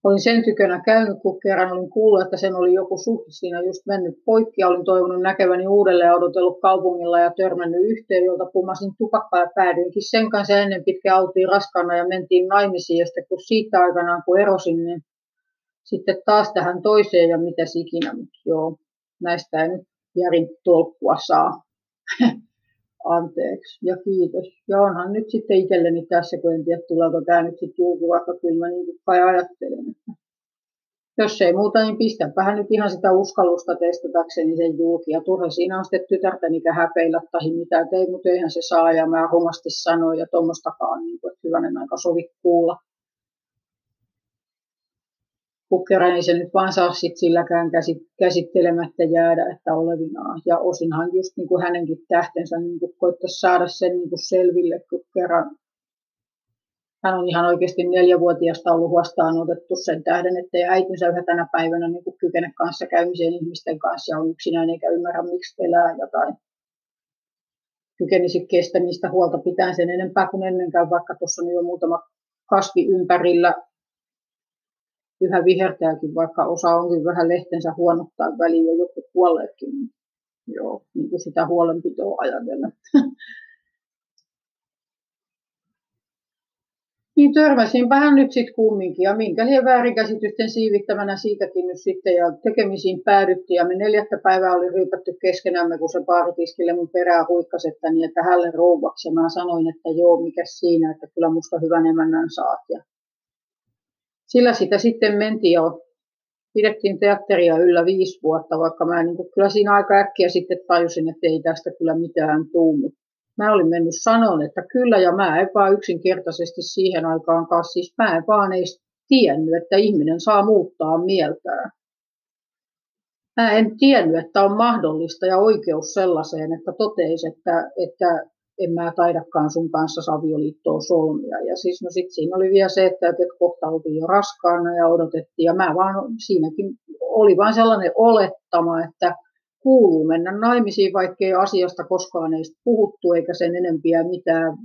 olin sen tykönä käynyt, kun kerran olin kuullut, että sen oli joku suhde siinä just mennyt poikki olin toivonut näkeväni uudelleen odotellut kaupungilla ja törmännyt yhteen, jolta pumasin tupakkaa ja päädyinkin sen kanssa ennen pitkä oltiin raskaana ja mentiin naimisiin ja sitten kun siitä aikanaan kun erosin, niin sitten taas tähän toiseen ja mitä ikinä, mutta joo, näistä ei nyt järin tolkkua saa. anteeksi ja kiitos. Ja onhan nyt sitten itselleni tässä, kun en tiedä tuleeko tämä nyt sitten julki, vaikka kyllä mä niin kai ajattelen, että jos ei muuta, niin pistäpähän nyt ihan sitä uskallusta testatakseni sen julki. Ja turha siinä on sitten tytärtäni häpeillä tai mitä tei, mutta eihän se saa. Ja mä rumasti sanoin ja tuommoistakaan, niin kuin, että hyvänen aika sovi kuulla kukkera, niin se nyt vaan saa sit silläkään käsittelemättä jäädä, että olevinaan. Ja osinhan just niin kuin hänenkin tähtensä niin kuin koittaisi saada sen niin kuin selville, kun kerran hän on ihan oikeasti neljävuotiaasta ollut huostaan otettu sen tähden, ettei äitinsä yhä tänä päivänä niin kuin kykene kanssa käymiseen ihmisten kanssa ja on yksinään eikä ymmärrä, miksi elää jotain kykenisi kestämistä huolta pitää sen enempää kuin ennenkään, vaikka tuossa on jo muutama kasvi ympärillä yhä vihertääkin, vaikka osa onkin vähän lehtensä huonottaa väliin ja joku kuolleetkin. Joo, niin kuin sitä huolenpitoa ajatellen. niin törmäsinpähän nyt sitten kumminkin ja minkä liian väärinkäsitysten siivittämänä siitäkin nyt sitten ja tekemisiin päädyttiin ja me neljättä päivää oli ryypätty keskenämme, kun se baaritiskille mun perää huikkasi, että, niin, että hälle rouvaksi ja mä sanoin, että joo, mikä siinä, että kyllä musta hyvän emännän saat ja sillä sitä sitten mentiin jo, pidettiin teatteria yllä viisi vuotta, vaikka mä niin kuin, kyllä siinä aika äkkiä sitten tajusin, että ei tästä kyllä mitään tuu. Mä olin mennyt sanon, että kyllä, ja mä en vaan yksinkertaisesti siihen aikaan kanssa, siis mä en vaan ei tiennyt, että ihminen saa muuttaa mieltään. Mä en tiennyt, että on mahdollista ja oikeus sellaiseen, että toteisi, että, että en mä taidakaan sun kanssa savioliittoa solmia. Ja siis no sit siinä oli vielä se, että, että kohta oltiin jo raskaana ja odotettiin. Ja mä vaan siinäkin oli vain sellainen olettama, että kuuluu mennä naimisiin, vaikkei asiasta koskaan ei puhuttu eikä sen enempiä mitään.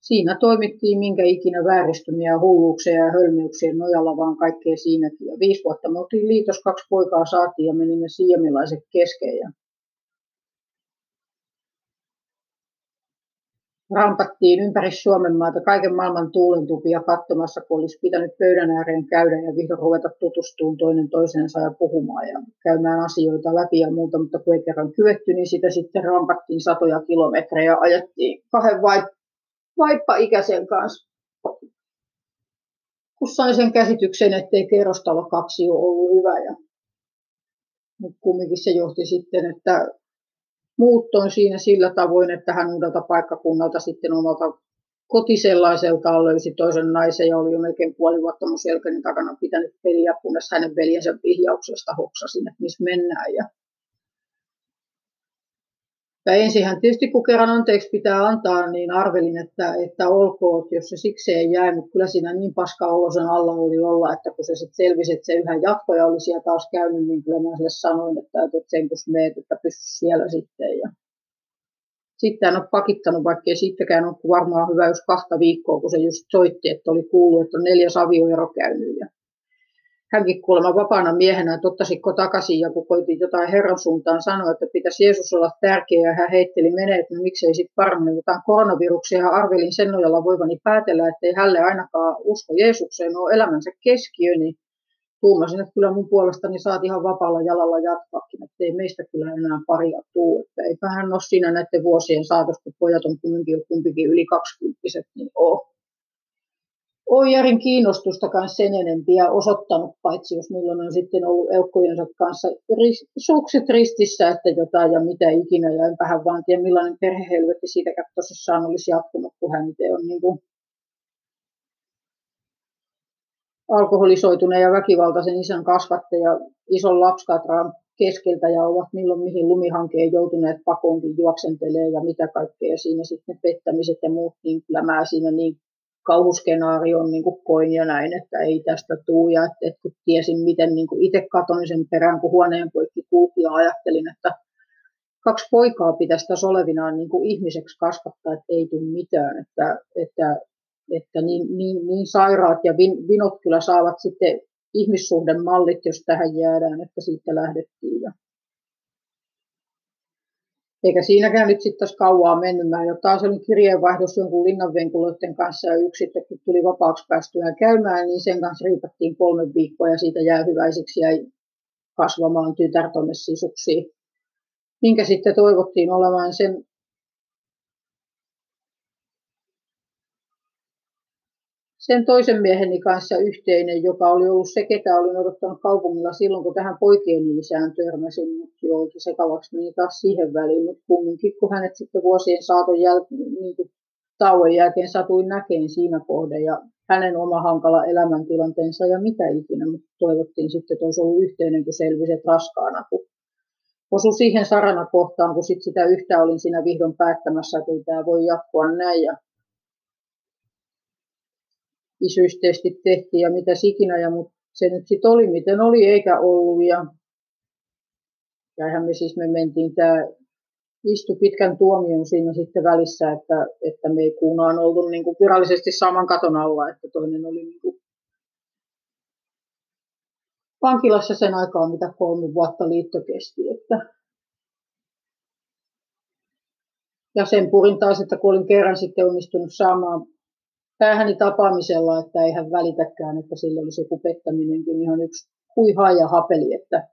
Siinä toimittiin minkä ikinä vääristymiä, hulluuksia ja hölmyyksiä nojalla, vaan kaikkea siinäkin. Ja viisi vuotta me oltiin liitos, kaksi poikaa saatiin ja menimme siemilaiset kesken. Rampattiin ympäri Suomen maata kaiken maailman tuulentupia katsomassa, kun olisi pitänyt pöydän ääreen käydä ja vihdoin ruveta tutustumaan toinen toisensa ja puhumaan ja käymään asioita läpi ja muuta, mutta kun ei kerran kyetty, niin sitä sitten rampattiin satoja kilometrejä ajettiin kahden vaippa-ikäisen kanssa. Kun sain sen käsityksen, ettei kerrostalo kaksi ole ollut hyvä ja mutta kumminkin se johti sitten, että muuttoon siinä sillä tavoin, että hän uudelta paikkakunnalta sitten omalta kotisellaiseltaan löysi toisen naisen ja oli jo melkein puoli vuotta mun takana pitänyt peliä, kunnes hänen veljensä vihjauksesta hoksasin, että missä mennään. Ja ja ensinhän tietysti kun kerran anteeksi pitää antaa, niin arvelin, että, että olkoon, jos se siksi ei jäänyt. Kyllä siinä niin paska olosen alla oli olla, että kun se sitten selvisi, että se yhä jatkoja oli siellä taas käynyt, niin kyllä mä sille sanoin, että, että sen kun meet, että pysy siellä sitten. Ja sitten en ole pakittanut, vaikka ei siitäkään ole varmaan hyvä jos kahta viikkoa, kun se just soitti, että oli kuullut, että on neljä avioero käynyt. Ja hänkin kuulemma vapaana miehenä, että ottasiko takaisin ja kun jotain Herran suuntaan sanoa, että pitäisi Jeesus olla tärkeä ja hän heitteli menee, että no miksei sitten parannu jotain koronaviruksia ja arvelin sen nojalla voivani päätellä, että ei hälle ainakaan usko Jeesukseen ole elämänsä keskiö, niin tuumasin, että kyllä mun puolestani saat ihan vapaalla jalalla jatkaakin, että ei meistä kyllä enää paria tuu. Että eipähän ole siinä näiden vuosien saatossa, kun pojat on kumminkin, kumpikin yli 20 niin oo. Olen Järin kiinnostusta kanssa sen enempiä osoittanut, paitsi jos milloin on sitten ollut eukkojensa kanssa sukset ristissä, että jotain ja mitä ikinä, ja enpähän vaan tiedä millainen perhehelvetti siitä tosissaan olisi jatkunut, kun hän itse on niin kuin alkoholisoituneen ja väkivaltaisen isän kasvattaja. Ison lapskatraan keskeltä ja ovat milloin mihin lumihankeen joutuneet pakoonkin juoksentelee ja mitä kaikkea siinä sitten pettämiset ja muut, niin kyllä mä siinä niin kauhuskenaarion niin kuin koin ja näin, että ei tästä tuu ja että, että kun tiesin miten niin kuin itse katoin sen perään, kun huoneen poikki kulki ja ajattelin, että kaksi poikaa pitäisi tässä olevinaan niin kuin ihmiseksi kasvattaa, että ei tule mitään, että, että että niin, niin, niin sairaat ja vin, vinot kyllä saavat sitten ihmissuhdemallit, jos tähän jäädään, että siitä lähdettiin. Eikä siinäkään nyt sitten kauaa mennyt. Mä jo taas olin kirjeenvaihdossa jonkun linnanvenkuloiden kanssa ja yksi sitten, kun tuli vapaaksi päästyä käymään, niin sen kanssa riipattiin kolme viikkoa ja siitä jää hyväisiksi ja kasvamaan tytär tuonne sisuksiin. Minkä sitten toivottiin olevan sen sen toisen mieheni kanssa yhteinen, joka oli ollut se, ketä olin odottanut kaupungilla silloin, kun tähän poikien isään törmäsin, mutta joo, sekavaksi meni taas siihen väliin, mutta kumminkin, kun hänet sitten vuosien saaton jäl- niin kuin tauon jälkeen satuin näkeen siinä kohde ja hänen oma hankala elämäntilanteensa ja mitä ikinä, mutta toivottiin sitten, että olisi ollut yhteinen, kun selvisi, että raskaana, kun osui siihen sarana kohtaan, kun sit sitä yhtä olin siinä vihdoin päättämässä, että ei tämä voi jatkua näin. Ja isyystestit tehtiin ja mitä sikinä, ja mutta se nyt sitten oli miten oli eikä ollut. Ja, ja me siis me mentiin, tämä istu pitkän tuomion siinä sitten välissä, että, että me ei kuunaan oltu niin kuin virallisesti saman katon alla, että toinen oli niin kuin vankilassa sen aikaa, mitä kolme vuotta liitto kesti. Että ja sen purin taas, että kun olin kerran sitten onnistunut saamaan päähäni tapaamisella, että ei hän välitäkään, että sillä olisi joku pettäminenkin ihan yksi huihaa ja hapeli, että,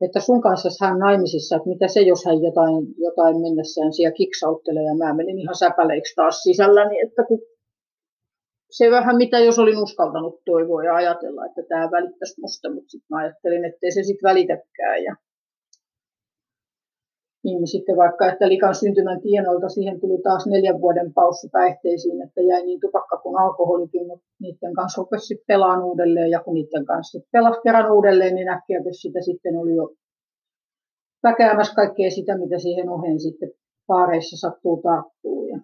että sun kanssa hän naimisissa, että mitä se, jos hän jotain, jotain mennessään siellä kiksauttelee ja mä menin ihan säpäleiksi taas sisälläni, että kun se vähän mitä jos olin uskaltanut toivoa ja ajatella, että tämä välittäisi musta, mutta sitten ajattelin, että ei se sitten välitäkään ja niin sitten vaikka, että likan syntymän tienoilta siihen tuli taas neljän vuoden paussi päihteisiin, että jäi niin tupakka kuin alkoholikin, mutta niiden kanssa rupesi pelaan uudelleen ja kun niiden kanssa pelasi kerran uudelleen, niin äkkiä sitä sitten oli jo väkäämässä kaikkea sitä, mitä siihen oheen sitten paareissa sattuu tarttuu. Ja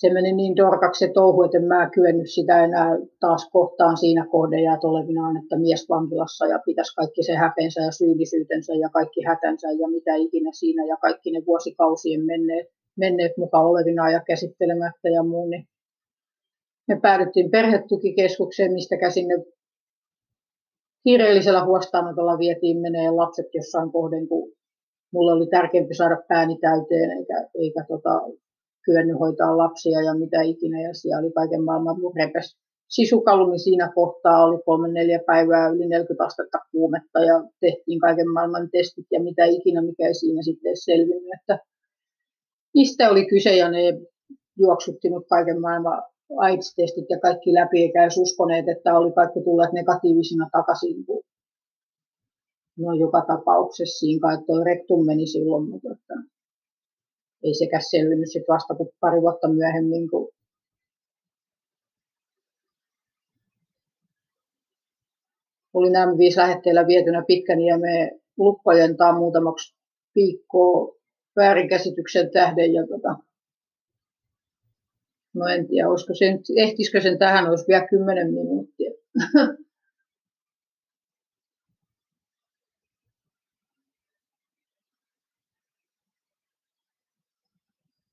se meni niin dorkaksi se touhu, että en mä kyennyt sitä enää taas kohtaan siinä kohden ja olevinaan, että mies vankilassa ja pitäisi kaikki se häpeensä ja syyllisyytensä ja kaikki hätänsä ja mitä ikinä siinä ja kaikki ne vuosikausien menneet, menneet mukaan olevinaan ja käsittelemättä ja muu, niin me päädyttiin perhetukikeskukseen, mistä käsin ne kiireellisellä huostaanotolla vietiin menee lapset jossain kohden, kun mulla oli tärkeämpi saada pääni täyteen eikä, eikä tota, kyennyt hoitaa lapsia ja mitä ikinä, ja siellä oli kaiken maailman repes sisukalumi siinä kohtaa, oli kolme neljä päivää yli 40 astetta kuumetta ja tehtiin kaiken maailman testit ja mitä ikinä, mikä ei siinä sitten selvinnyt, että mistä oli kyse ja ne juoksuttinut kaiken maailman AIDS-testit ja kaikki läpi, eikä edes uskoneet, että oli kaikki tulleet negatiivisina takaisin. No joka tapauksessa siinä kai toi rektum meni silloin, mutta ei sekään selvinnyt sit vasta kuin pari vuotta myöhemmin, kun olin M5-lähetteellä vietynä me luppajentaan muutamaksi viikkoa väärinkäsityksen tähden. Ja tota, no en tiedä, olisiko se nyt, ehtisikö sen tähän, olisi vielä kymmenen minuuttia.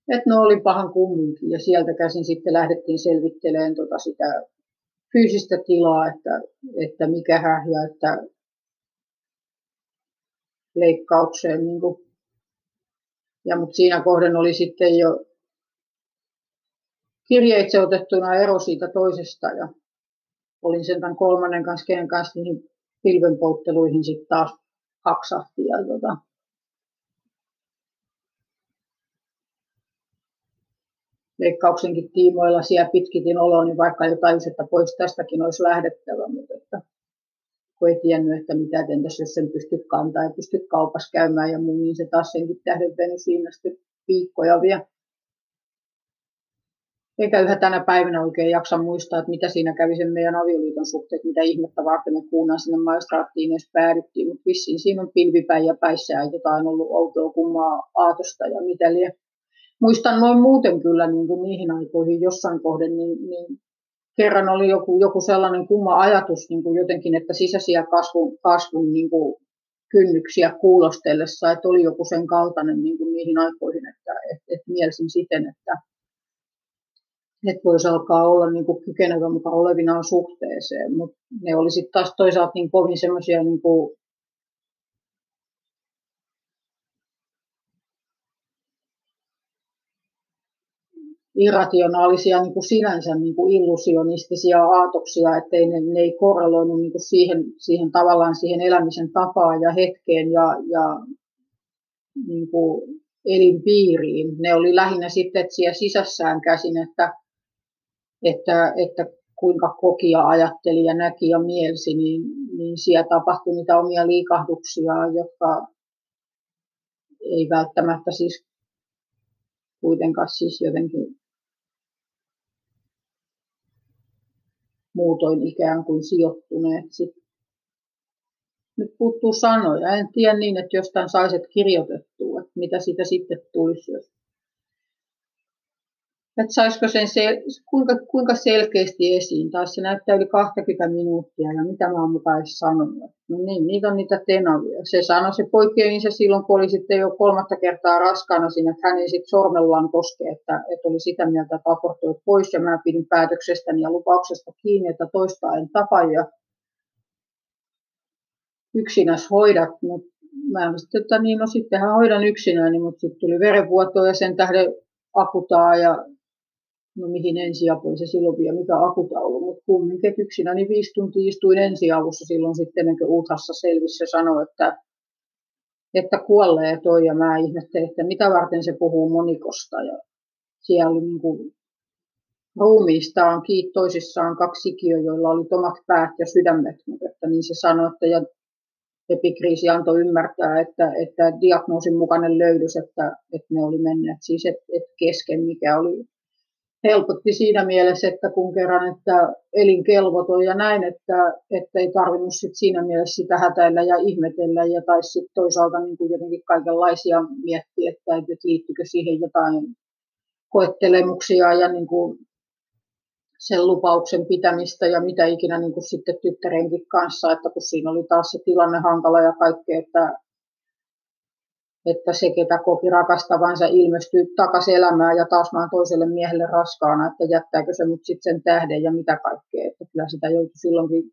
että no oli pahan kumminkin ja sieltä käsin sitten lähdettiin selvittelemään tota sitä fyysistä tilaa, että, että mikä ja että leikkaukseen. Niin kuin. Ja, mutta siinä kohden oli sitten jo kirjeitse otettuna ero siitä toisesta ja olin sen tämän kolmannen kanssa, kenen kanssa niihin pilvenpoltteluihin sitten taas haksahti. Ja tota, leikkauksenkin tiimoilla siellä pitkitin niin vaikka jo tajus, että pois tästäkin olisi lähdettävä, mutta että kun ei tiennyt, että mitä entäs jos sen pysty kantaa ja pysty kaupassa käymään ja muu, niin se taas senkin tähden veny siinä sitten viikkoja vielä. Eikä yhä tänä päivänä oikein jaksa muistaa, että mitä siinä kävi sen meidän avioliiton suhteet, mitä ihmettä varten me kuunnan sinne maistraattiin edes päädyttiin, mutta vissiin siinä on pilvipäin ja päissään jotain ollut outoa kummaa aatosta ja mitä liian muistan noin muuten kyllä niin kuin niihin aikoihin jossain kohden, niin, niin kerran oli joku, joku sellainen kumma ajatus niin kuin jotenkin, että sisäisiä kasvun, kasvun niin kuin kynnyksiä kuulostellessa, että oli joku sen kaltainen niin kuin niihin aikoihin, että et, et mielsin siten, että et voisi alkaa olla niin kuin kykenevä mukaan olevinaan suhteeseen, mutta ne oli sitten taas toisaalta niin kovin semmoisia niin kuin irrationaalisia niin kuin sinänsä niin kuin illusionistisia aatoksia, että ne, ne ei korreloinut niin kuin siihen, siihen tavallaan siihen elämisen tapaan ja hetkeen ja, ja niin kuin elinpiiriin. Ne oli lähinnä sitten että siellä sisässään käsin, että, että, että kuinka koki ja ajatteli ja näki ja mielsi, niin, niin siellä tapahtui niitä omia liikahduksia, jotka ei välttämättä siis kuitenkaan siis jotenkin muutoin ikään kuin sijoittuneet. Sitten nyt puuttuu sanoja. En tiedä niin, että jostain saiset kirjoitettua, että mitä siitä sitten tulisi, jos että saisiko sen sel- kuinka, kuinka selkeästi esiin. Taas se näyttää yli 20 minuuttia ja mitä mä oon mukaan sanonut. No niin, niitä on niitä tenavia. Se sanoi se poikkein se silloin, kun oli sitten jo kolmatta kertaa raskaana siinä, että hän ei sitten sormellaan koske, että, että oli sitä mieltä, että abortoi pois ja mä pidin päätöksestäni ja lupauksesta kiinni, että toista en tapa ja yksinäs hoidat, mutta mä sitten, että niin, no sittenhän hoidan yksinään, niin, mutta sitten tuli verenvuotoa ja sen tähden akutaa ja no mihin ensiapuun se silloin vielä mikä akutaulu, mutta kumminkin yksinä, niin viisi tuntia istuin ensiavussa silloin sitten ennen kuin Uthassa selvisi ja sanoi, että, että kuolee toi ja mä ihmettelin, että mitä varten se puhuu monikosta. Ja siellä oli niin kuin ruumiistaan kiinni toisissaan kaksi sikiöä, joilla oli omat päät ja sydämet, mutta että niin se sanoi, että ja epikriisi antoi ymmärtää, että, että diagnoosin mukainen löydys, että, että ne oli menneet siis et, et kesken, mikä oli helpotti siinä mielessä, että kun kerran, että elinkelvoton ja näin, että, että ei tarvinnut sit siinä mielessä sitä hätäillä ja ihmetellä ja tai sitten toisaalta niin kuin jotenkin kaikenlaisia miettiä, että, että liittyykö siihen jotain koettelemuksia ja niin kuin sen lupauksen pitämistä ja mitä ikinä niin kuin sitten tyttärenkin kanssa, että kun siinä oli taas se tilanne hankala ja kaikkea, että että se, ketä koki rakastavansa, ilmestyy takaisin elämään ja taas vaan toiselle miehelle raskaana, että jättääkö se mut sitten sen tähden ja mitä kaikkea. Että kyllä sitä joutui silloinkin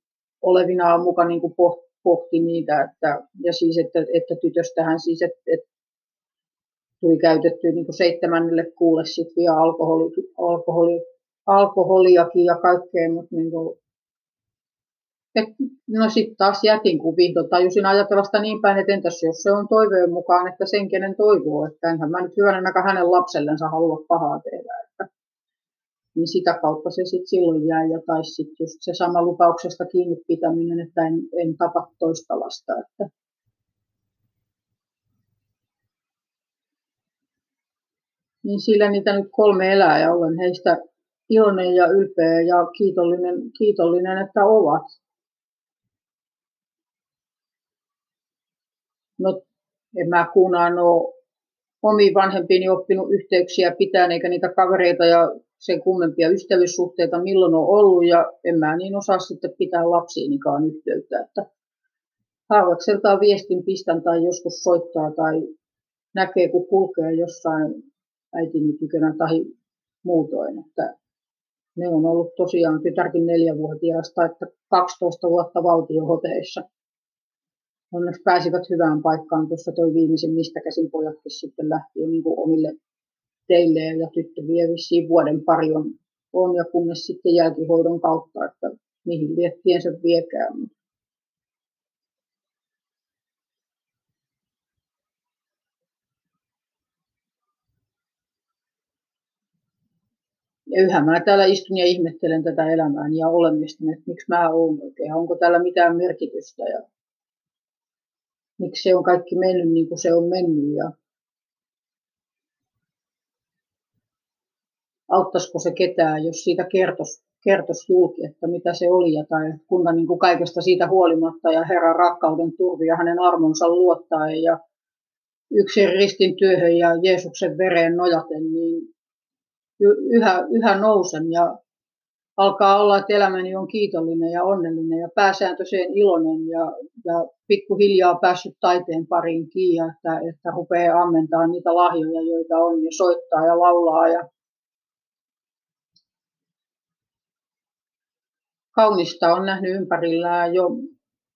olevinaan mukaan niin kuin pohti niitä, että, ja siis, että, että tytöstähän siis, että, että tuli käytetty niin kuin seitsemännelle kuulle sitten vielä alkoholi, alkoholi, alkoholiakin ja kaikkea, mutta niin kuin et, no sitten taas jätin, kun vihdoin tajusin ajatella sitä niin päin, että entäs jos se on toiveen mukaan, että sen kenen toivoo, että enhän mä nyt hyvänä aika hänen lapsellensa halua pahaa tehdä. Että, niin sitä kautta se sitten silloin jäi, ja tai sitten just se sama lupauksesta kiinni pitäminen, että en, en tapa toista lasta. Että, niin sillä niitä nyt kolme elää ja olen heistä iloinen ja ylpeä ja kiitollinen, kiitollinen että ovat. No, en mä kuunaan ole omiin vanhempiini oppinut yhteyksiä pitää, eikä niitä kavereita ja sen kummempia ystävyyssuhteita milloin on ollut, ja en mä niin osaa sitten pitää lapsiinikaan yhteyttä, että harvakseltaan viestin pistän tai joskus soittaa tai näkee, kun kulkee jossain äitini tykönä tai muutoin, että ne on ollut tosiaan tytärkin neljävuotiaasta, että 12 vuotta valtiohoteissa onneksi pääsivät hyvään paikkaan. Tuossa toi viimeisen, mistä käsin pojatkin sitten lähti niin kuin omille teille ja tyttö vie vissiin vuoden pari on on ja kunnes sitten jälkihoidon kautta, että mihin liettiensä viekään. Ja yhä mä täällä istun ja ihmettelen tätä elämääni ja olemista, että miksi mä oon oikein, onko täällä mitään merkitystä ja miksi se on kaikki mennyt niin kuin se on mennyt ja auttaisiko se ketään, jos siitä kertoisi, kertoisi julki, että mitä se oli ja tai kuinka niin kuin kaikesta siitä huolimatta ja Herran rakkauden turvi ja hänen armonsa luottaen ja yksin ristin työhön ja Jeesuksen vereen nojaten, niin yhä, yhä nousen ja alkaa olla, että elämäni on kiitollinen ja onnellinen ja pääsääntöiseen iloinen ja, ja pikkuhiljaa päässyt taiteen pariin kiinni, että, että rupeaa ammentaa niitä lahjoja, joita on ja soittaa ja laulaa ja kaunista on nähnyt ympärillään jo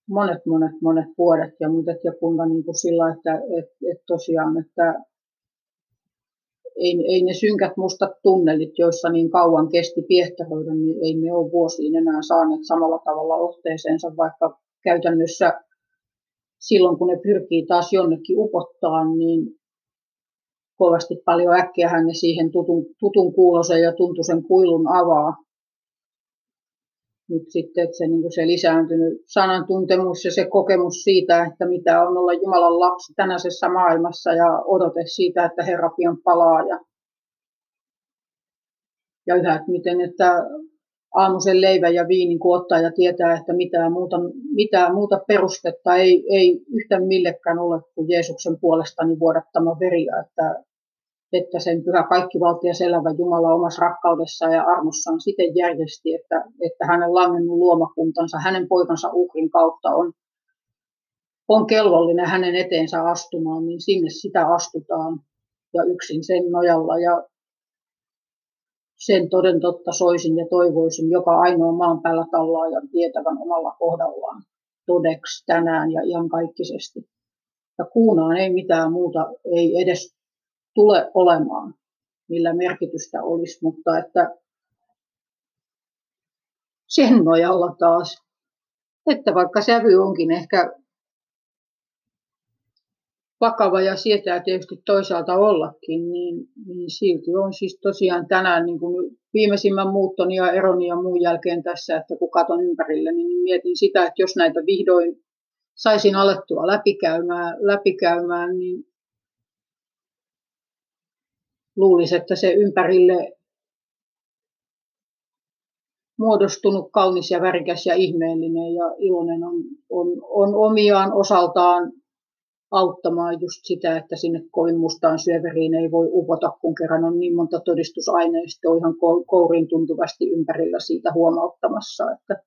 monet, monet, monet vuodet ja, mutta ja kuinka niin kuin sillä, että et, et tosiaan, että ei, ei ne synkät mustat tunnelit, joissa niin kauan kesti piehtähoidon, niin ei ne ole vuosiin enää saaneet samalla tavalla otteeseensa, vaikka käytännössä silloin kun ne pyrkii taas jonnekin upottaa, niin kovasti paljon äkkiä ne siihen tutun, tutun kuulosen ja tuntuisen kuilun avaa nyt sitten että se, niin kuin se lisääntynyt sanantuntemus ja se kokemus siitä, että mitä on olla Jumalan lapsi tänäisessä maailmassa ja odote siitä, että Herra pian palaa ja, ja yhä, että miten, että aamuisen leivän ja viinin kun ja tietää, että mitään muuta, mitään muuta perustetta ei, ei yhtään millekään ole kuin Jeesuksen puolestani vuodattama veriä, että että sen pyhä kaikkivaltias elävä Jumala omassa rakkaudessaan ja armossaan siten järjesti, että, että hänen langennut luomakuntansa, hänen poikansa uhrin kautta on, on kelvollinen hänen eteensä astumaan, niin sinne sitä astutaan ja yksin sen nojalla. Ja sen toden totta soisin ja toivoisin joka ainoa maan päällä tallaajan tietävän omalla kohdallaan todeksi tänään ja iankaikkisesti. Ja kuunaan ei mitään muuta, ei edes tule olemaan, millä merkitystä olisi, mutta että sen nojalla taas, että vaikka sävy onkin ehkä vakava ja sietää tietysti toisaalta ollakin, niin, niin silti on siis tosiaan tänään niin kuin viimeisimmän muuttoni ja eroni ja muun jälkeen tässä, että kun katon ympärille, niin mietin sitä, että jos näitä vihdoin saisin alettua läpikäymään, läpikäymään niin luulisi, että se ympärille muodostunut kaunis ja värikäs ja ihmeellinen ja iloinen on, on, on omiaan osaltaan auttamaan just sitä, että sinne kovin mustaan syöveriin ei voi upota, kun kerran on niin monta todistusaineistoa ihan kouriin tuntuvasti ympärillä siitä huomauttamassa, että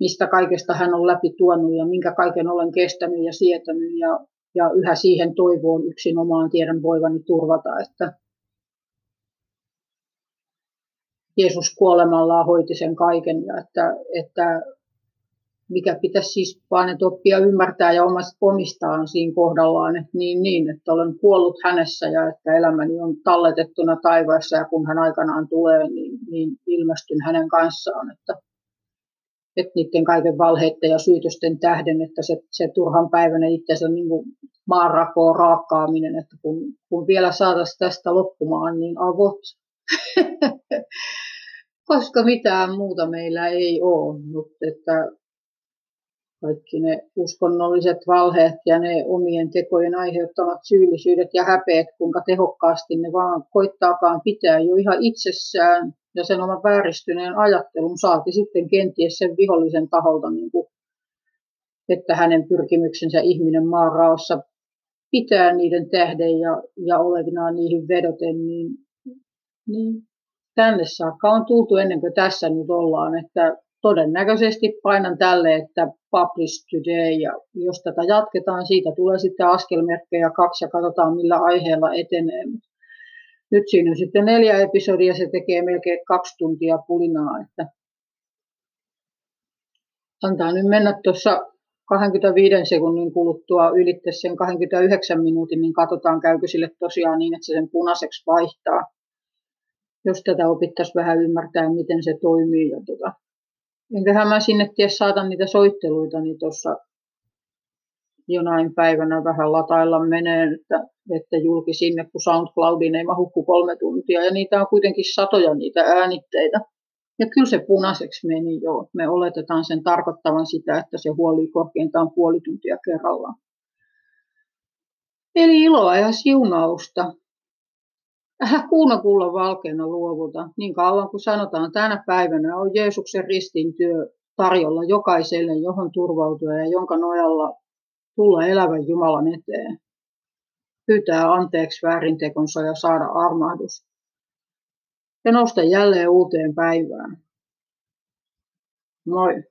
mistä kaikesta hän on läpi tuonut ja minkä kaiken olen kestänyt ja sietänyt ja, ja yhä siihen toivoon yksin omaan tiedän voivani turvata, että Jeesus kuolemallaan hoiti sen kaiken ja että, että mikä pitäisi siis vaan että oppia ymmärtää ja omistaan siinä kohdallaan, että niin, niin, että olen kuollut hänessä ja että elämäni on talletettuna taivaassa ja kun hän aikanaan tulee, niin, niin ilmestyn hänen kanssaan, että, että niiden kaiken valheiden ja syytösten tähden, että se, se turhan päivänä itsensä niin kuin maanrakoon raakkaaminen, että kun, kun vielä saataisiin tästä loppumaan, niin avot. koska mitään muuta meillä ei ole, mutta että kaikki ne uskonnolliset valheet ja ne omien tekojen aiheuttamat syyllisyydet ja häpeät, kuinka tehokkaasti ne vaan koittaakaan pitää jo ihan itsessään ja sen oman vääristyneen ajattelun saati sitten kenties sen vihollisen taholta, niin kuin, että hänen pyrkimyksensä ihminen maaraossa pitää niiden tähden ja, ja olevinaan niihin vedoten, niin, niin tänne saakka on tultu ennen kuin tässä nyt ollaan, että todennäköisesti painan tälle, että publish today ja jos tätä jatketaan, siitä tulee sitten askelmerkkejä kaksi ja katsotaan millä aiheella etenee. Nyt siinä on sitten neljä episodia, se tekee melkein kaksi tuntia pulinaa, että antaa nyt mennä tuossa 25 sekunnin kuluttua ylitte sen 29 minuutin, niin katsotaan käykö sille tosiaan niin, että se sen punaiseksi vaihtaa jos tätä opittaisiin vähän ymmärtää, miten se toimii. Ja tota, enköhän mä sinne ties saatan niitä soitteluita, niin tuossa jonain päivänä vähän latailla menee, että, että julki sinne, kun SoundCloudin ei mahu kuin kolme tuntia. Ja niitä on kuitenkin satoja niitä äänitteitä. Ja kyllä se punaiseksi meni jo. Me oletetaan sen tarkoittavan sitä, että se huoli korkeintaan puoli tuntia kerrallaan. Eli iloa ja siunausta. Äh, kuunakulla valkeana luovuta. Niin kauan kuin sanotaan tänä päivänä on Jeesuksen ristin työ tarjolla jokaiselle, johon turvautua ja jonka nojalla tulla elävän Jumalan eteen. Pyytää anteeksi väärintekonsa ja saada armahdus. Ja nousta jälleen uuteen päivään. Moi!